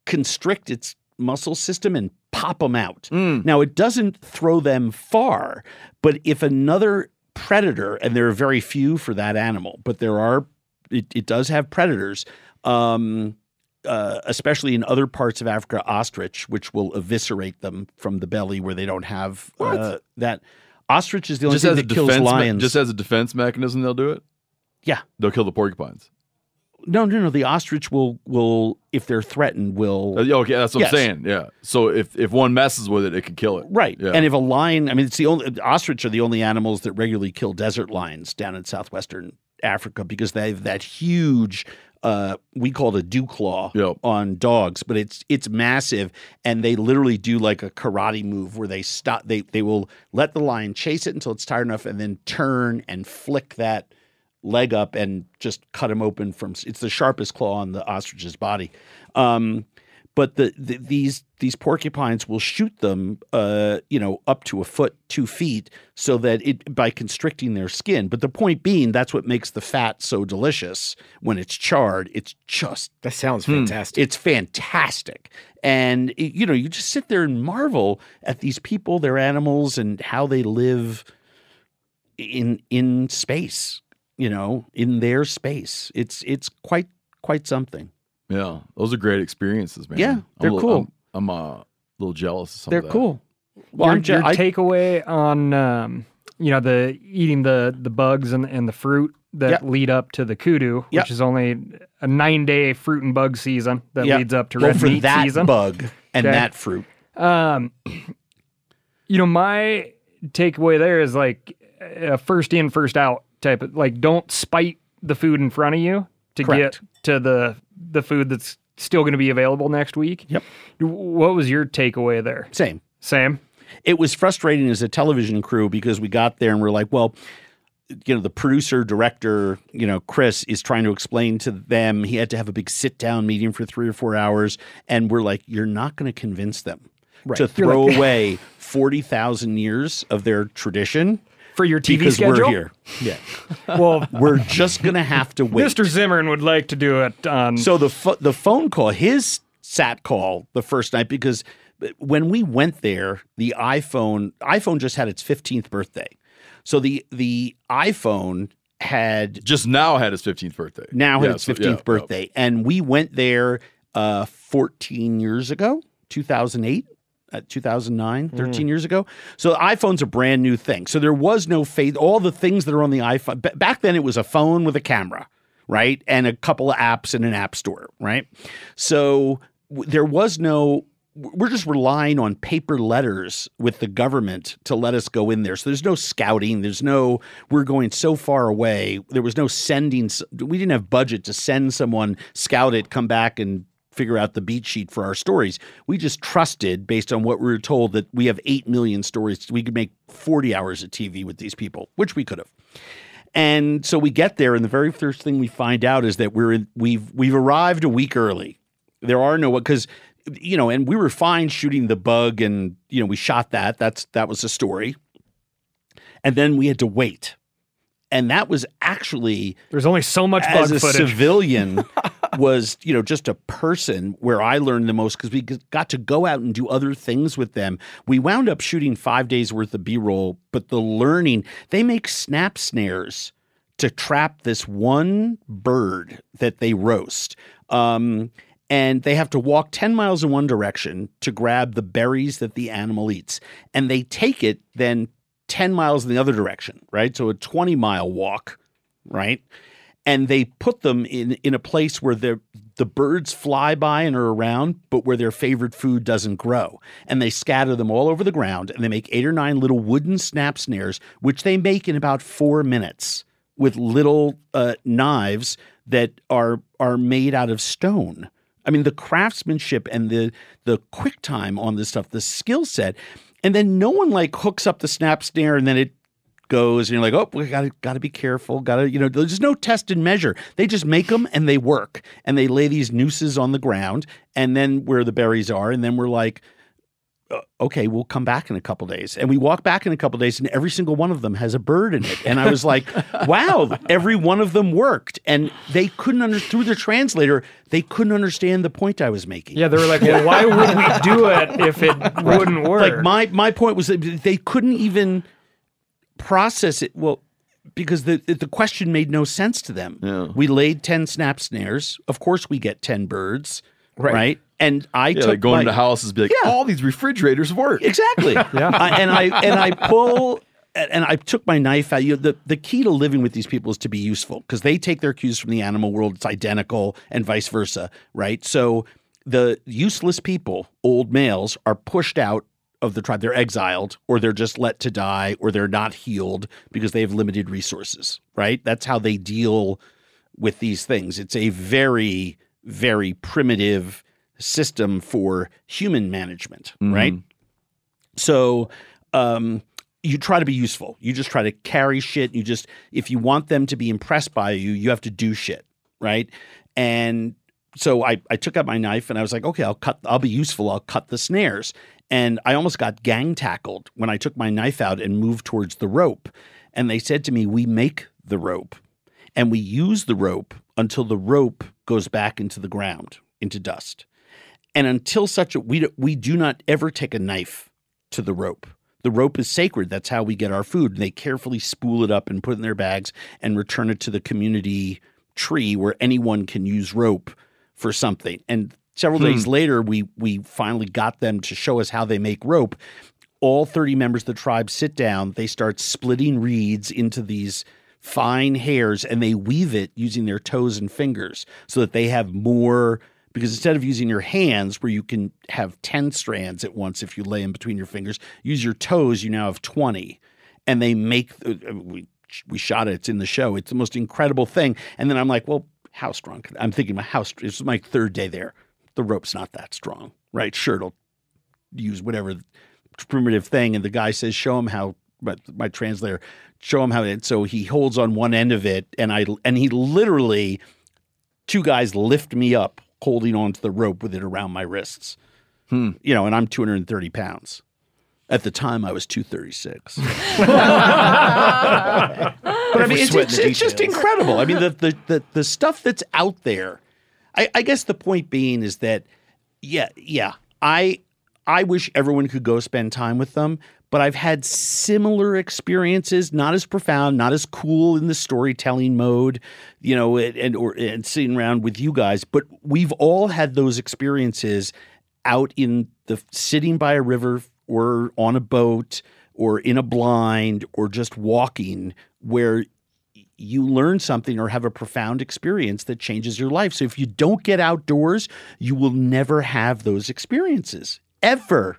constrict its muscle system and pop them out. Now it doesn't throw them far, but if another predator and there are very few for that animal, but there are it, it does have predators. Um, uh, especially in other parts of Africa, ostrich, which will eviscerate them from the belly where they don't have uh, that. Ostrich is the only just thing as a that kills defense, me- lions. just as a defense mechanism, they'll do it. Yeah. they'll kill the porcupines. No, no, no. The ostrich will will if they're threatened will. Uh, okay, that's what Yes. I'm saying. Yeah. So if if one messes with it, it could kill it. Right. Yeah. And if a lion, I mean, it's the only ostrich are the only animals that regularly kill desert lions down in southwestern Africa because they have that huge. Uh, we call it a dew claw on dogs, but it's it's massive, and they literally do like a karate move where they stop. They they will let the lion chase it until it's tired enough, and then turn and flick that leg up and just cut him open from. It's the sharpest claw on the ostrich's body. Um, but the, the these these porcupines will shoot them, uh, you know, up to a foot, two feet, so that it by constricting their skin. But the point being, that's what makes the fat so delicious when it's charred. It's just that sounds Hmm. fantastic. It's fantastic, and it- you know, you just sit there and marvel at these people, their animals, and how they live in in space. You know, in their space. It's it's quite quite something. Yeah, those are great experiences, man. Yeah, I'm they're a li- cool. I'm, I'm uh, a little jealous. Of some They're of that. cool. Well, your, I'm ju- your I- takeaway on um, you know the eating the the bugs and and the fruit that Yep. lead up to the kudu, which Yep. is only a nine day fruit and bug season that Yeah. leads up to Well, red for meat that season. bug and Okay. that fruit. Um, you know, my takeaway there is like a first in, first out type of like don't spite the food in front of you to Correct. get to the the food that's still going to be available next week. Yep. What was your takeaway there? Same. Same. It was frustrating as a television crew because we got there and we're like, well, you know, the producer, director, you know, Chris is trying to explain to them. He had to have a big sit down meeting for three or four hours. And we're like, you're not going to convince them Right. to throw like- away 40,000 years of their tradition For your TV because schedule? we're here. Yeah. Well, we're just going to have to wait. Mr. Zimmern would like to do it on. So the pho- the phone call, his sat call the first night because when we went there, the iPhone iPhone just had its 15th birthday. So the the iPhone had just now had its 15th birthday. Now had Yeah, its 15th yeah, yeah. birthday and we went there uh 14 years ago, 2008. Uh, 2009 13 years ago so the iphone's a brand new thing so there was no faith all the things that are on the iphone ba- back then it was a phone with a camera right and a couple of apps in an app store right so w- there was no we're just relying on paper letters with the government to let us go in there. So there's no scouting. There's no, we're going so far away. There was no sending. We didn't have budget to send someone, scout it, come back and figure out the beat sheet for our stories. We just trusted based on what we were told that we have 8 million stories. We could make 40 hours of TV with these people, which we could have. And so we get there, and the very first thing we find out is that we're in, we've we've arrived a week early. There are no because you know, and we were fine shooting the bug, and you know, we shot that. That's that was the story. And then we had to wait, and that was actually There's only so much as a footage. civilian was you know just a person where I learned the most because we got to go out and do other things with them. We wound up shooting five days worth of B roll, but the learning they make snap snares to trap this one bird that they roast. Um, and they have to walk 10 miles in one direction to grab the berries that the animal eats. And they take it then 10 miles in the other direction, right? So a 20 mile walk, right? And they put them in, in a place where the the birds fly by and are around, but where their favorite food doesn't grow. And they scatter them all over the ground and they make eight or nine little wooden snap snares, which they make in about four minutes with little uh, knives that are are made out of stone. I mean, the craftsmanship and the the quick time on this stuff, the skill set, and then no one like hooks up the snap snare and then it goes and you're like, oh, we gotta gotta be careful, gotta you know, there's no test and measure. They just make them and they work, and they lay these nooses on the ground, and then where the berries are, and then we're like. "Uh, Okay, we'll come back in a couple days. And we walk back in a couple days, and every single one of them has a bird in it. And I was like, wow, every one of them worked. And they couldn't under through the translator, they couldn't understand the point I was making. Yeah, they were like, well, why would we do it if it wouldn't work? Like my my point was that they couldn't even process it. Well, because the the question made no sense to them. We laid ten snap snares. Of course, we get ten birds. Right. And I Yeah, took like going my- into houses, be like, Yeah. all these refrigerators work. Exactly. I- and I and I pull and I took my knife out. You know, the the key to living with these people is to be useful because they take their cues from the animal world. It's identical and vice versa, right? So the useless people, old males, are pushed out of the tribe. They're exiled, or they're just let to die, or they're not healed because they have limited resources. Right? That's how they deal with these things. It's a very very primitive system for human management, right? So um, you try to be useful. You just try to carry shit. You just if you want them to be impressed by you, you have to do shit, right? And so I, I took out my knife and I was like, okay, I'll cut. I'll be useful. I'll cut the snares. And I almost got gang tackled when I took my knife out and moved towards the rope. And they said to me, "We make the rope, and we use the rope until the rope goes back into the ground, into dust." And until such a we do, we do not ever take a knife to the rope. The rope is sacred. That's how we get our food. And they carefully spool it up and put it in their bags and return it to the community tree where anyone can use rope for something. And several Hmm. days later, we we finally got them to show us how they make rope. all 30 members of the tribe sit down. They start splitting reeds into these fine hairs and they weave it using their toes and fingers so that they have more. Because instead of using your hands, where you can have 10 strands at once if you lay them between your fingers, use your toes, you now have 20. And they make, uh, we, we shot it, it's in the show. It's the most incredible thing. And then I'm like, well, how strong? I'm thinking, how str- It's my third day there. The rope's not that strong, right? Sure, it'll use whatever primitive thing. And the guy says, show him how, my, my translator, show him how it. So he holds on one end of it, and I, and he literally, two guys lift me up holding onto the rope with it around my wrists. Hmm. You know, and I'm 230 pounds. At the time, I was 236. but I mean, it's, it's, it's just incredible. I mean, the, the the the stuff that's out there. I, I guess the point being is that, yeah, yeah, I I wish everyone could go spend time with them. But I've had similar experiences, not as profound, not as cool in the storytelling mode, you know, and or and sitting around with you guys. But we've all had those experiences out in the sitting by a river or on a boat or in a blind or just walking where you learn something or have a profound experience that changes your life. So if you don't get outdoors, you will never have those experiences ever,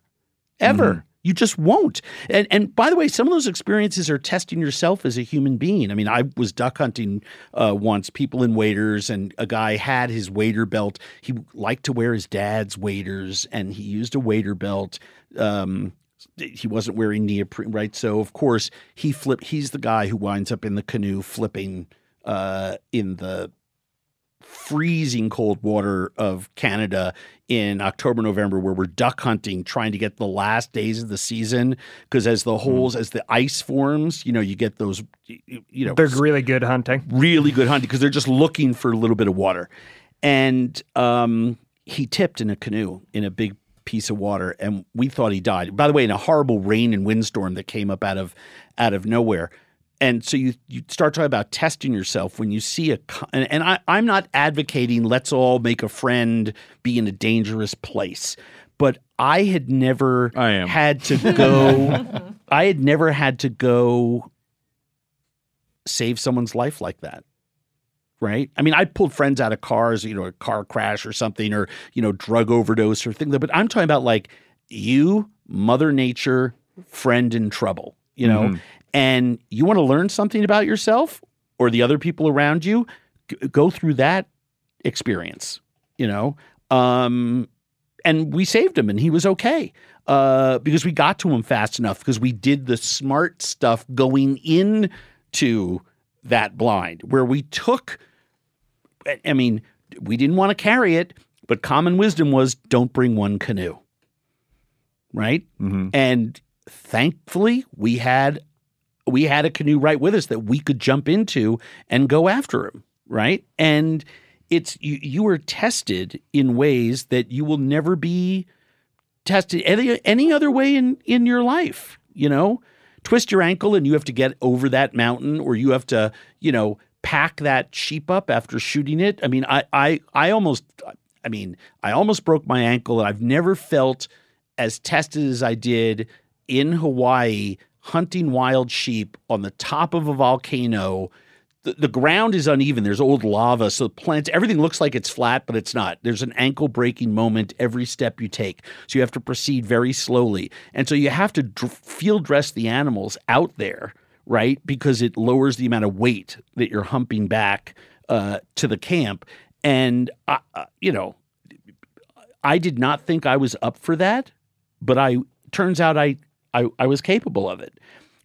ever. Mm-hmm. You just won't. And and by the way, some of those experiences are testing yourself as a human being. I mean, I was duck hunting uh, once, people in waders, and a guy had his wader belt. He liked to wear his dad's waders, and he used a wader belt. Um, he wasn't wearing neoprene, right? So of course he flip. He's the guy who winds up in the canoe flipping uh, in the freezing cold water of Canada in October, November, where we're duck hunting, trying to get the last days of the season. Because as the holes, as the ice forms, you know, you get those, you you know, They're really good hunting. really good hunting because they're just looking for a little bit of water. And um, he tipped in a canoe in a big piece of water, and we thought he died. By the way, in a horrible rain and windstorm that came up out of out of nowhere. And so you you start talking about testing yourself when you see a and, and I, I'm not advocating let's all make a friend be in a dangerous place, but I had never I am. had to go. I had never had to go save someone's life like that right? I mean, I pulled friends out of cars, you know, a car crash or something, or you know, drug overdose or thing. But I'm talking about like you, Mother Nature, friend in trouble, you know, Mhm. And you want to learn something about yourself or the other people around you, g- go through that experience, you know. Um, and we saved him, and he was okay uh, because we got to him fast enough because we did the smart stuff going into that blind where we took I- I mean, we didn't want to carry it, but common wisdom was don't bring one canoe. Right? And thankfully, we had we had a canoe right with us that we could jump into and go after him, right? And it's you you were tested in ways that you will never be tested any any other way in in your life, you know? Twist your ankle and you have to get over that mountain or you have to, you know, pack that sheep up after shooting it. I mean, I I I almost I mean, I almost broke my ankle and I've never felt as tested as I did in Hawaii hunting wild sheep on the top of a volcano. The, the ground is uneven. There's old lava, so plants, everything looks like it's flat, but it's not. There's an ankle breaking moment every step you take. So you have to proceed very slowly. And so you have to dr- field dress the animals out there, right? Because it lowers the amount of weight that you're humping back uh, to the camp. And, uh, uh, you know, I did not think I was up for that, but I turns out I, I I was capable of it.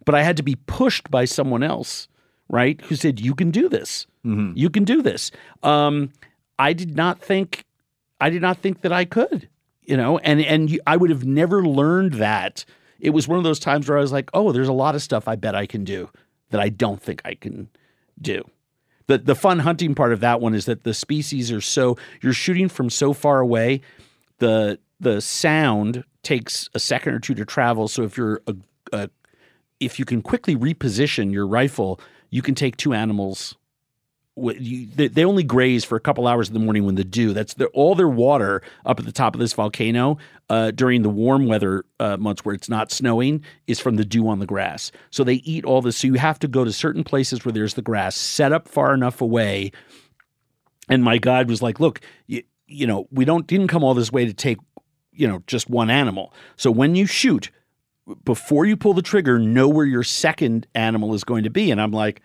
But I had to be pushed by someone else, right? Who said you can do this. You can do this. Um, I did not think I did not think that I could, you know, and and you, I would have never learned that. It was one of those times where I was like, "Oh, there's a lot of stuff I bet I can do that I don't think I can do." The the fun hunting part of that one is that the species are so you're shooting from so far away, the the sound takes a second or two to travel. So if you're a, a if you can quickly reposition your rifle, you can take two animals they, only graze for a couple hours in the morning when the dew. That's their, all their water up at the top of this volcano uh, during the warm weather uh, months where it's not snowing is from the dew on the grass. So they eat all this. So you have to go to certain places where there's the grass, set up far enough away. And my guide was like, "Look, you, you know, we don't didn't come all this way to take, you know, just one animal. So when you shoot." Before you pull the trigger, know where your second animal is going to be. And I'm like,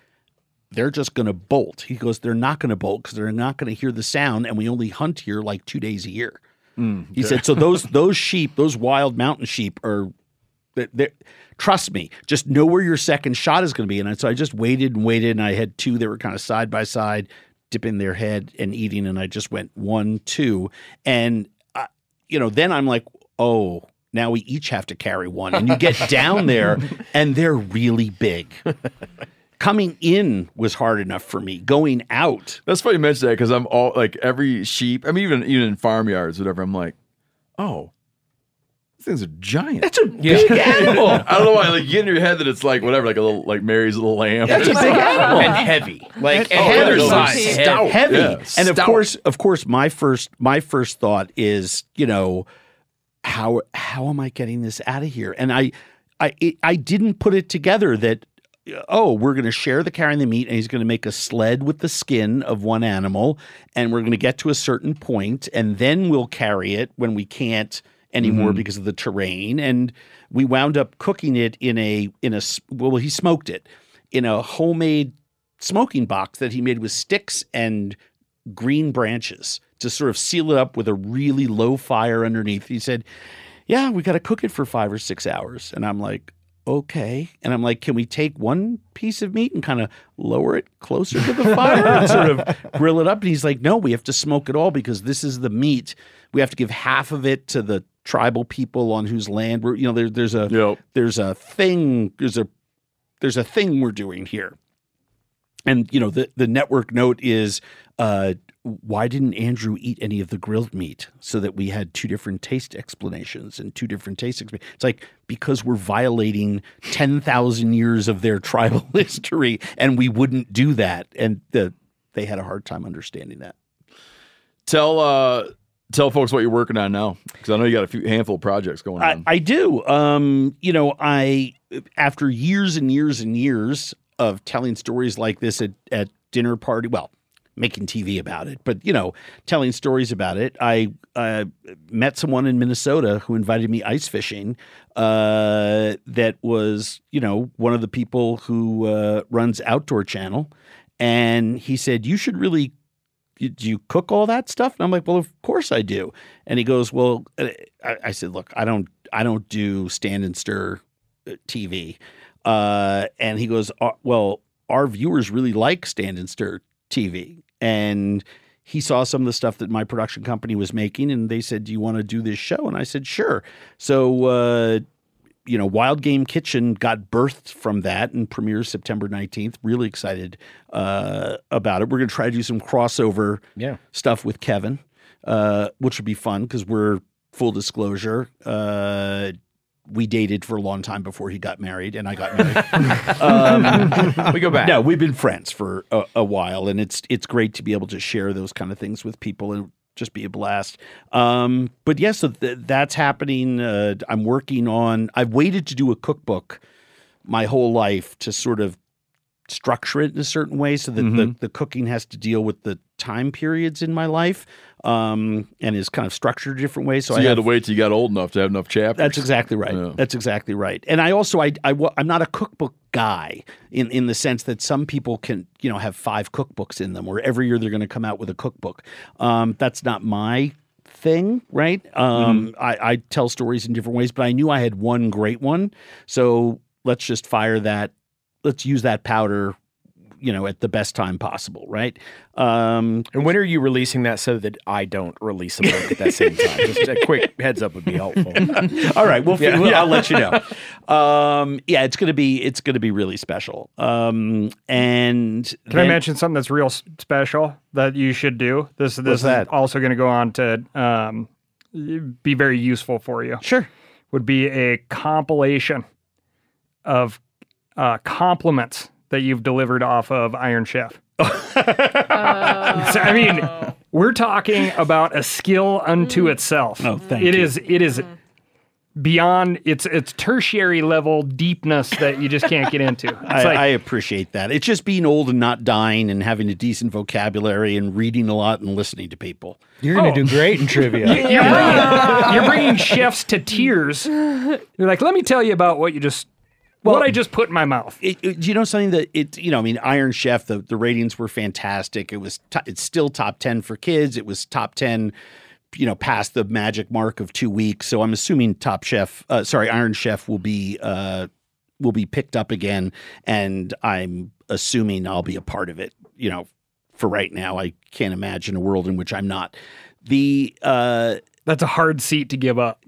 they're just going to bolt. He goes, they're not going to bolt because they're not going to hear the sound, and we only hunt here like two days a year. Mm, he said, so those those sheep, those wild mountain sheep, are. They're, they're- trust me, just know where your second shot is going to be. And so I just waited and waited, and I had two that were kind of side by side, dipping their head and eating, and I just went one, two, and you know, then I'm like, oh. Now we each have to carry one, and you get down there, and they're really big coming in was hard enough for me. Going out, That's funny you mention that because I'm all like every sheep. I mean, even even in farmyards, whatever. I'm like, oh, things are giant. That's a big animal. I don't know why. Like you get in your head that it's like whatever, like a little like Mary's little lamb. That's a big animal. And heavy. Like, and Oh, heavy yeah, no, size. Stout. heavy. Yeah, and of stout. course, of course, my first my first thought is, you know, how how am I getting this out of here? And I I it, I didn't put it together that oh, we're going to share the carrying the meat and he's going to make a sled with the skin of one animal and we're going to get to a certain point and then we'll carry it when we can't anymore Mhm. because of the terrain and we wound up cooking it in a in a well he smoked it in a homemade smoking box that he made with sticks and green branches to sort of seal it up with a really low fire underneath. He said, Yeah, we got to cook it for five or six hours. And I'm like, Okay. And I'm like, Can we take one piece of meat and kind of lower it closer to the fire and sort of grill it up? And he's like, No, we have to smoke it all because this is the meat. We have to give half of it to the tribal people on whose land we're, you know, there, there's a, there's a thing, there's a, there's a thing we're doing here. And you know the the network note is uh, why didn't Andrew eat any of the grilled meat so that we had two different taste explanations and two different taste exp- it's like because we're violating 10,000 years of their tribal history and we wouldn't do that. And the they had a hard time understanding that. Tell uh tell folks what you're working on now because I know you got a few handful of projects going on. I do. Um, you know, I after years and years and years of telling stories like this at, at dinner party, well, making TV about it, but you know, telling stories about it, I uh, met someone in Minnesota who invited me ice fishing. Uh, that was, you know, one of the people who uh, runs Outdoor Channel, and he said you should really do you cook all that stuff? And I'm like, well, of course I do. And he goes, well, uh, I, said, look, I don't, I don't do stand and stir uh, TV. Uh, and he goes, "Uh, well, our viewers really like stand and stir TV. And he saw some of the stuff that my production company was making, and they said, do you want to do this show? And I said, sure. So, uh, you know, Wild Game Kitchen got birthed from that and premieres September 19th. Really excited uh, about it. We're going to try to do some crossover Yeah. stuff with Kevin, uh, which would be fun because we're full disclosure. Uh, we dated for a long time before he got married, and I got married. Um, We go back. No, we've been friends for a, a while, and it's it's great to be able to share those kind of things with people and just be a blast. Um, but yes, so th- that's happening. Uh, I'm working on. I've waited to do a cookbook my whole life to sort of structure it in a certain way so that the, Mhm. the cooking has to deal with the time periods in my life um, and is kind of structured a different way. So, so I you had to wait till you got old enough to have enough chapters. that's exactly right. Yeah. That's exactly right. And I also I, I I'm not a cookbook guy in in the sense that some people can you know have five cookbooks in them, or every year they're going to come out with a cookbook. Um, that's not my thing, right? Um, Mm-hmm. I, I tell stories in different ways, but I knew I had one great one, so let's just fire that. Let's use that powder, you know, at the best time possible, right? Um, And when are you releasing that so that I don't release a book at that same time? Just a quick heads up would be helpful. All right, well, Yeah. well, I'll let you know. Um, yeah, it's gonna be it's gonna be really special. Um, and Can I mention something that's real special that you should do? This this What's that? is also going to go on to um, be very useful for you. Sure, would be a compilation of uh, compliments that you've delivered off of Iron Chef. So, I mean, oh. we're talking about a skill unto mm. itself. Oh, thank It you. is. It is mm-hmm. beyond its its tertiary level deepness that you just can't get into. I, like I appreciate that. It's just being old and not dying and having a decent vocabulary and reading a lot and listening to people. You're going Oh. to do great in trivia. You're, bringing, you're bringing chefs to tears. You're like, let me tell you about what you just, what I just put in my mouth. It, it- you know something that it you know I mean Iron Chef the the ratings were fantastic. It was to, it's still top 10 for kids. It was top 10 you know past the magic mark of 2 weeks. So I'm assuming Top Chef uh, sorry Iron Chef will be uh will be picked up again and I'm assuming I'll be a part of it, you know, for right now. I can't imagine a world in which I'm not. The uh That's a hard seat to give up.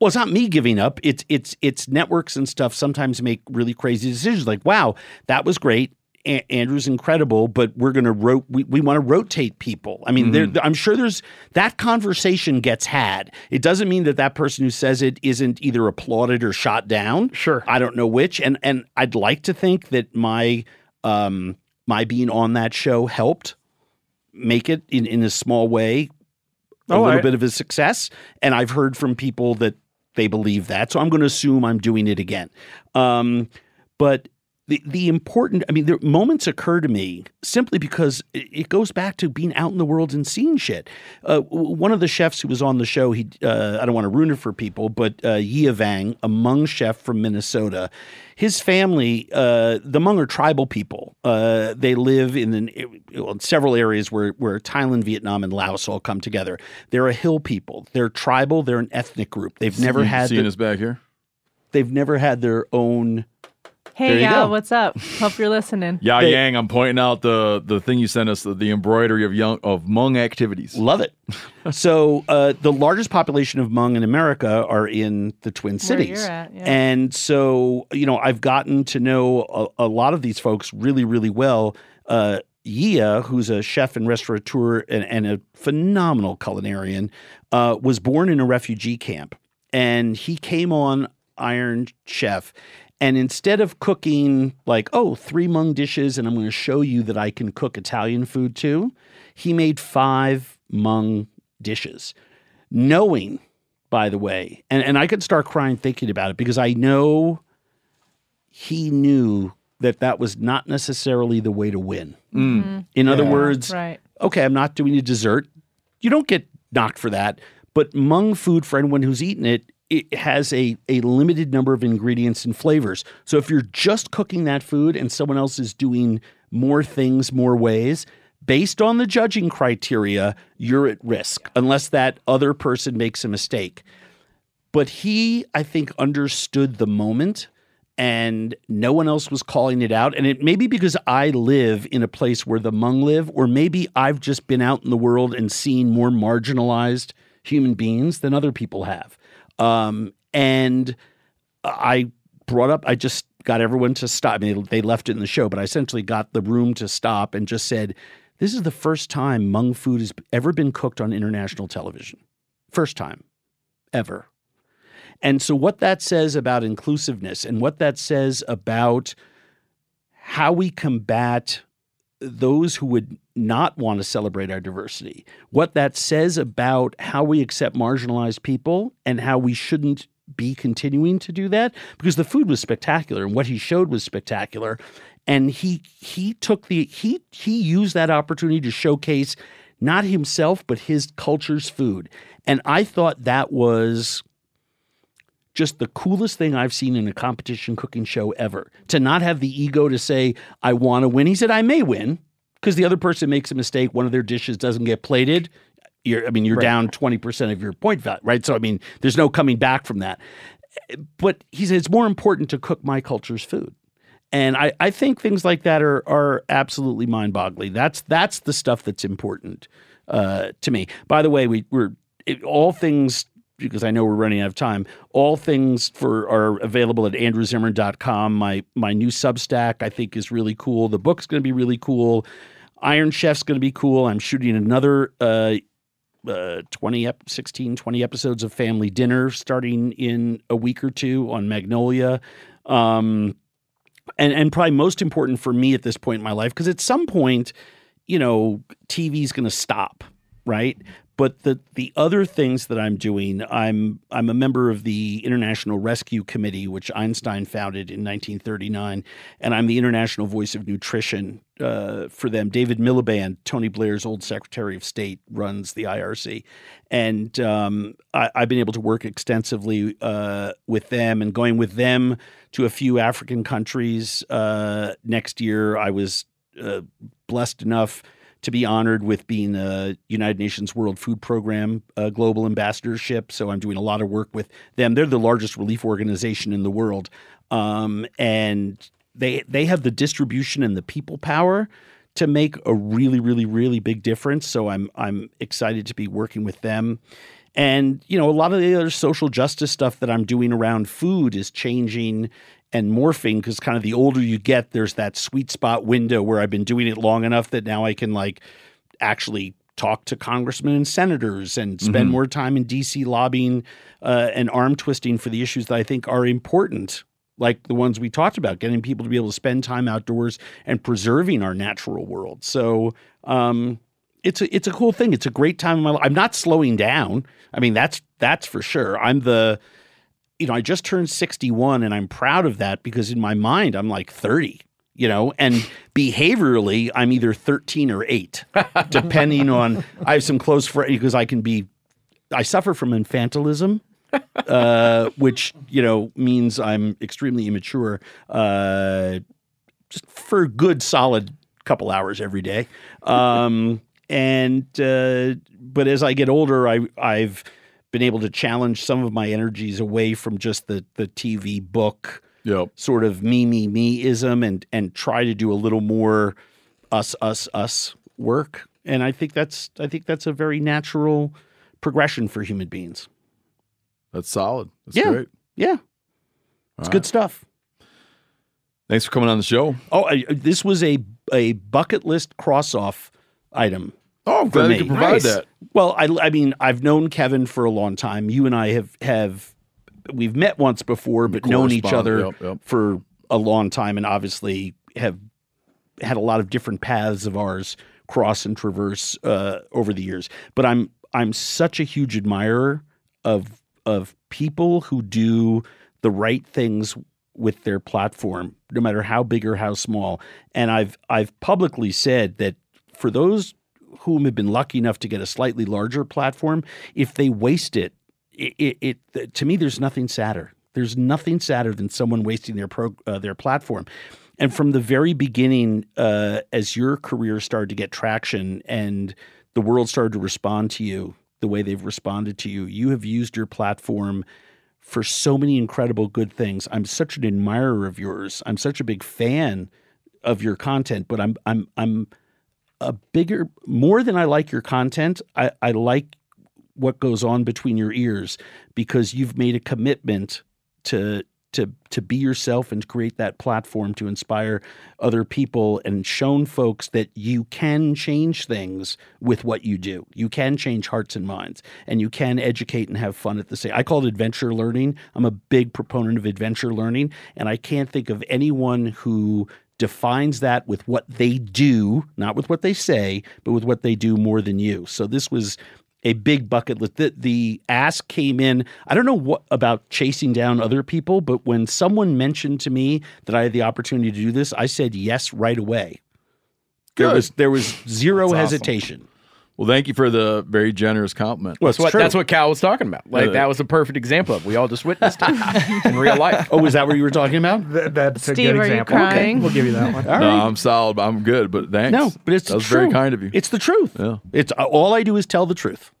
Well, it's not me giving up. It's it's it's networks and stuff sometimes make really crazy decisions. Like, wow, that was great. A- Andrew's incredible, but we're going to ro- we, we want to rotate people. I mean, there, I'm sure there's that conversation gets had. It doesn't mean that that person who says it isn't either applauded or shot down. Sure, I don't know which. And and I'd like to think that my um my being on that show helped make it in in a small way a Oh, little I- bit of a success. And I've heard from people that they believe that. So I'm going to assume I'm doing it again. Um, but the, the important, I mean, the moments occur to me simply because it goes back to being out in the world and seeing shit. Uh, one of the chefs who was on the show, he, uh, I don't want to ruin it for people, but uh, Yia Vang, a Hmong chef from Minnesota, his family, uh, the Hmong are tribal people. Uh, they live in, an, in several areas where, where Thailand, Vietnam, and Laos all come together. They're a hill people. They're tribal. They're an ethnic group. They've never You had seeing the- us back here. They've never had their own. There Hey, you y'all, go. what's up? Hope you're listening. Ya They- Yang, I'm pointing out the the thing you sent us, the, the embroidery of young of Hmong activities. Love it. so uh, the largest population of Hmong in America are in the Twin Where Cities. you're at, yeah. And so, you know, I've gotten to know a, a lot of these folks really, really well. Uh, Yia, who's a chef and restaurateur and, and a phenomenal culinarian, uh, was born in a refugee camp. And he came on Iron Chef. And instead of cooking like, oh, three Hmong dishes, and I'm going to show you that I can cook Italian food too, he made five Hmong dishes, knowing, by the way, and, and I could start crying thinking about it because I know he knew that that was not necessarily the way to win. Mm. In other words, right. okay, I'm not doing a dessert. You don't get knocked for that. But Hmong food, for anyone who's eaten it, it has a, a limited number of ingredients and flavors. So if you're just cooking that food and someone else is doing more things, more ways, based on the judging criteria, you're at risk unless that other person makes a mistake. But he, I think, understood the moment and no one else was calling it out. And it may be because I live in a place where the Hmong live, or maybe I've just been out in the world and seen more marginalized human beings than other people have. Um, and I brought up, I just got everyone to stop. I mean, they left it in the show, but I essentially got the room to stop and just said, This is the first time Hmong food has ever been cooked on international television. First time ever. And so, what that says about inclusiveness and what that says about how we combat those who would not want to celebrate our diversity, what that says about how we accept marginalized people and how we shouldn't be continuing to do that because the food was spectacular and what he showed was spectacular. And he he took the he he used that opportunity to showcase not himself but his culture's food. And i thought that was just the coolest thing I've seen in a competition cooking show ever. To not have the ego to say, I want to win. He said, I may win because the other person makes a mistake. One of their dishes doesn't get plated. You're, I mean, you're Right. down 20% of your point value, right? So, I mean, there's no coming back from that. But he said, it's more important to cook my culture's food. And I, I think things like that are are absolutely mind boggling. That's that's the stuff that's important uh, to me. By the way, we, we're it, all things because I know we're running out of time. All things for are available at andrewzimmern.com. My my new Substack I think is really cool. The book's going to be really cool. Iron Chef's going to be cool. I'm shooting another uh, uh, 20 ep- 16 20 episodes of Family Dinner starting in a week or two on Magnolia. Um, and and probably most important for me at this point in my life because at some point, you know, TV's going to stop, right? But the the other things that I'm doing, I'm I'm a member of the International Rescue Committee, which Einstein founded in 1939, and I'm the international voice of nutrition uh, for them. David Miliband, Tony Blair's old Secretary of State, runs the IRC, and um, I, I've been able to work extensively uh, with them and going with them to a few African countries. Uh, next year, I was uh, blessed enough to be honored with being a United Nations World Food Program uh, global ambassadorship. So I'm doing a lot of work with them. They're the largest relief organization in the world, um, and they they have the distribution and the people power to make a really, really, really big difference. So I'm I'm excited to be working with them. And you know, a lot of the other social justice stuff that I'm doing around food is changing and morphing because kind of the older you get, there's that sweet spot window where I've been doing it long enough that now I can like actually talk to congressmen and senators and spend Mhm. more time in DC lobbying uh, and arm twisting for the issues that I think are important, like the ones we talked about, getting people to be able to spend time outdoors and preserving our natural world. So um, it's a it's a cool thing. It's a great time in my life. I'm not slowing down. I mean, that's that's for sure. I'm the you know, I just turned 61 and I'm proud of that because in my mind I'm like 30, you know, and behaviorally I'm either 13 or 8, depending on I have some close friends because I can be I suffer from infantilism. uh, which you know means I'm extremely immature, uh, just for a good solid couple hours every day. Um, and uh, but as I get older, I I've been able to challenge some of my energies away from just the the TV book sort of me me me ism and and try to do a little more us us us work. And I think that's I think that's a very natural progression for human beings. That's solid. That's yeah, great. yeah, it's All good stuff. Thanks for coming on the show. Oh, I, this was a a bucket list cross off item. Oh, I'm glad you could provide that. Well, I, I mean, I've known Kevin for a long time. You and I have have we've met once before, but known each other Yep, yep. for a long time, and obviously have had a lot of different paths of ours cross and traverse uh, over the years. But I'm I'm such a huge admirer of of people who do the right things with their platform, no matter how big or how small. And I've I've publicly said that for those whom have been lucky enough to get a slightly larger platform, if they waste it, it, it, it to me there's nothing sadder. There's nothing sadder than someone wasting their pro, uh, their platform. And from the very beginning, uh, as your career started to get traction and the world started to respond to you the way they've responded to you, you have used your platform for so many incredible good things. I'm such an admirer of yours. I'm such a big fan of your content, but I'm I'm I'm a bigger more than I like your content, I, I like what goes on between your ears because you've made a commitment to to to be yourself and create that platform to inspire other people and shown folks that you can change things with what you do. You can change hearts and minds and you can educate and have fun at the same. I call it adventure learning. I'm a big proponent of adventure learning and I can't think of anyone who defines that with what they do, not with what they say, but with what they do more than you. So this was a big bucket list. The, the ask came in. I don't know what about chasing down other people, but when someone mentioned to me that I had the opportunity to do this, I said yes right away. There was there was zero That's awesome. Hesitation. Well, thank you for the very generous compliment. That's what that's what Cal was talking about. Like Uh, that was a perfect example of. We all just witnessed it in real life. Oh, was that what you were talking about? that's Steve, a good are you example. crying? We'll give you that one. All no, right. I'm solid. I'm good, but thanks. No, but it's that was true. very kind of you. It's the truth. Yeah. It's uh, all I do is tell the truth.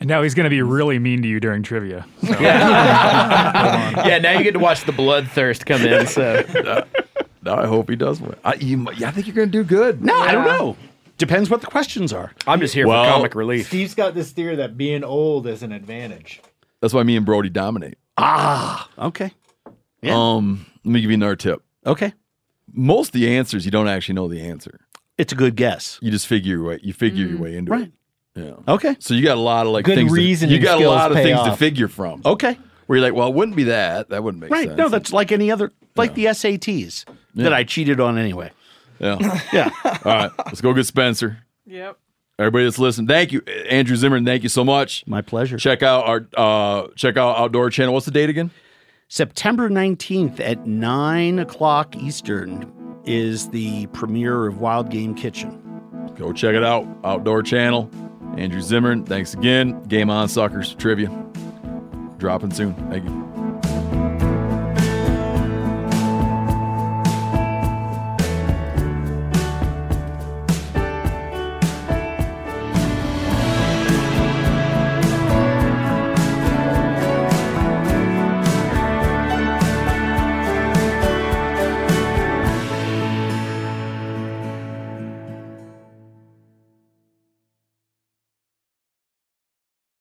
And now he's going to be really mean to you during trivia. So. yeah, now you get to watch the bloodthirst come in. So No, I hope he does win. I, you, I think you're going to do good. No, I don't know. Depends what the questions are. I'm just here Well- for comic relief. Steve's got this theory that being old is an advantage. That's why me and Brody dominate. Ah, okay. Yeah. Um, let me give you another tip. Okay. Most of the answers you don't actually know the answer. It's a good guess. You just figure your way. You figure your way into Right. it. Yeah. Okay. So you got a lot of like Good things. to- you got a lot of pay things to figure from. Okay. Where you're like, well, it wouldn't be that. That wouldn't make Right. sense. Right. No, that's like any other, like the SATs Yeah. that I cheated on anyway. Yeah. Yeah. All right. Let's go get Spencer. Yep. Everybody that's listening, thank you, Andrew Zimmern. Thank you so much. My pleasure. Check out our uh, check out Outdoor Channel. What's the date again? September 19th at 9 o'clock Eastern is the premiere of Wild Game Kitchen. Go check it out. Outdoor Channel. Andrew Zimmern. Thanks again. Game on, suckers. Trivia. Dropping soon. Thank you.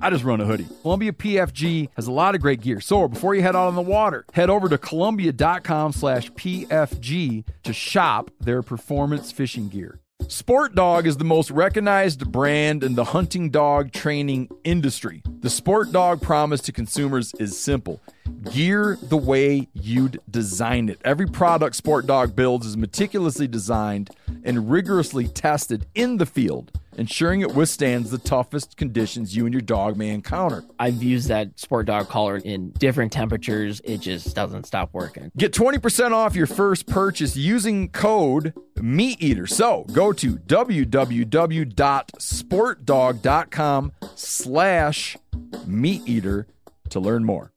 I just run a hoodie. Columbia PFG has a lot of great gear. So before you head out on the water, head over to Columbia.com slash PFG to shop their performance fishing gear. Sport Dog is the most recognized brand in the hunting dog training industry. The Sport Dog promise to consumers is simple gear the way you'd design it. Every product Sport Dog builds is meticulously designed and rigorously tested in the field, ensuring it withstands the toughest conditions you and your dog may encounter. I've used that sport dog collar in different temperatures. It just doesn't stop working. Get 20% off your first purchase using code MeatEater. So go to www.sportdog.com slash meat eater to learn more.